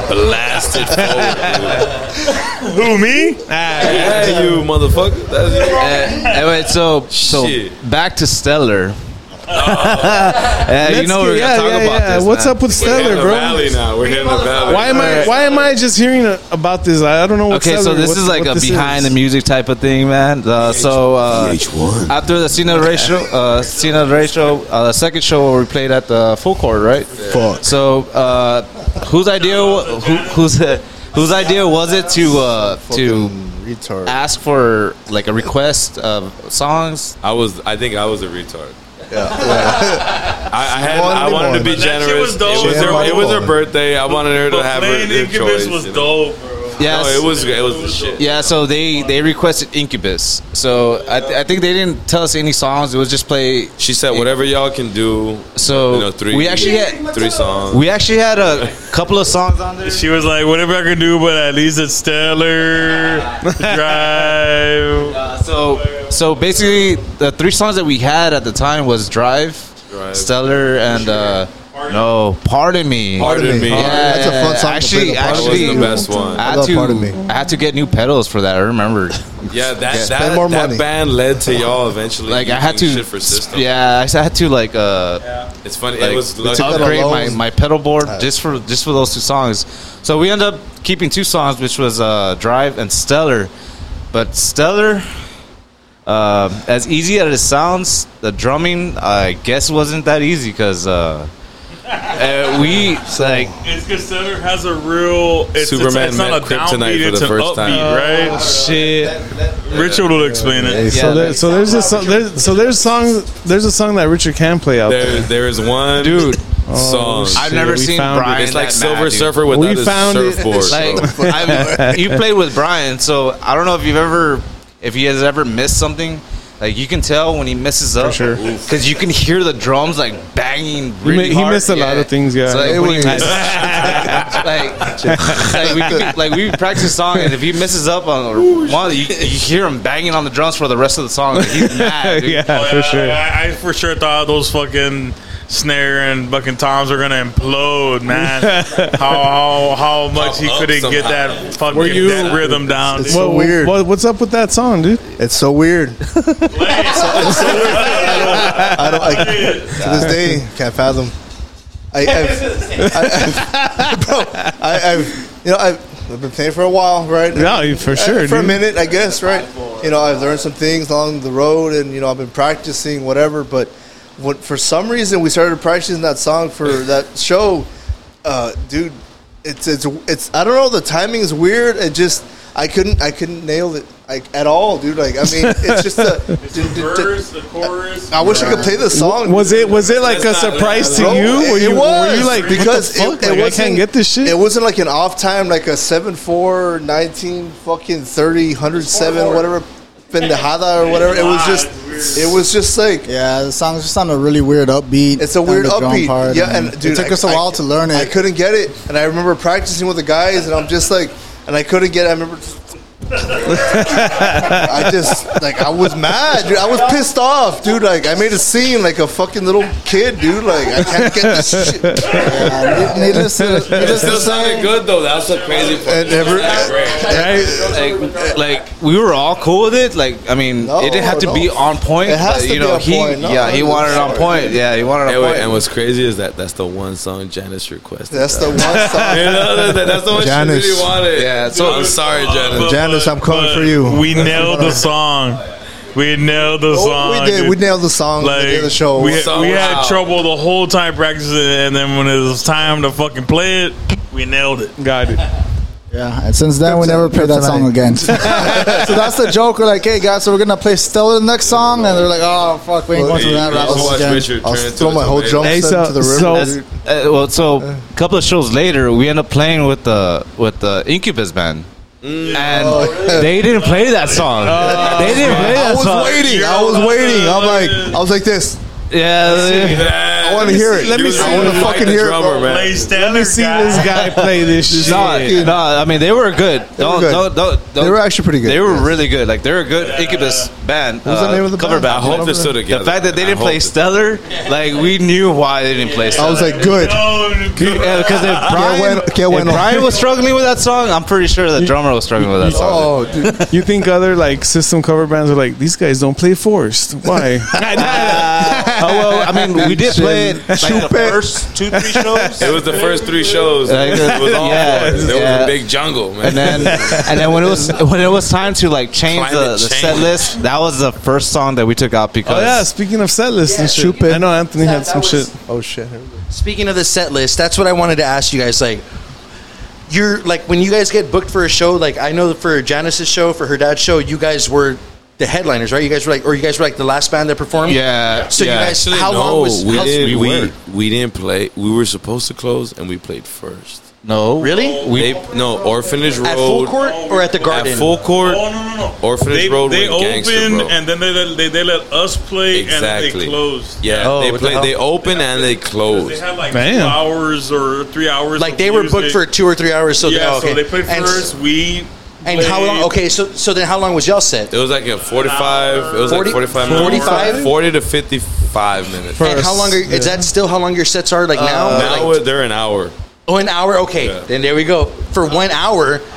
blasted forward. Who me? Yeah, you motherfucker. That's you. Uh, anyway, so so Shit. back to Stellar. (laughs) Uh, you know we're gonna talk yeah, about yeah. this. What's man. up with We're hitting Stellar, the bro? valley now. We're hitting the valley. Why am I why am I just hearing a, about this? I don't know. What Okay, so this what- is like a behind is. the music type of thing, man. Uh, so uh, after the Cena ratio, uh, Cena ratio, uh, the second show where we played at the full court, right? Fuck. So uh, whose idea? wa- Who, whose whose idea was it to uh, to retard. ask for like a request of songs? I was. I think I was a retard. Yeah. I, I had. I wanted to be limon. Generous. was. It was her. It was her birthday. I wanted her to have her, her choice. was you know? dope, bro. Yes. No, it was. It was the shit. Yeah, so they they requested Incubus. So I, I think they didn't tell us any songs. It was just play. She said, "Whatever y'all can do." So you know, three. we actually had three songs. we actually had a couple of songs on there. She was like, whatever I can do, but at least it's stellar. Drive. (laughs) Uh, so so basically the three songs that we had at the time was Drive, Drive. Stellar, and uh, no, Pardon Me. Pardon me. Yeah, That's a fun song to Actually, play, the Pardon actually, Me. That was the best one. I I had love to Pardon Me. I had to get new pedals for that. I remember. Yeah, that Spend that, more that money. band led to y'all eventually. Like I had to, using shit for system. yeah, I had to like uh, it's funny. like it was like, took that upgrade alone. my, my pedal board just for just for those two songs. So we end up keeping two songs, which was uh, Drive and Stellar. But Stellar, uh, as easy as it sounds, the drumming I guess wasn't that easy because uh, uh, we like It's because Stellar has a real. It's, Superman it's, it's not met a Kryptonite downbeat, for the first upbeat, time. right? Shit. Richard will explain it. So, there, so there's a song, there's, so there's song there's a song that Richard can play out there, there. there is one dude. song. I've never we seen found it. Brian. it's like that Silver mad. Surfer without We his found it. surfboard. Like bro. (laughs) You played with Brian, so I don't know if you've ever, if he has ever missed something. Like you can tell when he messes up, sure. because you can hear the drums like banging. He, Really mi- he hard. missed a lot of things. Yeah. So, like, It was- (laughs) like, like, we, could- like we practice song, and if he messes up on one, you, you hear him banging on the drums for the rest of the song. Like, he's (laughs) mad. dude. yeah, Oh, for sure. I, I for sure thought those fucking snare and fucking toms are gonna implode, man. (laughs) how how how much he couldn't get that fucking Were you- that rhythm down. It's dude. so What- weird. what- what's up with that song, dude? It's so weird. (laughs) (laughs) I don't. I, to this day, can't fathom. I, I've, I, I, bro, I, I've, you know, I've, I've been playing for a while, right? Yeah, for uh, sure, For a minute, I guess, right? You know, I've learned some things along the road, and you know, I've been practicing whatever. But what, for some reason, we started practicing that song for (laughs) that show, uh, dude. It's it's it's. I don't know. The timing is weird. It just I couldn't I couldn't nail it like at all, dude. Like I mean, it's just a. (laughs) Verse, the chorus. I wish I could play the song. Was it was it like a That's not- surprise to you? it- Were you, it was, were you like because what it, it Like, I wasn't, can't get this shit? It wasn't like an off time, like a 7 4, 19, fucking 30, 107, whatever, pendejada or whatever. It was just, it was just like, Yeah, the song's just on a really weird upbeat. it's a and weird the drum upbeat. part, yeah, and dude, it took I- us a I- while to learn it. I couldn't get it, and I remember practicing with the guys, and I'm just like, and I couldn't get. it. I remember. Just, I just like I was mad, dude. I was pissed off, dude. Like I made a scene like a fucking little kid, dude. Like I can't get this shit. (laughs) Yeah, ne- needless to, It still sounded good though. That's the crazy part. And every- Like, like we were all cool with it. Like I mean, No, it didn't have to no. be on point. It has but, to you be know, on he, point. No, yeah, he I'm wanted it on point. Yeah, he wanted it on wait, point. and what's crazy is that that's the one song Janice requested. That's the one (laughs) song. you know, that, that's the one Janice. she really wanted. Yeah, so- I'm sorry, Janice. Janice, I'm coming for you. We nailed the song. We nailed the Oh, song. we did. dude. We nailed the song. like we the show. we, So we had trouble the whole time practicing, and then when it was time to fucking play it, we nailed it. Got it. yeah, and since then we never played that song again. (laughs) so that's the joke. We're like, hey guys, so we're gonna play Stellar the next song, and they're like, oh fuck, we ain't going through that You rap again. I'll throw my whole tomato. drum Hey, set so- to the river. so- Uh, well, so a couple of shows later, we end up playing with the with the Incubus band, and oh. they didn't play that song. Oh, they didn't play that song. I was song. waiting. I was waiting. I'm like, I was like this. Yeah, they- I want to hear it. let me I see. want to fucking the hear it. bro. man. Let me see guy. this guy play this (laughs) shit. no, no, I mean they were good. Don't, good. Don't, don't, don't- They were actually pretty good, They were yes. really good. Like they're a good Incubus band. What was the uh, name of the cover band? I hope they're still together. The fact that they didn't play Stellar, like we knew why they didn't play Stellar. I was like, good. (laughs) Oh, because if Brian, if. Brian was struggling with that song, I'm pretty sure the drummer was struggling with that song. Oh, dude. (laughs) You think other like system cover bands are like these guys don't play Forest? Why? oh well, I mean, we did play it like the first two, three shows. It was the first three shows. Like, it was all yeah, boys. There yeah. was a big jungle, man. And then, and then when it was when it was time to like change the, the change. set list, that was the first song that we took out oh, because oh yeah, speaking of set list and shit, I know Anthony had some shit. (laughs) Oh shit. Here we go. Speaking of the set list, that's what I wanted to ask you guys. Like, you're like when you guys get booked for a show. Like, I know for Janice's show, for her dad's show, you guys were the headliners, right? You guys were like, or you guys were like the last band that performed. yeah. So yeah. you guys, Actually, how no, long was? we didn't. we We, we, didn't play. We were supposed to close, and we played first. no Really? We no Orphanage Road At full court or at the Garden? At full court. Oh no no no! Orphanage they, Road They with Gangster, opened and then they let, they, they let us play Exactly. and they closed. Yeah, Oh, they what the played. hell? They opened and they They closed. had like Damn. two hours or three hours. Like of they were booked for two or three hours. So yeah, oh, okay. so they played And- first. we And how long? Okay, so so then how long was y'all set? It was like a forty-five. It was 40 like forty-five minutes. 45? Forty to fifty-five minutes. And how long are, is that still how long your sets are? Like now? Uh, now Like- they're an hour. oh, an hour. Okay, Yeah. then there we go. For one hour, Hour plus.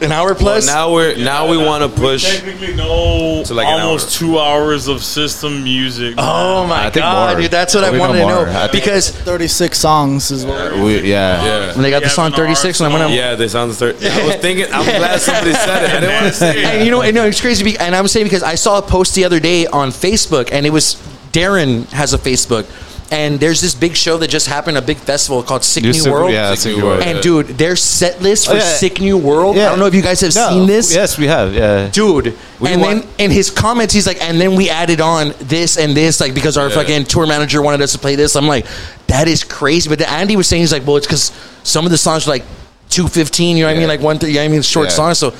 An hour But plus. now we're now we want to push. technically know To like almost hour. two hours of system music. Oh my I god, more. dude! That's what I We know wanted to know I because 36 songs is what. we, yeah. Yeah. when they got the song 36, our and I went. song- Yeah, they sound the third. I was thinking. I'm (laughs) glad somebody said it. I didn't want to say it. And you know, and no, it's crazy. be- And I'm saying because I saw a post the other day on Facebook, and it was Daron has a Facebook, and there's this big show that just happened, a big festival called Sick You New World. yeah, Sick Sick New New World. World. And dude, their set list for Oh, yeah. Sick New World. Yeah. I don't know if you guys have No, seen this. Yes, we have. Yeah. Dude, We and want- then in his comments, he's like, and then we added on this and this, like because our Yeah. fucking tour manager wanted us to play this. I'm like, that is crazy. But then Andy was saying, he's like, well, it's because some of the songs are like two fifteen. You know what I mean? Like one, three. You know what I mean, short Yeah. songs. So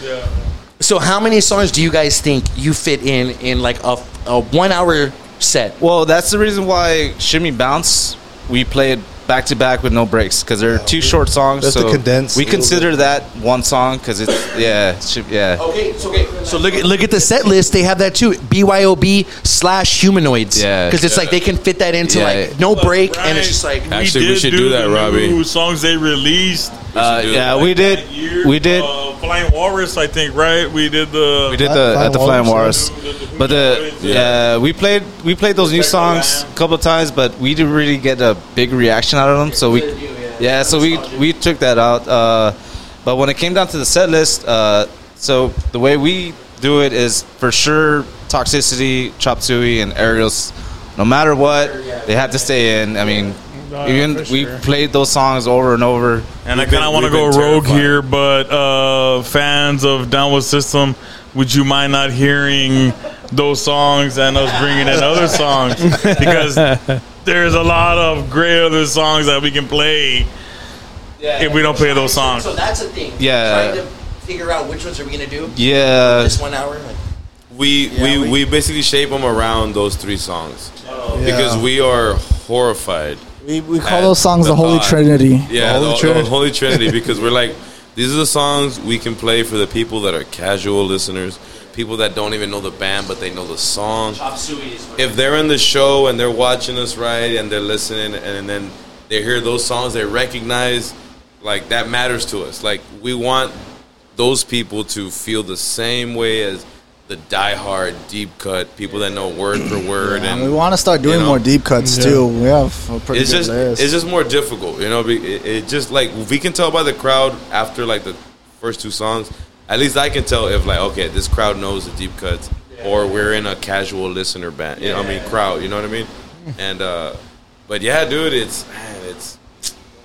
So how many songs do you guys think you fit in in like a, a one hour Well, that's the reason why Shimmy Bounce we played back to back with no breaks because they're two short songs. That's so the condensed We little consider that one song because it's yeah, shi- yeah. Okay, so okay, so look at look at the set list. They have that too. BYOB slash humanoids. Yeah. because it's like they can fit that into Yeah. like no break, and it's just like Actually, we did should do that, Robbie. New songs they released. Uh, yeah, that. we did. that year. We did. Uh, Flying Walrus, I think. Right? We did the. We did the Flying at the Flying Walrus, Walrus, but the yeah we played we played those new songs a couple of times, but we didn't really get a big reaction out of them. So we yeah, so we we took that out. Uh, but when it came down to the set list, uh, so the way we do it is for sure Toxicity, Chop Suey, and Aerials. No matter what, they have to stay in. I mean, Oh, even for we sure. played those songs over and over. And I We've kind of want to go rogue terrified. here, but uh, fans of Down With System, would you mind not hearing those songs and us bringing in other songs? (laughs) Because there's a lot of great other songs that we can play if we don't play those songs. So that's a thing. Yeah. trying to figure out which ones are we gonna do Yeah, this one hour. Like, We, we, we basically shape them around those three songs yeah. because we are horrified. We, we call those songs the the, Holy thought. Trinity. Yeah, The the, Holy the Trinity. Holy Trinity (laughs) because we're like, these are the songs we can play for the people that are casual listeners, people that don't even know the band but they know the song. Chop Suey is If they're in the show and they're watching us right and they're listening and then they hear those songs they recognize, like that matters to us. Like we want those people to feel the same way as the diehard deep cut people that know word for word And and we want to start doing you know, more deep cuts too. We have a pretty it's good just list. it's just more difficult, you know. It, it just like we can tell by the crowd after like the first two songs. At least I can tell if like okay, this crowd knows the deep cuts, or we're in a casual listener band. You know, I mean crowd. You know what I mean? And uh, but yeah, dude, it's man, it's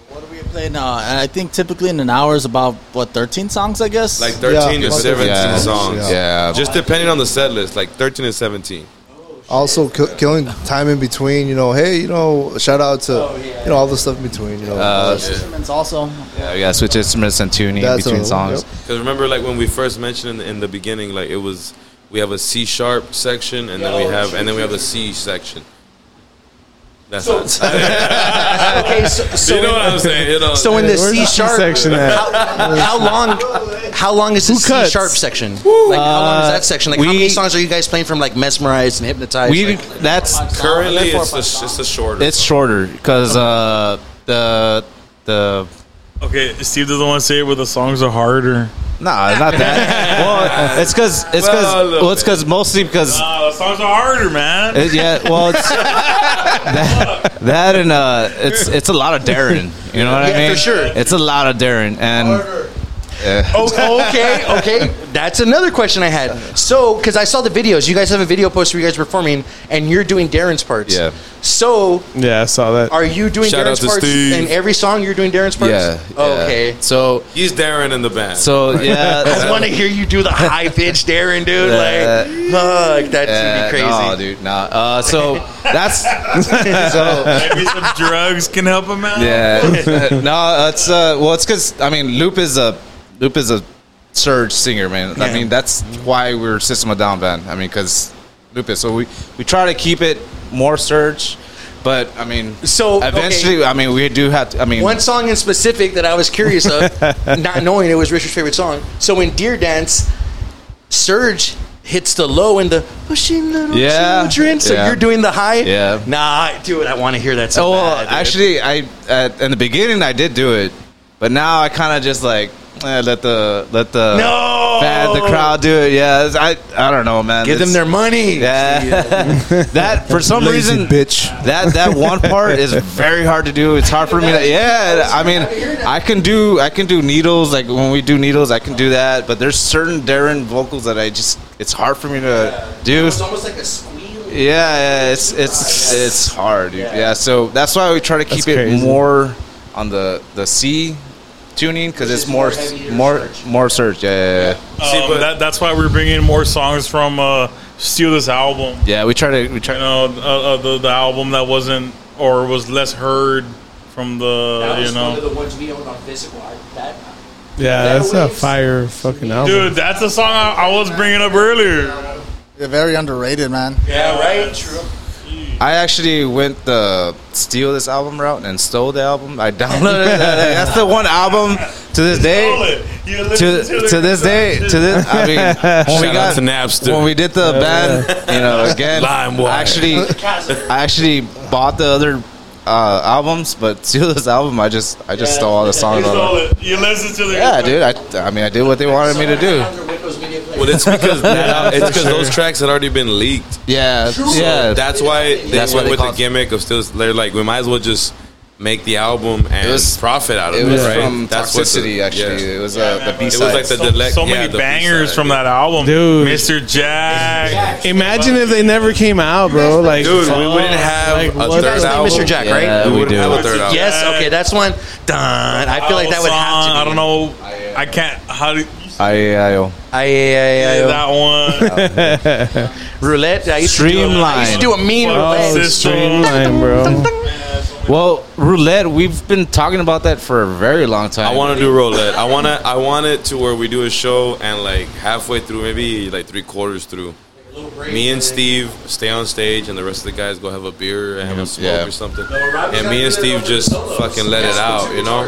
what are we playing now? And I think typically in an hour is about what 13 songs, I guess. like thirteen Yeah. to seventeen Yeah. songs. yeah. Just depending on the set list, like thirteen to seventeen. Also, ki- killing time in between. You know, hey, you know, shout out to you know all the stuff in between. You know, Uh, instruments also. Yeah, yeah, switch instruments and tuning That's between a- songs. yep. Because remember, like when we first mentioned in the, in the beginning, like it was we have a C sharp section, and then we have and then we have a C section. That's So- not, (laughs) okay, so, so you know in- what I'm saying. You know, So in the C the sharp C-section? How, how long? How long is the C sharp section? Like how long is that section? Like how many songs are you guys playing from like mesmerized and hypnotized? We Like, that's currently it's a, it's a shorter. it's shorter because uh, the the Okay, Steve doesn't want to say it, but the songs are harder. nah not that. (laughs) well, it's because it's because Well, a little well, it's because mostly because Nah, the songs are harder, man. it, yeah well it's (laughs) that, that and uh it's it's a lot of Daron. You know what Yeah, I mean? for sure. It's a lot of Daron and. Oh, okay, okay. That's another question I had. So, because I saw the videos, you guys have a video post where you guys are performing, and you're doing Daron's parts. Yeah. So, Yeah, I saw that. are you doing Shout out Daron's to parts Steve. in every song? You're doing Daron's parts. Yeah. yeah. Okay. So He's Daron in the band. so yeah. (laughs) I want to hear you do the high pitched Daron, dude. Yeah. Like, fuck, that uh, should be crazy. No, dude, nah. Uh, so that's (laughs) so Maybe some drugs can help him out. Yeah, (laughs) no, it's uh, well, it's because I mean, Loop is a Loop is a Serj singer, man. I mean, that's why we're System of Down band. I mean, because Loop is so we we try to keep it more Serj, but I mean, So, eventually, I mean, we do have to. I mean, One song in specific that I was curious of, (laughs) not knowing it was Richard's favorite song. So in Deer Dance, Serj hits the low and the pushing little Yeah, children. So yeah. you're doing the high. Yeah. Nah, dude, I want to hear that. So oh, bad, actually, I at, in the beginning I did do it, but now I kind of just like eh, let the let the No! fan, the crowd do it. Yeah, I I don't know, man. give them their money. Yeah, (laughs) that for some Lazy reason, bitch. That that one part is very hard to do. It's hard for me to. Yeah, I mean, I can do I can do needles like when we do needles, I can do that. But there's certain Daron vocals that I just it's hard for me to do. It's almost like a squeal. Yeah, yeah, it's it's it's hard. Dude. Yeah, so that's why we try to keep That's it crazy. more on the the C tuning because it's more more heavier more Serj. more Serj. Yeah, yeah, yeah. Um, but- that, that's why we're bringing more songs from uh, Steal This album. Yeah, we try to we try. You know, uh, uh, the, the album that wasn't or was less heard from the, That you was one of know. the ones we own on physical. I, that Yeah, that's a fire fucking album. Dude, that's a song I, I was bringing up earlier. They're very underrated, man. Yeah, right. True. I actually went the steal this album route and stole the album. I downloaded it. That's the one album to this day. To, to this day, to this, I mean, when (laughs) we got to Napster. when we did the band, you know, again, LimeWire. I actually, I actually bought the other uh, albums, but steal this album, I just, I just stole all the songs You stole it. it. You listen to the Yeah, dude. I, I mean, I did what they wanted me to do. Well, it's because (laughs) that, it's because those tracks had already been leaked. Yeah, yeah. That's why they That's why went they with the gimmick of still. They're like, we might as well just make the album and It was- profit out of It it. was right? from What the- Toxicity, actually. yeah. It was uh, the B It was like the so, delect- so yeah, many the bangers B-side, from yeah. that album, Dude. Mr. Jack. Imagine if they never came out, bro. Like, Dude, we wouldn't have like, a third the- album. Mr. Jack, right? We we wouldn't do. have a third album. Yes. Okay, that's one. Done. I feel like that would have to. Be. I don't know. I can't. How do you I, I, I, I, I, that one? (laughs) roulette. I used to do a- I Streamline. used to do a mean Oh, roulette. System. Streamline, bro. Well, roulette. We've been talking about that for a very long time. I want to do roulette. I want to. I want it to where we do a show and like halfway through, maybe like three quarters through, me and Steve stay on stage and the rest of the guys go have a beer and have a smoke Yeah. or something. And me and Steve just fucking let it out, you know.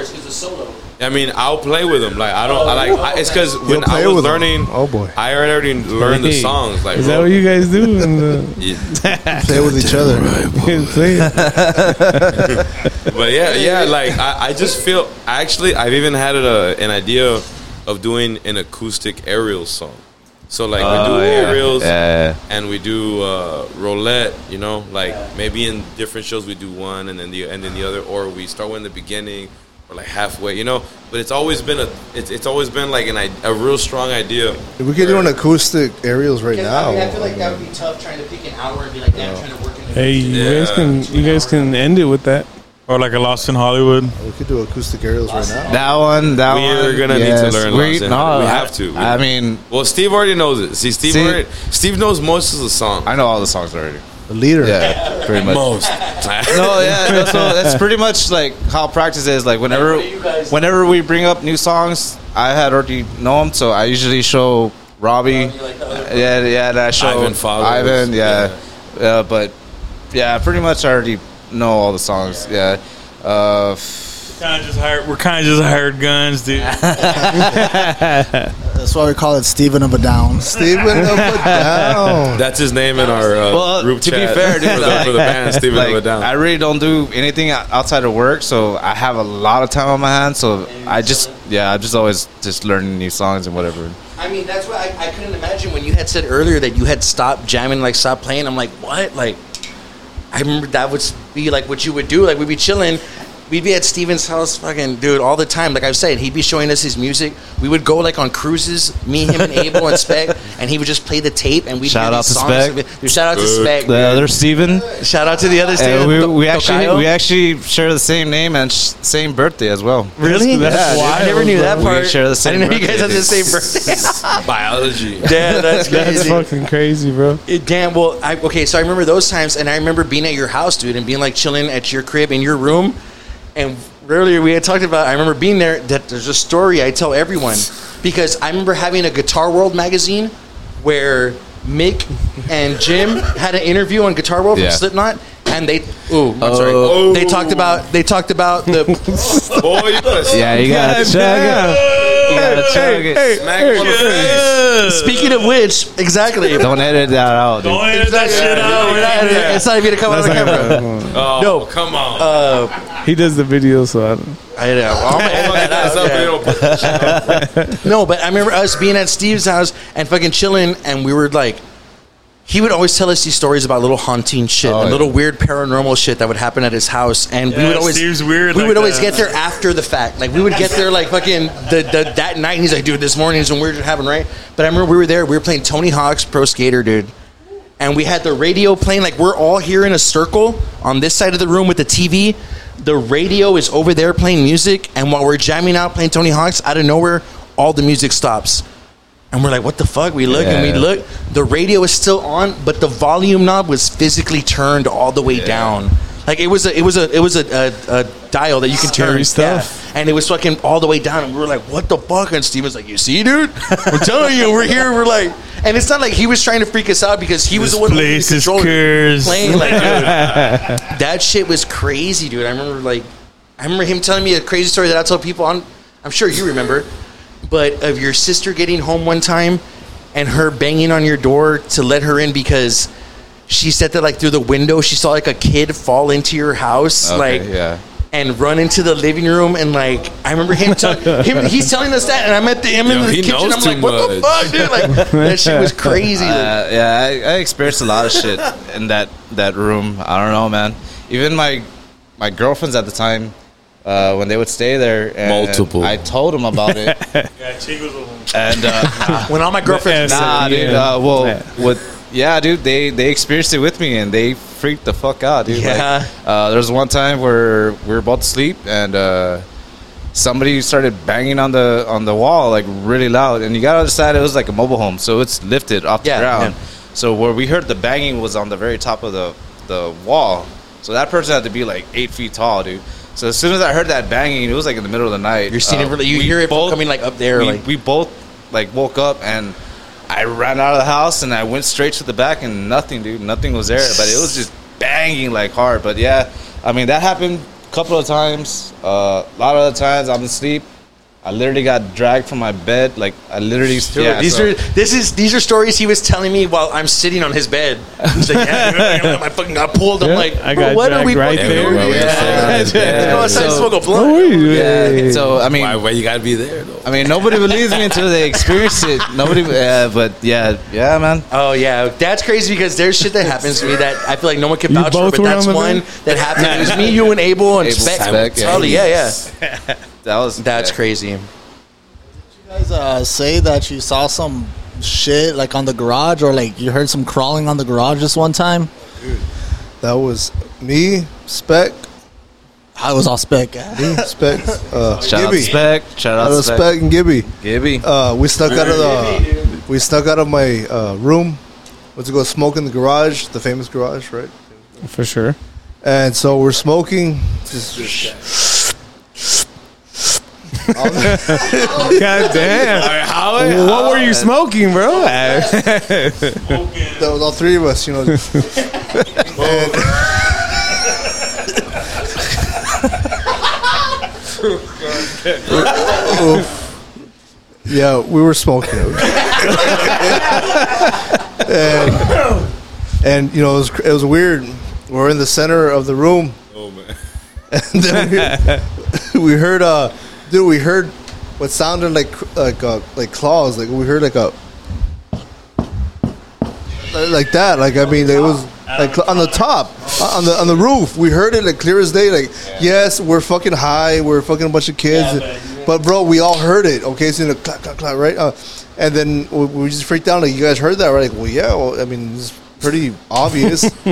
I mean, I'll play with them. Like I don't. I like. I, it's because when I was with 'em. learning, Oh, boy. I already learned the songs. Like, Is that what you guys do? (laughs) In the, yeah. Play with each other. (laughs) (laughs) Play it. But yeah, yeah, like I, I just feel actually I've even had a, an idea of doing an acoustic aerial song. So like we do Oh, yeah. aerials Yeah. and we do uh, roulette, you know, like maybe in different shows we do one and then the and then the other, or we start one in the beginning or like halfway, you know. But it's always been a it's, it's always been like an a real strong idea. If we could do an acoustic aerials right now. I feel like that would be tough trying to pick an hour and be like, damn, trying to work in it. Hey, you guys can you guys can end it with that. Or like a Lost in Hollywood. We could do acoustic aerials right now. That one. That one. We're gonna need to learn We, Lost in no, Hollywood. We have to. We- I mean, Well, Steve already knows it. See, Steve See- already, Steve knows most of the song. I know all the songs already. The leader. Yeah, pretty much. Most. (laughs) No, yeah. no, so that's pretty much like how practice is. Like whenever, whenever we bring up new songs, I had already know them, so I usually show Robbie. Yeah, yeah. And I show Ivan follows. Ivan, yeah. yeah, yeah, but yeah, pretty much I already know all the songs. Yeah. Uh, Kind of just hired. We're kind of just hired guns, dude. (laughs) That's why we call it Stephen of a Down. Stephen up a (laughs) down. That's his name in our uh, well, group to chat. be fair, dude, (laughs) for, the, for the band, Steven like, like, down. I really don't do anything outside of work, so I have a lot of time on my hands. So I just, yeah, I'm just always just learning new songs and whatever. I mean, that's why I, I couldn't imagine when you had said earlier that you had stopped jamming, like stopped playing. I'm like, what? Like, I remember that would be like what you would do. Like, we'd be chilling. We'd be at Steven's house, fucking dude, all the time. Like I was saying, he'd be showing us his music. We would go like on cruises, me, him, and Abel and Spec, (laughs) and he would just play the tape. And we'd Shout out to songs. Spec. Dude, shout out to Spec. The other Steven. Shout out to the other uh, Steven. And we, we actually Tocayo. we actually share the same name and sh- same birthday as well. really. That's Yeah, dude, I never knew that part. We share the I same didn't know you guys had birthday, the same birthday. (laughs) Biology. yeah, that's (laughs) That's fucking crazy, bro. It, damn. Well, I, okay. So I remember those times, and I remember being at your house, dude, and being like chilling at your crib in your room. And earlier we had talked about. I remember being there. That there's a story I tell everyone because I remember having a Guitar World magazine where Mick and Jim had an interview on Guitar World Yeah. from Slipknot, and they. Ooh, I'm Oh. sorry. They talked about. They talked about the. (laughs) Boy, you better Yeah, you gotta God chug it. You gotta chug it. smack him on the face. speaking of which, exactly. (laughs) Don't edit that out, dude. Don't edit that shit out. We're not- it's not even gonna come out on the camera. Oh, No. come on. Uh, He does the video, so I don't. I know. Well, I'm gonna edit that That's out, up, yeah. you know, put that shit up. No, but I remember us being at Steve's house and fucking chilling, and we were like, he would always tell us these stories about little haunting shit, Oh, and yeah. little weird paranormal shit that would happen at his house, and we would always Steve's weird We like would always that. get there after the fact, like we would get there like fucking the, the that night, and he's like, dude, this morning some weird shit happened, right? But I remember we were there, we were playing Tony Hawk's Pro Skater, dude. And we had the radio playing, like we're all here in a circle on this side of the room with the TV. The radio is over there playing music, and while we're jamming out playing Tony Hawk's, out of nowhere, all the music stops. And we're like, what the fuck? We look and we look. The radio is still on, but the volume knob was physically turned all the way down. Like it was a it was a it was a, a, a dial that you can Scary turn. stuff. Yeah. and it was fucking all the way down, and we were like, "What the fuck?" And Steven's like, "You see, dude? I'm telling you, we're here. We're like." And it's not like he was trying to freak us out because he was This the one place is controller, cursed. playing like, dude, (laughs) that shit was crazy, dude. I remember like, I remember him telling me a crazy story that I tell people. On, I'm sure you remember, but of your sister getting home one time and her banging on your door to let her in because she said that like through the window she saw like a kid fall into your house, Okay, like yeah. And run into the living room and like I remember him, tell (laughs) him he's telling us that and I'm at the him in Yo, the kitchen. I'm too like, what the fuck, dude? Like that shit was (laughs) crazy. like, Uh, yeah, I, I experienced a lot of shit in that that room. I don't know, man. Even my my girlfriends at the time, uh, when they would stay there, and Multiple. I told them about it, (laughs) Yeah, Chicos was on. and uh, when all my girlfriends nah, dude. Yeah. Uh, well, Yeah. Yeah, dude. They they experienced it with me, and they freaked the fuck out, dude. Like, Yeah. uh, there was one time where we were about to sleep and uh, somebody started banging on the on the wall like really loud, and you got to understand it was like a mobile home, so it's lifted off Yeah, the ground. yeah. So where we heard the banging was on the very top of the the wall. So that person had to be like eight feet tall, dude. So as soon as I heard that banging, it was like in the middle of the night. You're seeing uh, it really, you hear it both- coming like up there, we, like we both like woke up and I ran out of the house and I went straight to the back and nothing, dude. Nothing was there, but it was just banging like hard. But yeah, I mean that happened a couple of times. Uh, a lot of the times I'm asleep. I literally got dragged from my bed. Like I literally. Dude, yeah, these so- are this is these are stories he was telling me while I'm sitting on his bed. He's like, yeah, I fucking got pulled. I'm Yeah, like, I got what are we right fucking there. doing? Yeah. Yeah. Yeah. Go outside, So- smoke a Oh, blunt. Yeah. So I mean, Why, why you gotta be there though? I mean, nobody believes me until they experience it. Nobody. Yeah, but yeah, yeah, man. Oh yeah, that's crazy because there's shit that happens to me that I feel like no one can vouch for, but that's one that happened. It was me, (laughs) you, and Abel and Abel, Spec. Spec, yeah. Totally, yeah, yeah. (laughs) That was That's yeah. crazy. Did you guys uh, say that you saw some shit like on the garage or like you heard some crawling on the garage this one time? That was me, Spec, I was all spec. yeah. (laughs) me, Spec, uh, Shout out Gibby. to Spec. Shout Shout out out Spec. Spec and Gibby. Gibby. Uh, we stuck out of the we stuck out of my uh, room. Went to go smoke in the garage, the famous garage, right? For sure. And so we're smoking. Just, God damn. what were you smoking, bro? that was all three of us, you know. (laughs) and, yeah, we were smoking. and, and you know, it was it was weird. We're in the center of the room, Oh man. and then we, we heard, uh, dude, we heard what sounded like like uh, like claws. Like we heard like a like that. Like I mean, it was like on the top, uh, on the on the roof. We heard it like clear as day. Like yes, we're fucking high. We're fucking a bunch of kids. but bro, we all heard it. Okay, it's in a clap clap clap, right? Uh, and then we, we just freaked out. Like you guys heard that? We're like, well, yeah. Well, I mean, it's pretty obvious. (laughs)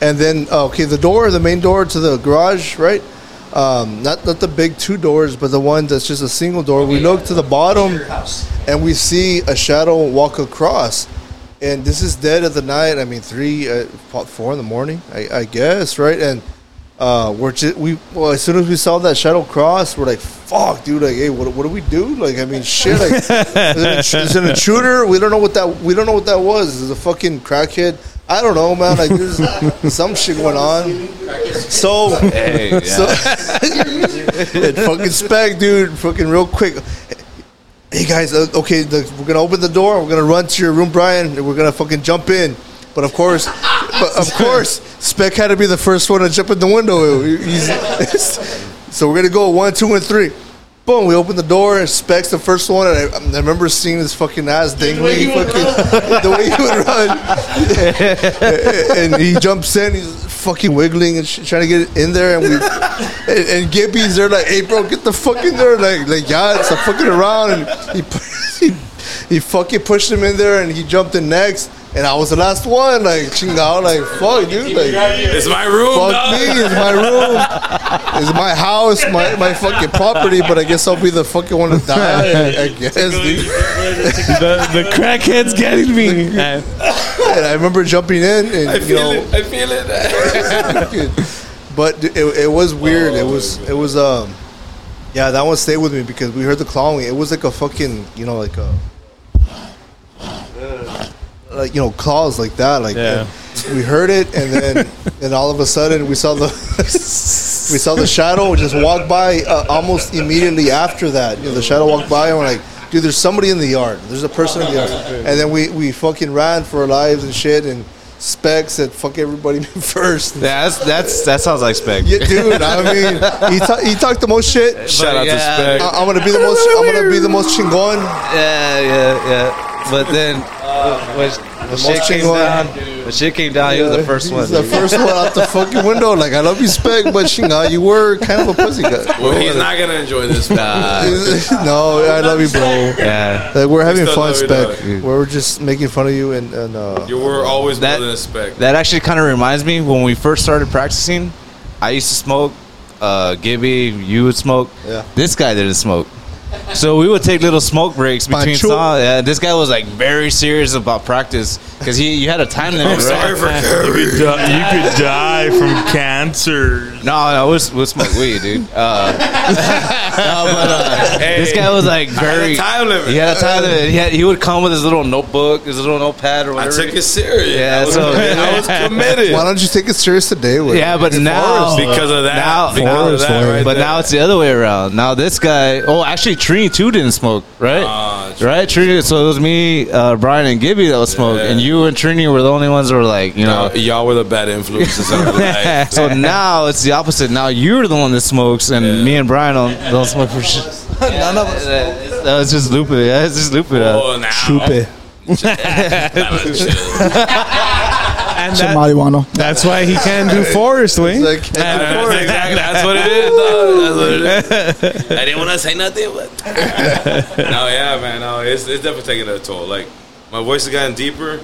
and then uh, okay, the door, the main door to the garage, right? Um, not not the big two doors, but the one that's just a single door. we look to the bottom, and we see a shadow walk across. And this is dead of the night. I mean, three, uh, four in the morning, I, I guess, right? And uh, we're just we well, as soon as we saw that shadow cross, we're like, "Fuck, dude! Like, hey, what, what do we do? Like, I mean, shit! Like, is, it an, intruder? We don't know what that we don't know what that was. Is a fucking crackhead? I don't know, man. Like, there's (laughs) some shit going on. So, Hey, yeah. so (laughs) and fucking spec, dude. Fucking real quick. Hey guys, uh, okay, the, we're gonna open the door. We're gonna run to your room, Brian, and we're gonna fucking jump in. But of course, but of course, Spec had to be the first one to jump in the window. He's- (laughs) so we're gonna go one, two, and three. Boom! We open the door, and Spec's the first one, and I, I remember seeing his fucking ass dangling, fucking, the way he would run. (laughs) and he jumps in, he's fucking wiggling and sh- trying to get in there, and we, (laughs) and, and Gibby's there like, "Hey, bro, get the fuck in there!" Like, like, yeah, stop fucking around, and he, (laughs) he, he fucking pushed him in there, and he jumped in next, and I was the last one, like, chingao, like, fuck, dude, like. It's my room. Fuck dog. me, it's my room, it's my house, my, my fucking property, but I guess I'll be the fucking one to die, (laughs) I, I guess, dude. the, the crackhead's getting me. (laughs) And I remember jumping in, and I you feel know, it. I feel it. (laughs) but it, it was weird. It was it was um Yeah, that one stayed with me because we heard the clawing. It was like a fucking, you know, like a, like you know, claws like that. Like Yeah. we heard it, and then (laughs) and all of a sudden we saw the (laughs) we saw the shadow just walk by uh, almost immediately after that. You know, the shadow walked by, and we're like, dude, there's somebody in the yard. There's a person in the yard, and then we we fucking ran for our lives and shit and. Spec said, "Fuck everybody (laughs) first. That's that's that sounds like spec. Yeah, dude. I mean, he, ta- he talked the most shit. Shout out to yeah. Spec. I- I'm gonna be the most. I'm gonna be the most chingon. Yeah, yeah, yeah. But then when, when shit came chingon. down, when shit came down, he was the first He's one. the first one out the fucking window. Like I love you, Spec, but chinga, you were kind of a pussy guy. (laughs) Well, he's not gonna enjoy this. (laughs) no, I love you, bro. Yeah. Like, we're having fun, love you, Spec. We're just making fun of you and and uh, You were always That- building a spec. That actually kind of reminds me when we first started practicing. I used to smoke. Uh, Gibby, you would smoke. Yeah. This guy didn't smoke. So we would take little smoke breaks between Pancho. songs. Yeah, this guy was like very serious about practice because he you had a time limit. I'm sorry right? for You could, die, you could die from cancer. No, no, we'll, we'll smoke weed, dude. Uh, (laughs) no, but uh, this guy was like I had a very. time limit. He had a time limit. He, had, he would come with his little notebook, his little notepad or I whatever. took it serious. Yeah, I was, so- I was committed. why don't you take it serious today? With Yeah, but now because of that. Now, because of that right but there. now it's the other way around. Now this guy. Oh, actually, Trini too didn't smoke, right? Ah, right, Trini. So it was me, uh, Brian, and Gibby that would smoke, Yeah. and you and Trini were the only ones that were like, you know. y'all, y'all were the bad influences in our life. (laughs) so now it's the opposite. Now you're the one that smokes, and Yeah. me and Brian don't, don't smoke for shit. (laughs) none of us. That was just looping. Yeah, it's just looping. Uh, Oh, now. Chupe. (laughs) And that, marijuana. that's why he can't do forest. Like, That's exactly that's what it is. Dog. That's what it is. I didn't want to say nothing, but (laughs) no, yeah, man, no, it's it's definitely taking a toll. Like my voice has gotten deeper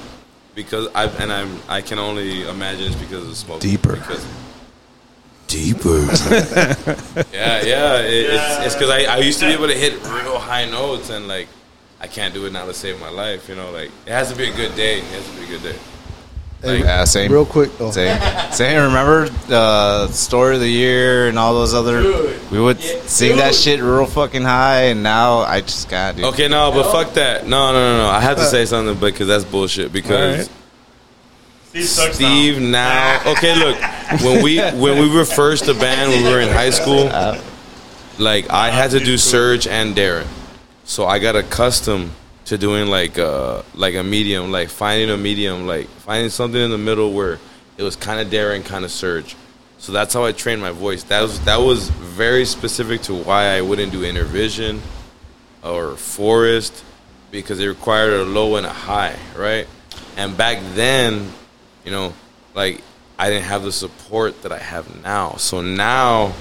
because I and I'm I can only imagine it's because of the smoke. Deeper. Because deeper. (laughs) yeah, yeah. It, It's it's because I, I used to be able to hit real high notes and like I can't do it now to save my life. You know, like it has to be a good day. It has to be a good day. Like, yeah, same. real quick. Oh. Same. Same. Remember uh, story of the year and all those other. we would sing that shit real fucking high, and now I just got. Dude. Okay, no, but fuck that. No, no, no, no. I have to say something because that's bullshit. Because Steve now. Okay, look. When we when we were first a band, when we were in high school, like I had to do Serj and Daron, so I got accustomed to doing like uh like a medium, like finding a medium, like finding something in the middle where it was kind of Daron, kind of Serj. So that's how I trained my voice. That was that was very specific to why I wouldn't do Innervision or Forest because it required a low and a high, right? And back then, you know, like I didn't have the support that I have now. So now,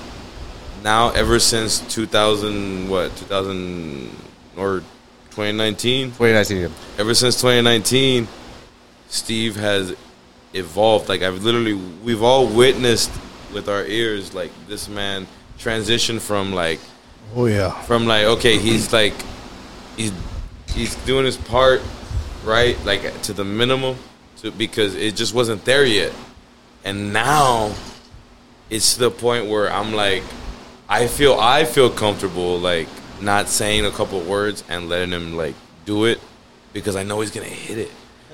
now ever since 2000, what 2000 or 2019, 2019. ever since 2019, Steve has evolved. Like I've literally, we've all witnessed with our ears, like this man transition from like Oh yeah. from like okay he's like he's he's doing his part right like to the minimum to because it just wasn't there yet and now it's to the point where i'm like i feel i feel comfortable like not saying a couple words and letting him like do it because i know he's gonna hit it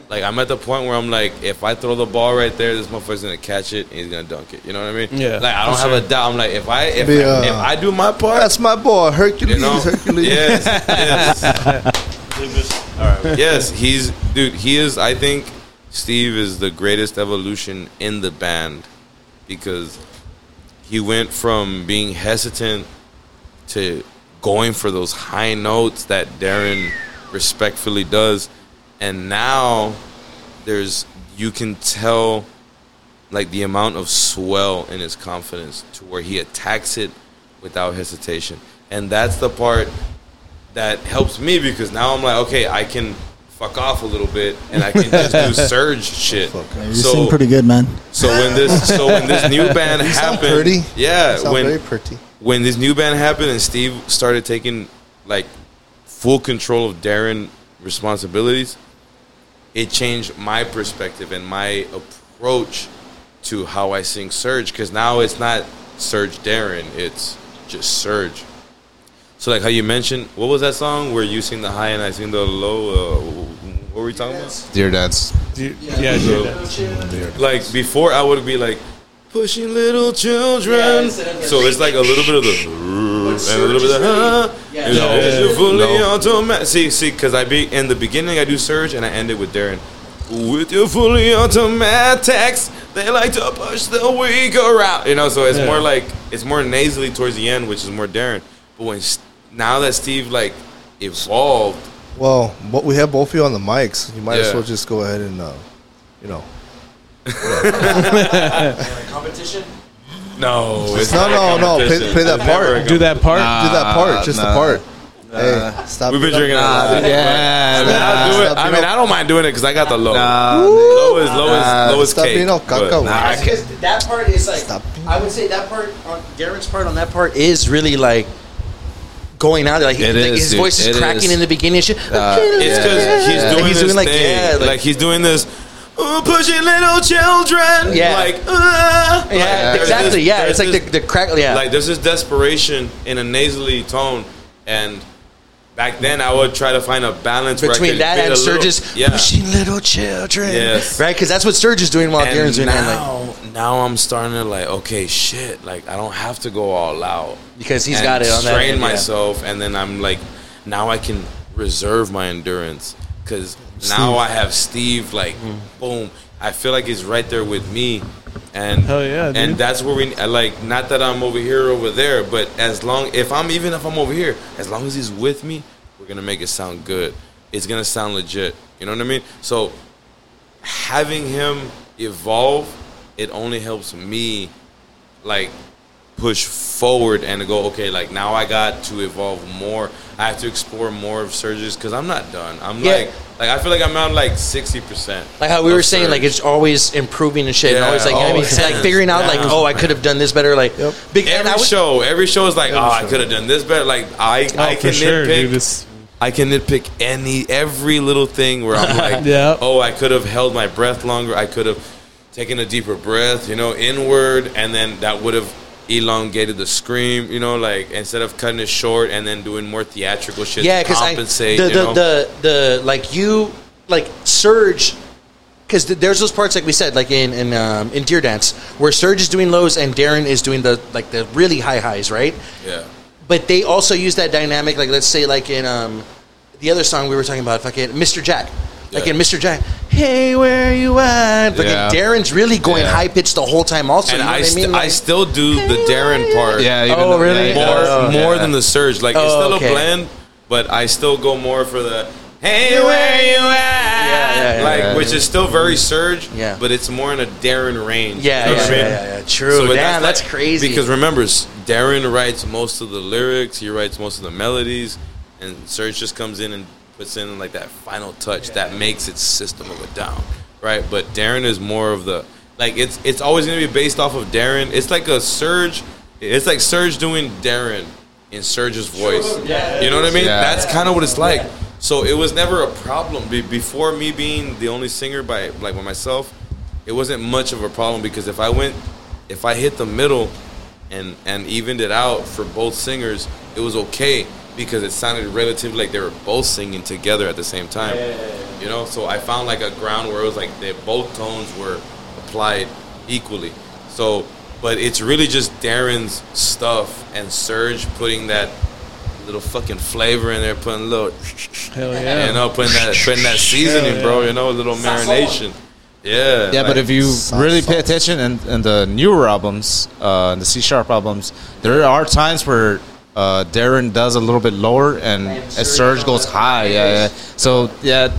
like i'm at the point where i'm like if i throw the ball right there this motherfucker's gonna catch it and he's gonna dunk it you know what i mean Yeah, like i don't for have a doubt i'm like if i if, Be, uh, if i do my part That's my boy, Hercules. you know, Hercules. (laughs) yes, (laughs) yes. All right. Yes, he's dude. He is. I think Steve is the greatest evolution in the band because he went from being hesitant to going for those high notes that Daron respectfully does, and now there's you can tell like the amount of swell in his confidence to where he attacks it without hesitation. And that's the part that helps me because now I'm like, okay, I can fuck off a little bit and I can just do (laughs) Serj shit. You sing pretty good, man. So when this so when this new (laughs) band You sound happened, pretty. yeah, You sound when very pretty. when this new band happened and Steve started taking like full control of Daron responsibilities, it changed my perspective and my approach to how I sing Serj because now it's not Serj Daron, it's just Serj. So like how you mentioned, what was that song where you sing the high and I sing the low? Uh, what were we talking about? Deer dance. Yeah, dude. Like before, I would be like pushing little children. so it's like a little bit of the and a little bit of the huh. Yeah. You know, Yeah. it's fully automatic. See, see, because I be in the beginning, I do Serj and I end it with Daron. With your fully automatics, they like to push the weaker out. You know, so it's Yeah. more like it's more nasally towards the end, which is more Daron. But when s- now that Steve like evolved, Well, what we have both of you on the mics. You might as well just go ahead and, uh, you know. (laughs) Competition. no, it's No, not no, no. Play, play that part. Do that part. Do that part. Just the nah. part. Hey, stop. We've been drinking a lot. Yeah, I mean, I'll do it. I mean, I don't mind doing it because I got the low. Nah, low is low is Nah, low is stop cake. being all but- caca. Nah, Because that part is like, Stop. I would say that part on Daron's part on that part is really like going out there. Like, It like is, his dude. voice is It cracking is. in the beginning. Shit. It's because he's Like, doing he's this doing like yeah, like, like, he's doing this. "Ooh, pushing little children. Yeah. Like, uh, yeah, like, exactly. this- yeah, it's like this- the, the crack. Yeah, like there's this desperation in a nasally tone, and back then I would try to find a balance between that and little- Serj's yeah. pushing little children. Yes. right. Because that's what Serj is doing while And Daron's doing it. Like, now, now I'm starting to like, okay, shit. Like I don't have to go all out because he's got it on that. strain end, yeah. myself, and then I'm like, now I can reserve my endurance because now I have Steve. Like, Mm-hmm. boom, I feel like he's right there with me, and Hell yeah, dude. and that's where we like. Not that I'm over here, or over there, but as long if I'm even if I'm over here, as long as he's with me, we're gonna make it sound good. It's gonna sound legit. You know what I mean? So having him evolve, it only helps me like push forward and to go okay like now i got to evolve more i have to explore more of Serj's because i'm not done i'm Yeah. like like i feel like i'm at like 60% Like how we were saying, like it's always improving and shit. and always like, you know what I mean? always. like figuring out, like, oh, I could have done this better. Like, Yep. big, and I every was- show every show is like oh i could have done this better like i Oh, i can sure, nitpick dude. I can nitpick any every little thing where I'm like, (laughs) Yeah. oh, I could have held my breath longer. I could have taken a deeper breath, you know, inward, and then that would have elongated the scream, you know, like instead of cutting it short and then doing more theatrical shit yeah, to because I compensate. the you the, know? the the like you like Serj. Because there's those parts, like we said, like in in um, in Deer Dance, where Serj is doing lows and Daron is doing the like the really high highs, right? yeah. But they also use that dynamic, like let's say, like in um, the other song we were talking about, fucking Mr. Jack. Like Yeah. in Mr. Jack, hey, where you at? Fucking Yeah. Daron's really going Yeah. high pitched the whole time. Also, And you know I, what I st- mean? I still do the Daron part. Yeah. Even Oh, though- really? yeah, more yeah. more Yeah. than the Serj. Like it's Oh, still okay. a blend, but I still go more for the hey where you at, yeah, yeah, like yeah. which is still very mm-hmm. Serj, Yeah. but it's more in a Daron range. Yeah, You know yeah, what I mean? yeah, yeah, yeah. True. but Damn, that's, like- crazy. Because remember, Daron writes most of the lyrics. He writes most of the melodies, and Serj just comes in and puts in like that final touch that makes its system of a down, right? But Daron is more of the like it's it's always gonna be based off of Daron. It's like a Serj. It's like Serj doing Daron in Serj's voice. Yeah, You know what I mean? Yeah. That's kind of what it's like. So it was never a problem Be- before me being the only singer by like by myself. It wasn't much of a problem because if I went, if I hit the middle, and and evened it out for both singers, it was okay because it sounded relatively like they were both singing together at the same time. You know, so I found like a ground where it was like they both tones were applied equally. So, but it's really just Daron's stuff and Serj putting that little fucking flavor in there, putting a little, Hell yeah. (laughs) you know, putting that putting that seasoning, bro. You know, a little marination. Yeah. Yeah, but if you Sauce, really pay attention in, in the newer albums, uh, the C sharp albums, there are times where uh, Daron does a little bit lower and as Serj goes high. Yeah, yeah. So yeah,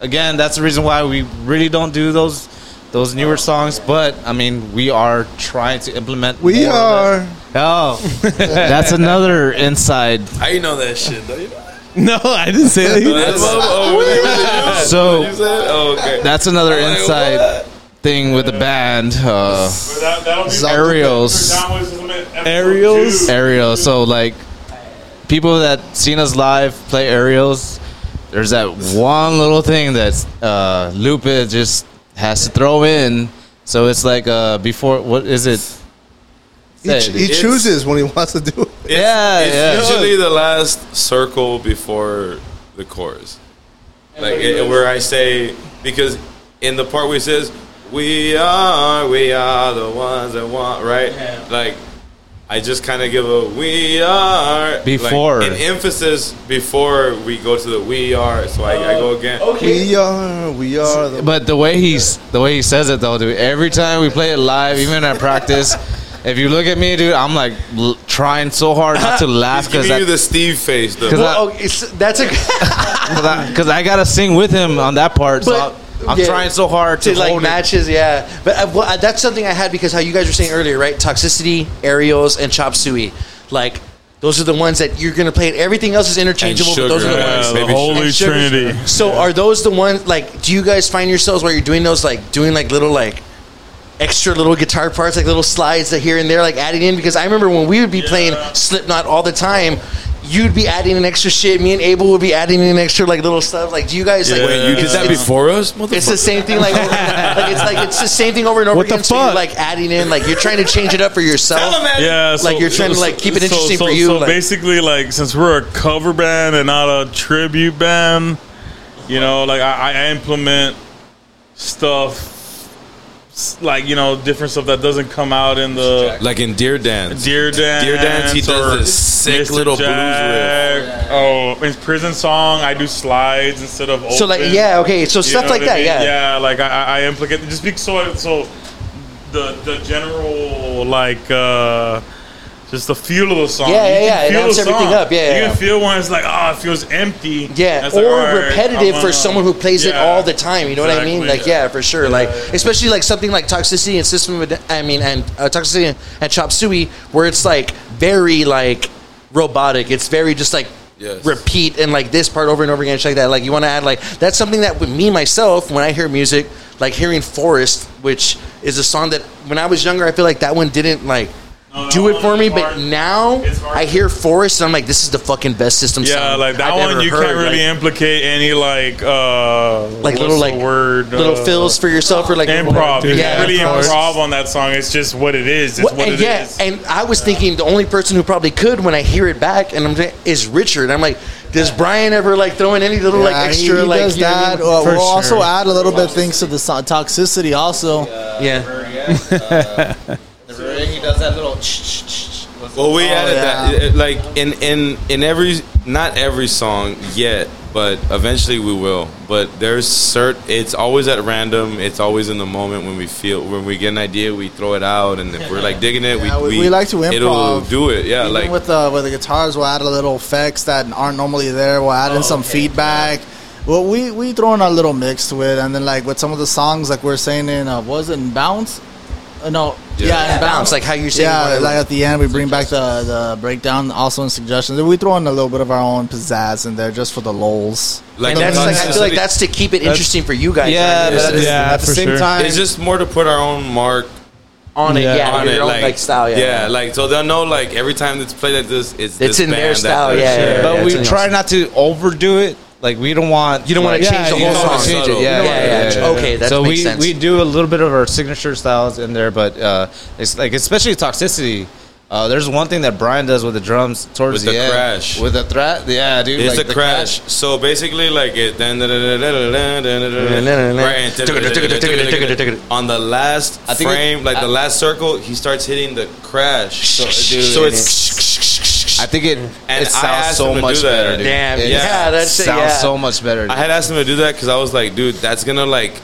again, that's the reason why we really don't do those those newer songs. But I mean, we are trying to implement. We more are. Oh, (laughs) that's another inside. How you know that shit though? You know? (laughs) No, I didn't say that. That's, oh, really? Really? So Oh, okay. that's another I'm like, inside what? Thing with the band. Uh, That, that'll Aerials. Aerials? So like people that seen us live play aerials, there's that one little thing that uh, Lupe just has to throw in. So it's like uh, before what is it? He, ch- it. he It's- chooses when he wants to do it. (laughs) It's, Yeah, it's yeah. usually the last circle before the chorus. Like it, where I say because in the part where he says we are we are the ones that want right like I just kind of give a we are like, Before. an emphasis before we go to the we are so I, I go oh, again Okay. We are, we are the. But the way he's the way he says it though, dude. Every time we play it live, even at practice, (laughs) if you look at me, dude, I'm like l- trying so hard not to (laughs) laugh because you the Steve face though. 'Cause I- Well, oh, okay, so that's a (laughs) because I, gotta sing with him on that part. But- I'm, I'm yeah. trying so hard to, to like hold it. matches, yeah. But uh, well, uh, that's something I had because how you guys were saying earlier, right? Toxicity, aerials, and chop suey. Like those are the ones that you're gonna play. It. Everything else is interchangeable, but those are the sugar, ones. Yeah, the Maybe Holy And sugar- Trinity. So are those the ones? Like, do you guys find yourselves while you're doing those, like doing like little like extra little guitar parts, like little slides that here and there, like adding in? Because I remember when we would be playing Slipknot all the time. You'd be adding an extra shit. Me and Abel would be adding an extra like little stuff. Like, do you guys like? Wait, you did that before us? It's the same thing, like, like it's like it's the same thing over and over What the again. So you're like adding in, like you're trying to change it up for yourself. Yeah, Like, you're trying to, like, keep it interesting so, for you, So like- basically, like since we're a cover band and not a tribute band, you know, like I, I implement stuff s- like you know different stuff that doesn't come out in the like in Deer Dance. Deer Dance. Deer Dance, he does this sick Mr. little blues Jack. Oh, in Prison Song, I do slides instead of open. So like, yeah, okay, so You stuff know like what I that, mean? yeah. Yeah, like I, I I implicate just because so so the the general like uh just the feel of the song. Yeah, You yeah, yeah, it amps everything song. up, yeah, you yeah. can feel when it's like oh, it feels empty. Yeah, like, or right, repetitive for someone who plays it all the time. You know what I mean? Like, yeah, for sure. Like, especially like something like toxicity and system. I mean, and uh, toxicity and, and chop suey, where it's like very like robotic. It's very just like Yes. repeat and like this part over and over again, like that. Like you want to add like that's something that with me myself when I hear music, like hearing Forest, which is a song that when I was younger, I feel like that one didn't like. No, do it for me, but now I hear Forest and I'm like, this is the fucking best system Yeah, song like that I've one you heard. can't really Like, implicate any like uh like little like word little uh, fills for yourself or like improv. You Yeah, can't really of improv on that song. It's just what it is. It's Well, what and it yeah, is. and I was thinking the only person who probably could when I hear it back and I'm saying, is Richard. I'm like, does Brian ever like throw in any little like extra he, he like does you I that. mean? Well, we'll also add a little bit of things to the so- toxicity also. yeah. (laughs) He does that little. Well, we added yeah. that it- like in in in every not every song yet, but eventually we will. But there's cert. It's always at random. It's always in the moment when we feel when we get an idea, we throw it out, and if we're like (laughs) digging it, Yeah, we, we- we like to implement It'll improv. do it. Yeah, Even like with the with the guitars, we'll add a little effects that aren't normally there. We'll add in some feedback. Well, we we throw in a little mix to it, and then like with some of the songs, like we're saying in uh, what was it in bounce? Uh, no, yeah, Yeah, in bounce, like how you say. Yeah, like at the end, we bring back the, the breakdown, also in suggestions. We throw in a little bit of our own pizzazz in there just for the lols. like and that's like I feel like that's to keep it interesting for you guys. Yeah, right? but at the, Yeah, at the same sure. time, It's just more to put our own mark on it, Yeah. yeah, on your it, own, like, like style, yeah. like so they'll know like every time it's played like this, it's It's this in their band that style, yeah, it. yeah, but yeah, we try not to overdo it. Like we don't want You don't wanna like- change the whole don't song. change it. Yeah, Yeah, yeah, yeah, okay, that so makes we sense. we do a little bit of our signature styles in there, but uh, it's like especially toxicity. Uh, there's one thing that Brian does with the drums towards With the, the end. crash. with the threat. Yeah, dude, It's like the crash. So basically, like it. Right. On the last I think it- frame, like the I- last circle, he starts hitting the crash. So, dude, so and it's. I think it And it I sounds asked so him to much do that. better. Dude. Damn, It yeah, that's it, sounds yeah. so much better. I had asked him to do that because I was like, dude, that's gonna like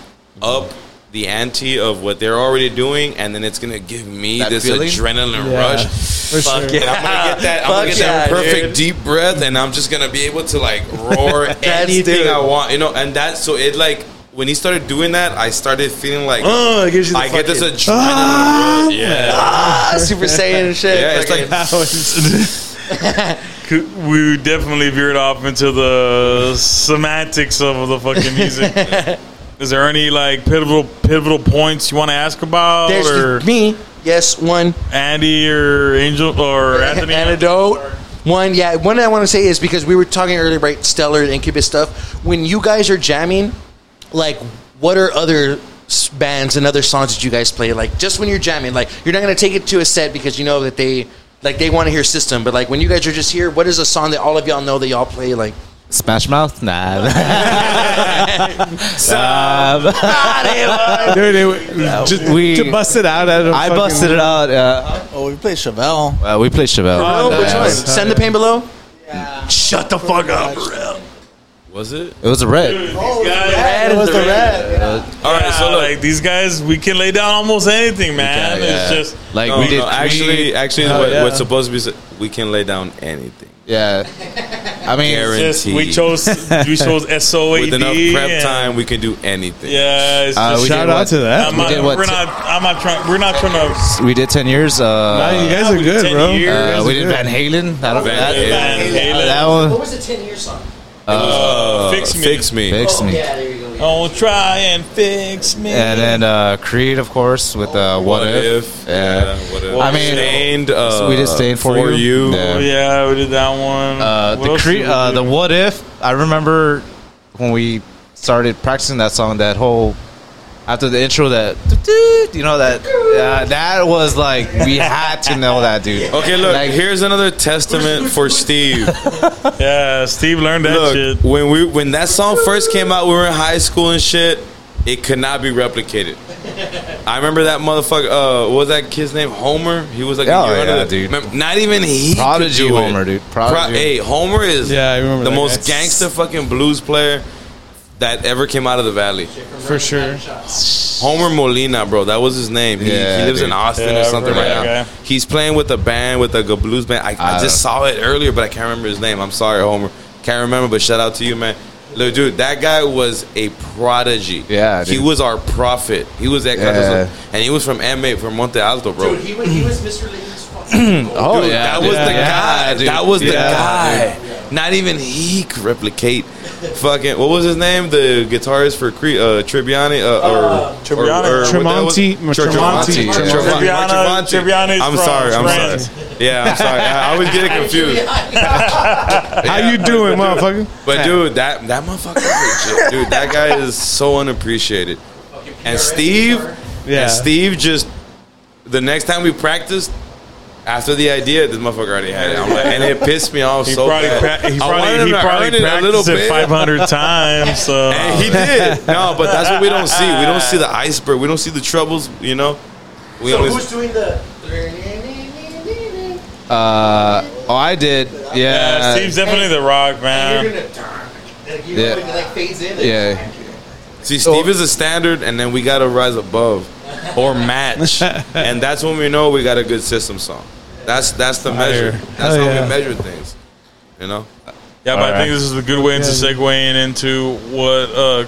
up the ante of what they're already doing, and then it's gonna give me That this feeling? adrenaline Yeah, rush. for Fuck sure. it, I'm gonna get that. I'm gonna Fuck get that perfect dude. deep breath, and I'm just gonna be able to like roar (laughs) anything dude. I want, you know. And that, so it like when he started doing that, I started feeling like Oh, it gives you the I get this fucking- adrenaline rush. Yeah, ah, Super Saiyan shit. yeah, it's Fucking- (laughs) like (laughs) we definitely veered off into the semantics of the fucking music. (laughs) Is there any like pivotal pivotal points you want to ask about, There's or me. Yes, one. Andy or Angel or (laughs) Anthony? Antidote. One, yeah. One I want to say is because we were talking earlier about Stellar and Incubus stuff. When you guys are jamming, like, what are other bands and other songs that you guys play? Like just when you're jamming, like you're not gonna take it to a set because you know that they like they want to hear System, but like when you guys are just here, what is a song that all of y'all know that y'all play? Like Smash Mouth? Nah. (laughs) (laughs) Dude, it, (laughs) just we- to bust it out. At a I fucking- busted it out. Uh, Oh, we played Chevelle. uh, we played Chevelle. oh, which one? Send the pain below. Shut the fuck up. Was it? It was a red. These guys, Red It was the red. All right, so look, like these guys, we can lay down almost anything, man. Yeah, It's just like no, we did. no, actually, Creed. actually, Oh, what, yeah. what's supposed to be, said, we can lay down anything. yeah. I mean, Guaranteed. just we chose we chose SOAD (laughs) With enough prep and- time, we can do anything. Yeah, it's Uh, just, we Shout did out what? to that. I'm we not, did what? we're not. I'm not trying. We're not trying to. we did ten years. Nah, Uh, you guys Yeah, are we good, did bro. 10 years. Uh, we did. Van Halen. I don't, Van that, Halen. Halen. that one. What was the ten year song? Uh, fix me. Fix me. Fix me. Yeah, there go. Don't try and fix me. And then uh, Creed, of course, with uh, what, What if? if? Yeah. what if? I mean, Staind. Uh, we did Staind for You. you. Yeah. Oh, yeah, we did that one. Uh, What the else Creed, did we uh, do? the what if? I remember when we started practicing that song. That whole after the intro, that you know that uh, that was like we had to know that dude. Okay, look. Like- here's another testament for Steve. (laughs) Yeah, Steve learned that Look, shit. when we when that song first came out, we were in high school and shit. It could not be replicated. I remember that motherfucker. Uh, what was that kid's name? Homer. He was like, a Oh, year yeah, the- dude. Remember- Not even he. could Prodigy do it. Homer, dude. Pro- hey, Homer is Yeah, I remember the that most guy. gangster fucking blues player that ever came out of the valley. for sure. Homer Molina, bro. That was his name. He, Yeah, he lives in. Austin Yeah, or something right now. guy. He's playing with a band, with a g- blues band. I, I Uh, just saw it earlier, but I can't remember his name. I'm sorry, Homer. Can't remember, but shout out to you, man. Look, dude, that guy was a prodigy. Yeah, he was our prophet. He was that guy, Yeah. and he was from M8 from Monte Alto, bro. Dude, he was, he was Mr. Lady's (clears throat) fucking. Oh Dude, yeah, that dude. was the Yeah, guy. dude. That was the Yeah, guy. Not even he could replicate. Fucking what was his name? The guitarist for Cre- uh, Tribiani uh, or Tribiani. or- or what that? Tremonti- Tremonti. Tre- Tremonti. I'm sorry. I'm France. sorry. Yeah, I'm sorry. I I always get it confused. (laughs) (laughs) How you doing, motherfucker? But dude, that that motherfucker, (laughs) dude, that guy is so unappreciated. And Steve, Yeah. and Steve just the next time we practiced. After the idea, this motherfucker already had it. I'm like, and it pissed me off He so probably, bad. pra- he I probably, he probably earn it a little practiced it bit. 500 (laughs) times. So And he did. No, but that's what we don't see. We don't see the iceberg. We don't see the troubles. You know. We So only who's doing the? (laughs) Uh, oh, I did. yeah, Yeah, Steve's definitely the rock You're man. gonna. Like, you know, Yeah. when like fades in. yeah. see. Steve is a standard, and then we got to rise above or (laughs) match, and that's when we know we got a good system song. That's that's the measure. That's Hell how yeah. we measure things. You know. Yeah, but I Alright. think this is a good way into segueing into what uh,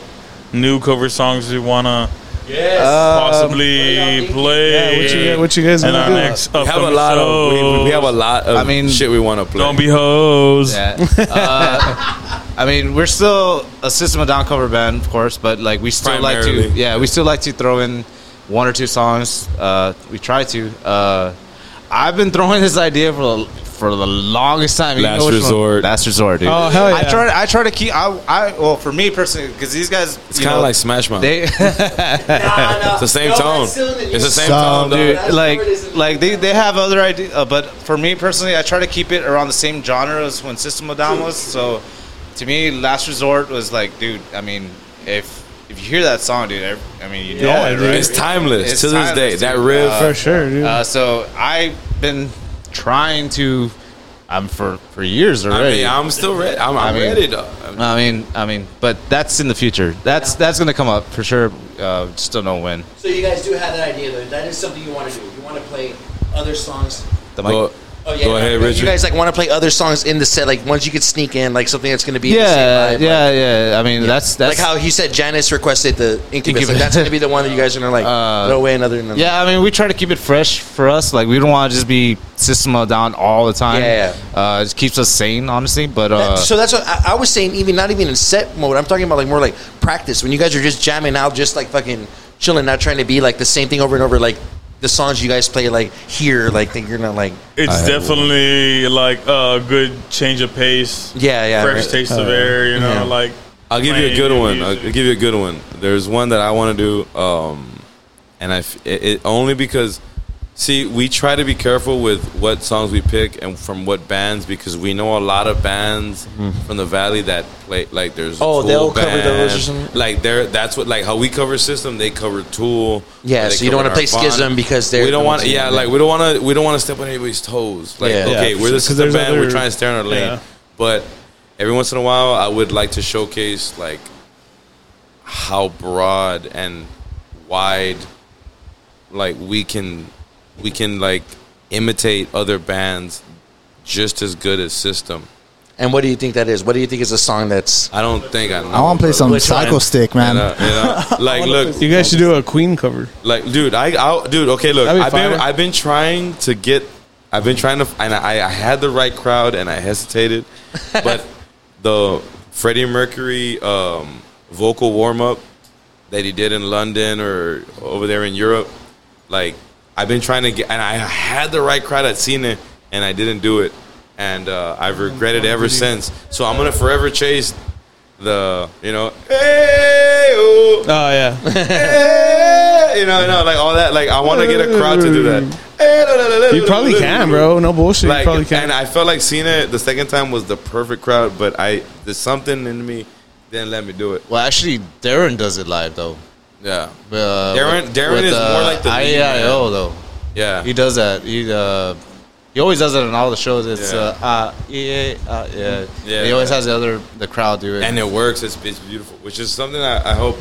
new cover songs we wanna Yes. possibly play. Yeah, what you guys- what you guys in gonna our do? next We have a upcoming lot of we, we have a lot of I mean, shit we want to play. Don't be hoes. Yeah. (laughs) Uh, I mean, we're still a System of a Down cover band, of course, but like we still like to, yeah, we still like to throw in one or two songs. Uh, we try to. Uh, I've been throwing this idea for the, for the longest time. You Last know which one? Resort. Last resort, dude. Oh, hell I yeah. try. I try to keep. I, I well, for me personally, because these guys, It's kind of like Smash Mouth. they. (laughs) Nah, nah. it's the same No, tone. that's still in the It's the same Some, tone, dude, dog. Like, what it is. like they, they have other ideas, uh, but for me personally, I try to keep it around the same genre as when System of a Down was. So, to me, Last Resort was like, dude. I mean, if if you hear that song, dude, I, I mean, you know Yeah, it, dude. right? It's timeless It's to this day. timeless, That riff. Uh, For sure, dude. Uh, so I've been trying to, um, for for years I already. mean, I'm still ready. I'm, I'm I mean- ready, though. I mean, I mean, but that's in the future. That's that's gonna come up for sure. Uh, just don't know when. So you guys do have that idea though. That is something you want to do. You want to play other songs. The mic- Go, Oh yeah. go ahead, Richard. You guys like want to play other songs in the set, like ones you could sneak in, like something that's going to be yeah, the same vibe, yeah, like- yeah. I mean, that's that's like how he said Janice requested the Incubus. Incubus. Like, that's going to be the one that you guys are going to like Uh, throw away another. another. Yeah, I mean, we try to keep it fresh for us. Like, we don't want to just be System of Down all the time. Yeah, Uh, it keeps us sane, honestly. But uh, so that's what I, I was saying. Even not even in set mode. I'm talking about like more like practice when you guys are just jamming out, just like fucking chilling, not trying to be like the same thing over and over. Like the songs you guys play like here, like that you're not like It's definitely like a good change of pace. yeah, yeah. fresh right. taste of air, you know, Yeah. like I'll give you a good new one. I'll give you a good one. There's one that I want to do, um, and I f- it, it only because see we try to be careful with what songs we pick and from what bands because we know a lot of bands hmm. from the valley that play like there's. Oh, Tool they'll cover those or something? Like they're that's what like how we cover System they cover Tool. Yeah, so you don't wanna play Nirvana. Schism because they're we don't want yeah like we don't want to we don't want to step on anybody's toes. Like Yeah. okay Yeah, we're sure. the 'Cause System there's band we're trying to stay in our lane, Yeah. but every once in a while I would like to showcase like how broad and wide like we can we can like imitate other bands just as good as system And what do you think that is? What do you think is a song that's? i don't think i know I want to play some Which one? Psychostick, you man. know, you know? (laughs) like look You guys should do a Queen cover. like dude i i dude okay look be i've been i've been trying to get i've been trying to and i i had the right crowd and i hesitated (laughs) but the freddie mercury um vocal warm-up that he did in london or over there in europe like i've been trying to get and i had the right crowd i'd seen it and i didn't do it and uh, i've regretted it ever since so i'm gonna forever chase the you know hey oh, Oh yeah, you know, you know, like all that. Like I want to get a crowd to do that. (laughs) you probably can, bro. No bullshit. Like, you probably can. and I felt like seeing it the second time was the perfect crowd, but I there's something in me didn't let me do it. Well, actually, Darren does it live though. Yeah, Uh, Darren- with- Darren with, is more uh, like the IAIO though. yeah. He does that. He uh, he always does it in all the shows. It's Yeah. uh, uh, yeah, uh, yeah. Yeah. He always has the other the crowd do it. and it works. It's, it's beautiful, which is something that I hope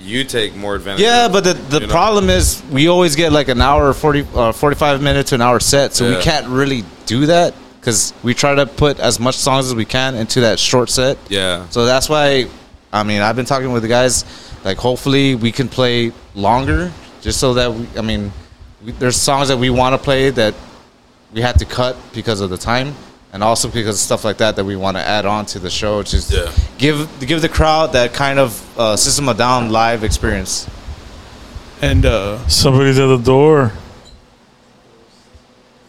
you take more advantage. yeah, of, but the, the you know? problem is we always get like an hour, 40, uh, 45 minutes to an hour set, so Yeah. we can't really do that because we try to put as much songs as we can into that short set. Yeah, So that's why, I mean, I've been talking with the guys. Like, hopefully, we can play longer, just so that we. I mean, we, there's songs that we want to play that we had to cut because of the time, and also because of stuff like that that we want to add on to the show. Just Yeah. give give the crowd that kind of uh, System of Down live experience. and uh, Somebody's at the door.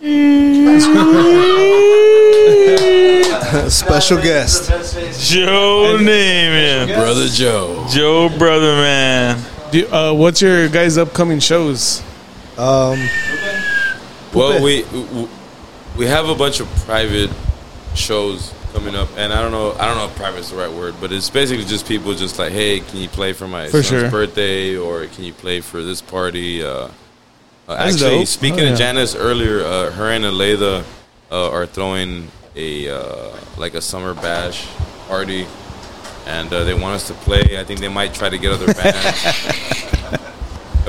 (laughs) (laughs) (laughs) Special guest. Joe Namath. brother Joe. Joe Brother Man. do, uh, what's your guys' upcoming shows? Um, Well, we we have a bunch of private shows coming up, and I don't know I don't know if private is the right word, but it's basically just people just like, hey, can you play for my For son's sure. birthday, or can you play for this party? Uh, uh, actually, dope. speaking Oh, to yeah. Janice earlier, uh, her and Aletha uh, are throwing a uh, like a summer bash party, and uh, they want us to play. I think they might try to get other (laughs) bands,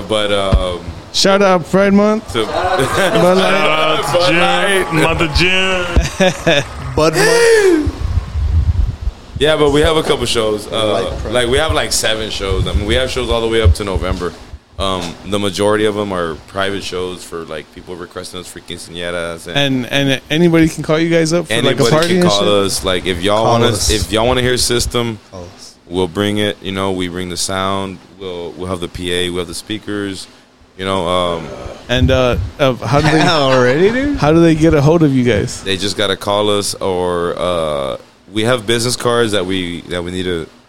but. Um, Shout out Pride Month. to, (laughs) Bud Light. Bud Light. Mother Jim. (laughs) Bud Month. Yeah, but we have a couple shows. Uh, like we have like seven shows. I mean, we have shows all the way up to November. Um, the majority of them are private shows for like people requesting us for quinceañeras and. And and anybody can call you guys up for like a party can and call shit. us. Like if y'all want us. to, if y'all want to hear system, we'll bring it. You know, we bring the sound. We'll we'll have the PA. We'll have the speakers. You know, um, And uh, uh, how do they (laughs) Already, dude. how do they get a hold of you guys? they just gotta call us, or uh, we have business cards that we that we need to spread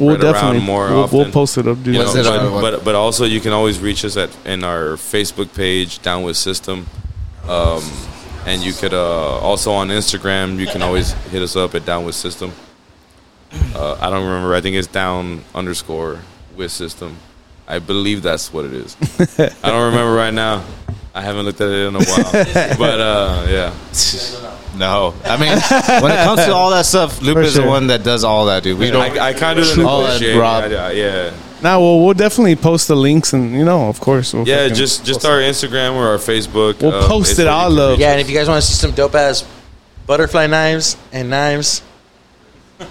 We'll definitely around more we'll, often. we'll post it up, dude. You know, What's it on? but, but but also you can always reach us at in our Facebook page, Down with System, um, and you could uh, also on Instagram. You can always hit us up at Down with System. Uh, I don't remember. I think it's Down underscore with System. I believe that's what it is. (laughs) I don't remember right now. I haven't looked at it in a while, (laughs) but uh, yeah. No, I mean (laughs) when it comes to all that stuff, Lupe For is the sure. one that does all that, dude. We don't. I, I kind of do the All that negotiating. Rob. I- I- yeah, Now, well, we'll definitely post the links, and you know, of course, we'll yeah. fucking Just just our Instagram or our Facebook. We'll uh, post is it where you all can up. Yeah, and if you guys want to see some dope ass butterfly knives and knives, (laughs) we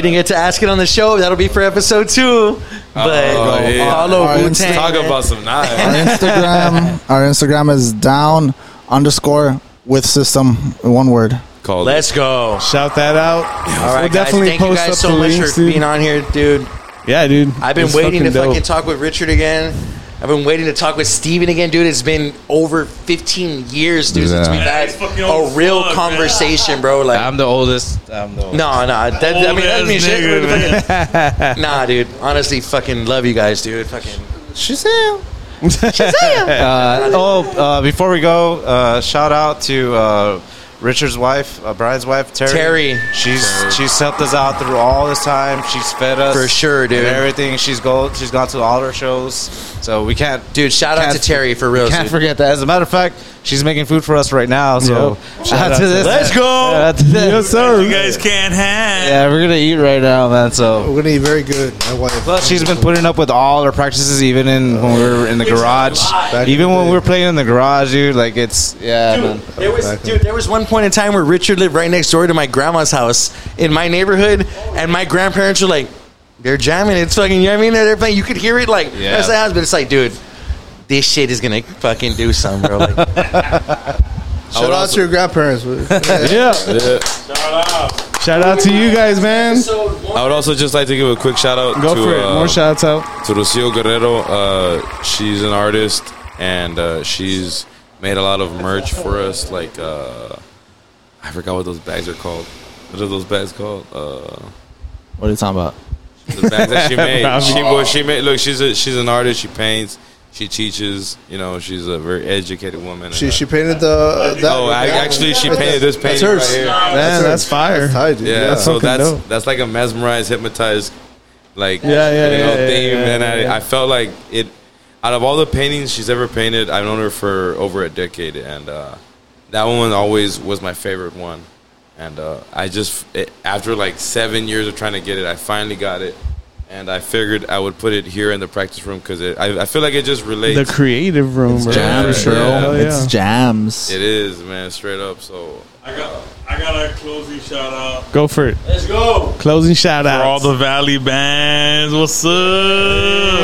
didn't get to ask it on the show. That'll be for episode two. But Oh, yeah. follow Our Wu Tang. Talk about some (laughs) knives. Our Instagram, our Instagram is down underscore with system one word. Called Let's go. shout that out. All right, we'll guys. definitely Thank you post guys up so the much links, for dude. being on here, dude. Yeah, dude. I've been It's waiting to fucking dope. fucking talk with Richard again. I've been waiting to talk with Steven again, dude. It's been over 15 years, dude, since Yeah. we've had It's fucking old a real fuck, conversation, bro. Like, I'm the oldest. I'm the oldest. no, no, that, I mean, Old that ass means shit. nigga, Fucking- (laughs) nah, dude. Honestly, fucking love you guys, dude. Fucking. Shazam. (laughs) Uh, oh, uh, before we go, uh, shout out to uh, Richard's wife, uh, Brian's wife, Terry. Terry. She's she's helped us out through all this time. She's fed us For sure, dude. and everything. She's go. She's gone to all our shows, so we can't. Dude, shout out can't to Terry for real. Can't dude. forget that. As a matter of fact, she's making food for us right now. So Yep. shout out to this. Let's go. Yeah, to this. Yes, sir. You guys can't have. Yeah, we're gonna eat right now, man. So We're gonna eat very good. My wife. Plus, she's been putting up with all our practices, even in when we were in the garage. Even when we were playing in the garage, dude. Like it's yeah, man. There was, dude, there was one point in time where Richard lived right next door to my grandma's house in my neighborhood, and my grandparents were like, they're jamming. It's fucking, you know what I mean? They're playing. You could hear it like Yeah. that's the house, but it's like, dude, this shit is gonna fucking do something, bro. Like, (laughs) Shout out to your grandparents. (laughs) Yeah. Yeah. Shout out to you guys, man. I would also just like to give a quick shout out Go to for it. uh, More shouts out. to Rocio Guerrero. Uh, she's an artist and uh, she's made a lot of merch for us. Like uh, I forgot what those bags are called. What are those bags called? Uh, What are you talking about? the bags that she (laughs) made. She well, she made. Look, she's a she's an artist. She paints. She teaches. You know, she's a very educated woman. She she painted the. That, oh, I, actually, she painted this painting. That's hers. right here. Man, that's fire. That's tight, dude. Yeah, That's so that's dope. that's like a mesmerized, hypnotized, like Yeah, yeah, you know, yeah, yeah, theme. yeah, and I, yeah. I felt like it. Out of all the paintings she's ever painted, I've known her for over a decade, and uh, that one always was my favorite one. And uh, I just it, after like seven years of trying to get it, I finally got it, and I figured I would put it here in the practice room because I, I feel like it just relates. The creative room, bro. jams, For sure. bro. Hell It's jams. it is, man, straight up. So I got, I got a closing shout out Go for it. let's go. Closing shout out. for all the Valley bands. What's up?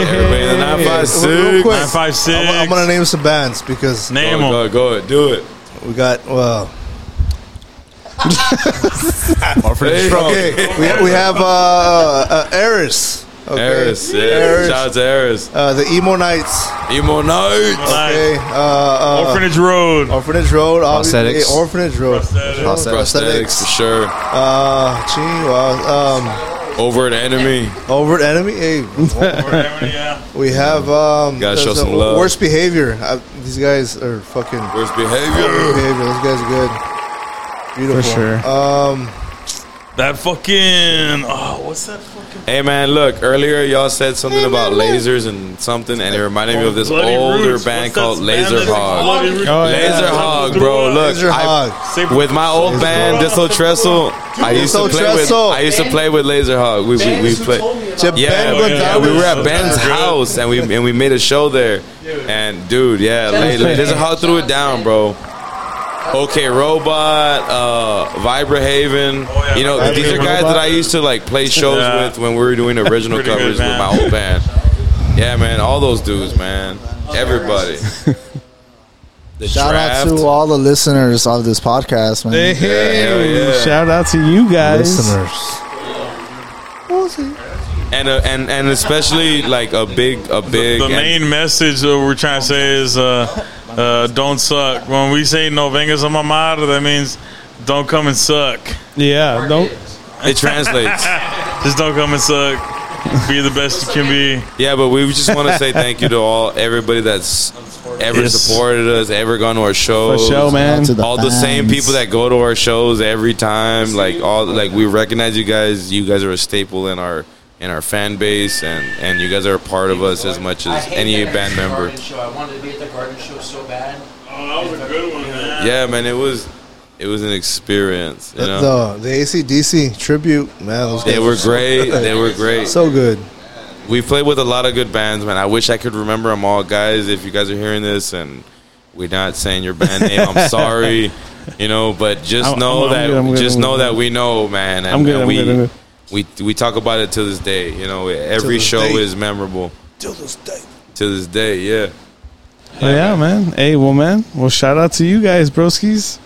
everybody in the nine five Real six. quick, Nine five six. I'm, I'm gonna name some bands because Name Go, them. go, go, do it. We got well. (laughs) Hey, Okay, we, we have uh, uh, Eris. Okay. Eris, yeah. Eris. Shout out to Eris. Uh, the Emo Nights. Emo Nights. Okay. Uh, uh, Orphanage Road. Orphanage Road. obviously, Prosthetics. Orphanage Road. Prosthetics for sure. Uh, gee, well, um, Overt enemy. Overt Enemy. Hey, Overt enemy, yeah. we have um, Gotta show some love. Worst behavior. Uh, these guys are fucking Worst worst behavior. behavior. Those guys are good. Beautiful. For sure. Um, That fucking. Oh, what's that fucking. Hey man, look. Earlier y'all said something about lasers and something, and it reminded me of this older Roots. band What's called Laser Hog. Bloody Roots? Oh, yeah. Laser Hog, bro. Look, Laser I- Hog. With my old band Disso Trestle, I used to play with. Trestle. I used to play with Laser Hog. We we, we play. to Yeah, Ben yeah, Gonzalez. we were at Ben's guys are good. house and we and we made a show there. And dude, yeah, La- La- Laser Hog threw it down, bro. Okay, Robot, uh, Vibra Haven. Oh, yeah, you know, Vibra these are Haven. guys that I used to like play shows Yeah. with when we were doing (laughs) original Pretty good covers with my old band. Yeah, man, all those dudes, man, everybody. The Shout draft. out to all the listeners of this podcast, man. Hey, hey. hell yeah. Shout out to you guys. Listeners. and uh, and and especially like a big a big The and- main message that we're trying to say is uh, uh, don't suck. When we say no vengas a mamar, that means don't come and suck. Yeah, don't. it translates. (laughs) Just don't come and suck. Be the best you can be. Yeah, but we just want to say thank you to all everybody that's ever Yes. supported us, ever gone to our For shows. sure, man. To the all the same people that go to our shows every time, like all like we recognize you guys. You guys are a staple in our in our fan base, and and you guys are a part of us as much as any band member. Show. I wanted to be at the garden show so bad. Oh, that was a good one, man. Yeah, man, it was it was an experience. You know, The, the ACDC tribute, man. Those they guys were are so great. They were great. So good. we played with a lot of good bands, man. I wish I could remember them all, guys. If you guys are hearing this and we're not saying your band name, I'm (laughs) sorry. You know, but just I'm- know I'm- I'm that good, I'm good, just I'm know good. that we know, man. And, I'm good, and I'm we, good, I'm good. we we talk about it to this day. You know, every show day. is memorable Till this day. to this day. Yeah. Oh, yeah, man. Hey, well, man. Well, shout out to you guys, broskies.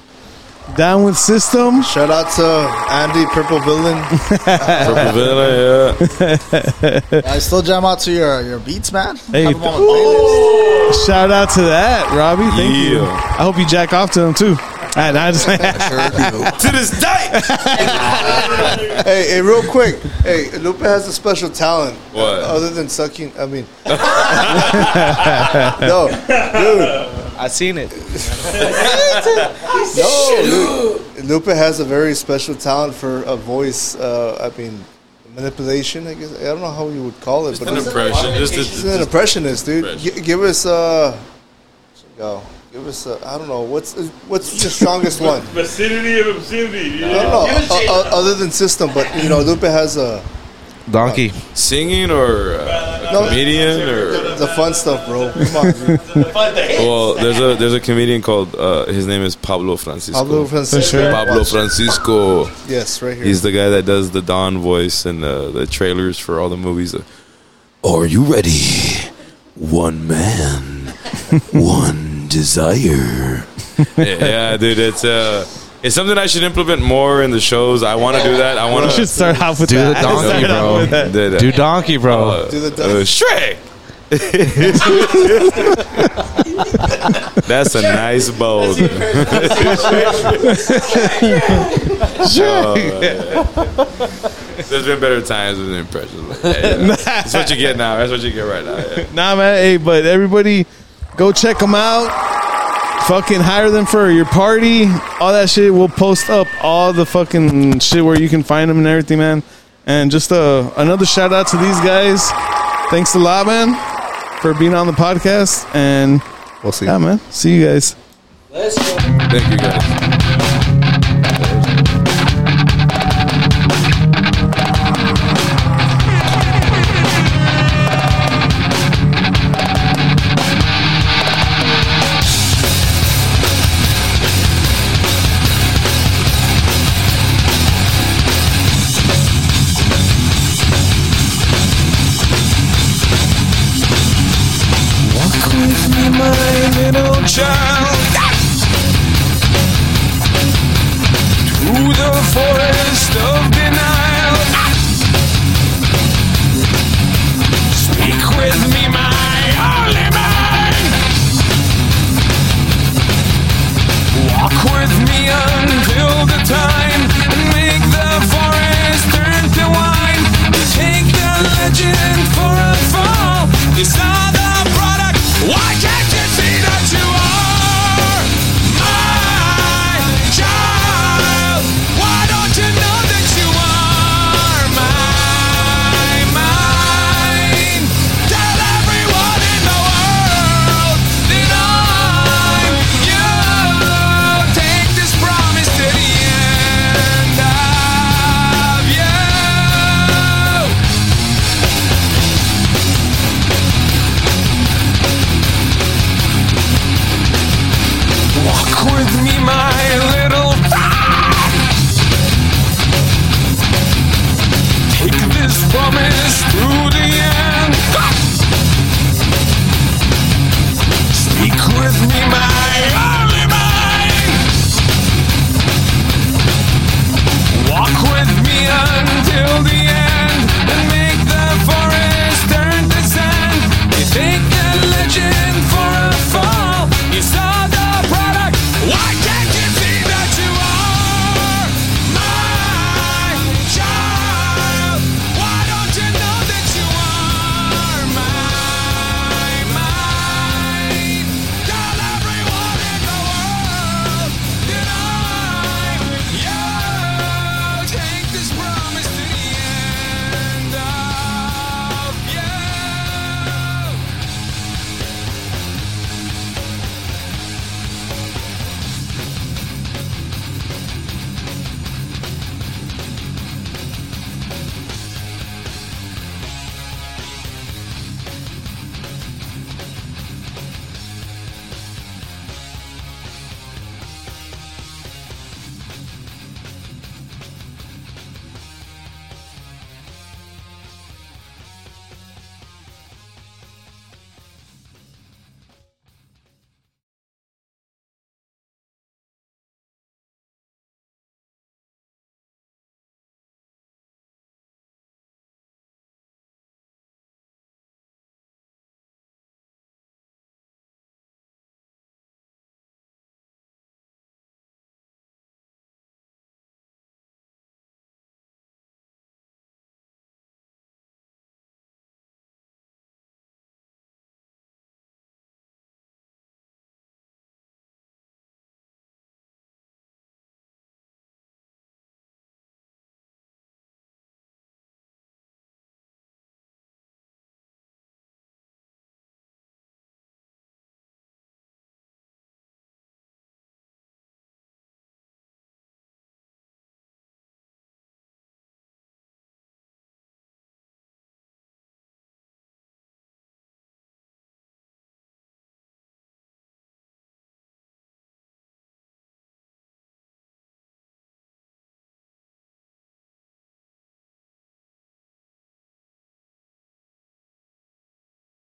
Down with system. Shout out to Andy Purple Villain. (laughs) Purple Villa, yeah. I still jam out to your, your beats, man. Hey, Have 'em on playlist. Shout out to that, Robbie. Thank you. I hope you jack off to them too. I, I just, to this day. (laughs) hey, hey, real quick. Hey, Lupe has a special talent. What? Other than sucking, I mean. (laughs) no, dude. I seen it. No, Lupe, Lupe has a very special talent for a voice. Uh, I mean, manipulation. I guess I don't know how you would call it, Just but an impression. Just, he's just, an impressionist, dude. Impression. G- give us, uh, go. Give us, uh, I don't know. What's what's the strongest one? Vicinity of obscenity. I don't know. Uh, uh, other than system, but you know, Lupe has a Donkey. singing or uh, No. comedian or the fun stuff, bro. Come on, dude. (laughs) well, there's a there's a comedian called uh, his name is Pablo Francisco. Pablo Francisco. Pablo Francisco. Yes, right here. He's the guy that does the Don voice and uh, the trailers for all the movies. Are you ready? One man, (laughs) one desire. yeah, (laughs) yeah, dude, it's uh, it's something I should implement more in the shows. I want to do that. I want to should start off with Do the that. donkey, Start off bro. with that. do, Do donkey, bro. Do the uh, Shrek. (laughs) That's a nice bowl. (laughs) Oh, There's been better times with the impressions. (laughs) Yeah, yeah. That's what you get now. That's what you get right now. yeah. Nah, man. Hey, but everybody, go check them out. Fucking hire them for your party. All that shit. We'll post up all the fucking shit where you can find them and everything, man. And just uh, another shout out to these guys. Thanks a lot, man, for being on the podcast. And We'll see. yeah, man. See you guys. Thank you guys.